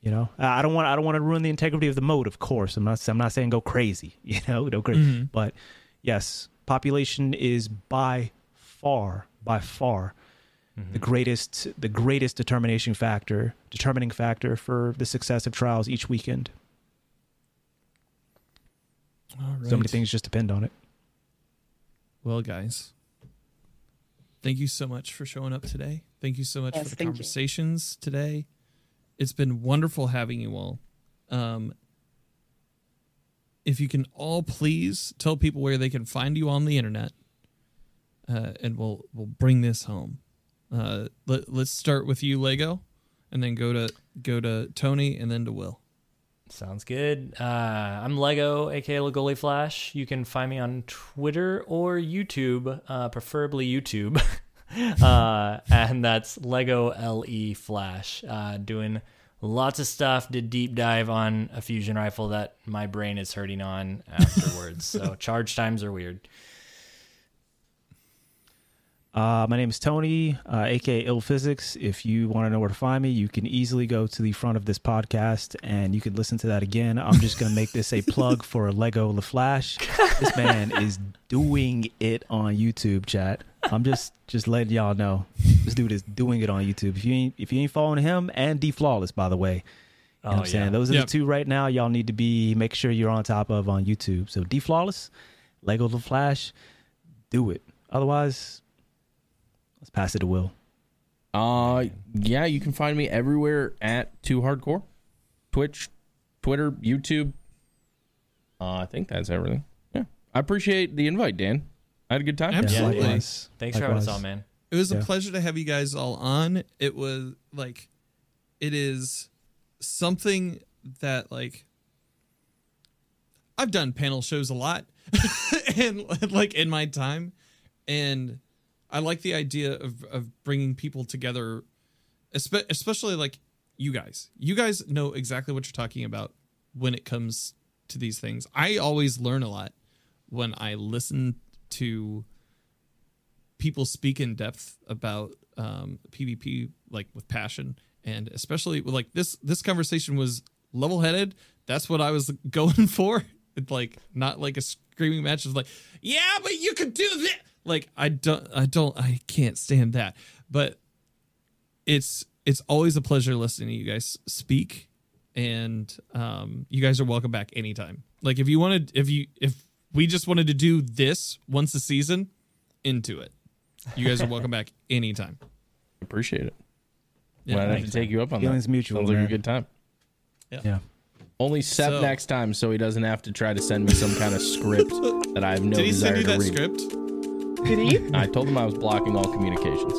You know, I don't want I don't want to ruin the integrity of the mode. Of course, I'm not I'm not saying go crazy. You know, go crazy. Mhm. But yes, population is by far by far the greatest the greatest determination factor determining factor for the success of trials each weekend. Right. So many things just depend on it. Well, guys, thank you so much for showing up today. Thank you so much Yes, for the thank you. conversations today. It's been wonderful having you all. Um, if you can all please tell people where they can find you on the internet, uh, and we'll we'll bring this home. Uh, let, let's start with you, Lego, and then go to go to Tony, and then to Will. Sounds good. Uh, I'm Lego, aka Legoleflash. You can find me on Twitter or YouTube, uh, preferably YouTube. uh, and that's Lego LE Flash. Uh, doing lots of stuff. Did deep dive on a fusion rifle that my brain is hurting on afterwards. so charge times are weird. Uh, my name is Tony, uh, aka Ill Physics. If you want to know where to find me, you can easily go to the front of this podcast and you can listen to that again. I'm just gonna make this a plug for Legoleflash. This man is doing it on YouTube, chat. I'm just just letting y'all know. This dude is doing it on YouTube. If you ain't if you ain't following him and D Flawless, by the way, you know what I'm saying? Those are Yep. the two right now y'all need to be make sure you're on top of on YouTube. So D Flawless, Legoleflash, do it. Otherwise, let's pass it to Will. Uh, yeah, you can find me everywhere at Too Hardcore, Twitch, Twitter, YouTube. Uh, I think that's everything. Yeah, I appreciate the invite, Dan. I had a good time. Absolutely. Yeah, likewise. Thanks for having us on, man. It was Yeah. a pleasure to have you guys all on. It was like, it is something that like I've done panel shows a lot, and like in my time, and I like the idea of of bringing people together, espe- especially like you guys. You guys know exactly what you're talking about when it comes to these things. I always learn a lot when I listen to people speak in depth about um, PvP like with passion and especially like this this conversation was level headed. That's what I was going for. It's like not like a screaming match. It's like yeah, but you could do this. Like I don't I don't I can't stand that. But it's it's always a pleasure listening to you guys speak and um you guys are welcome back anytime like if you wanted if you if we just wanted to do this once a season into it you guys are welcome back anytime Appreciate it. Yeah, Might have to take you up on Feelings that. mutual, Sounds like a good time. Yeah. Only Seth So- next time, so he doesn't have to try to send me some kind of script that I have no did he send you that read. script Did he? I told him I was blocking all communications.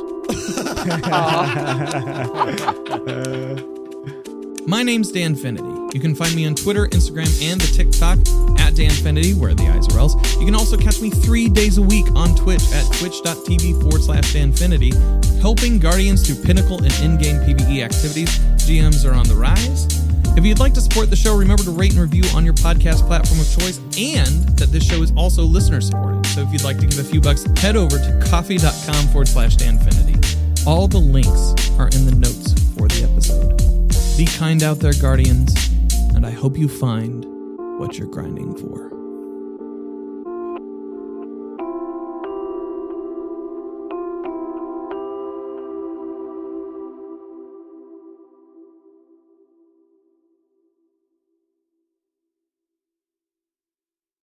My name's Danfinity. You can find me on Twitter, Instagram, and the TikTok at Danfinity, where the eyes are else. You can also catch me three days a week on Twitch at twitch.tv forward slash DanFinity, helping Guardians through pinnacle and in-game PvE activities. GMs are on the rise. If you'd like to support the show, remember to rate and review on your podcast platform of choice, and that this show is also listener supported. So if you'd like to give a few bucks, head over to ko-fi.com forward slash DanFinity. All the links are in the notes for the episode. Be kind out there, Guardians, and I hope you find what you're grinding for.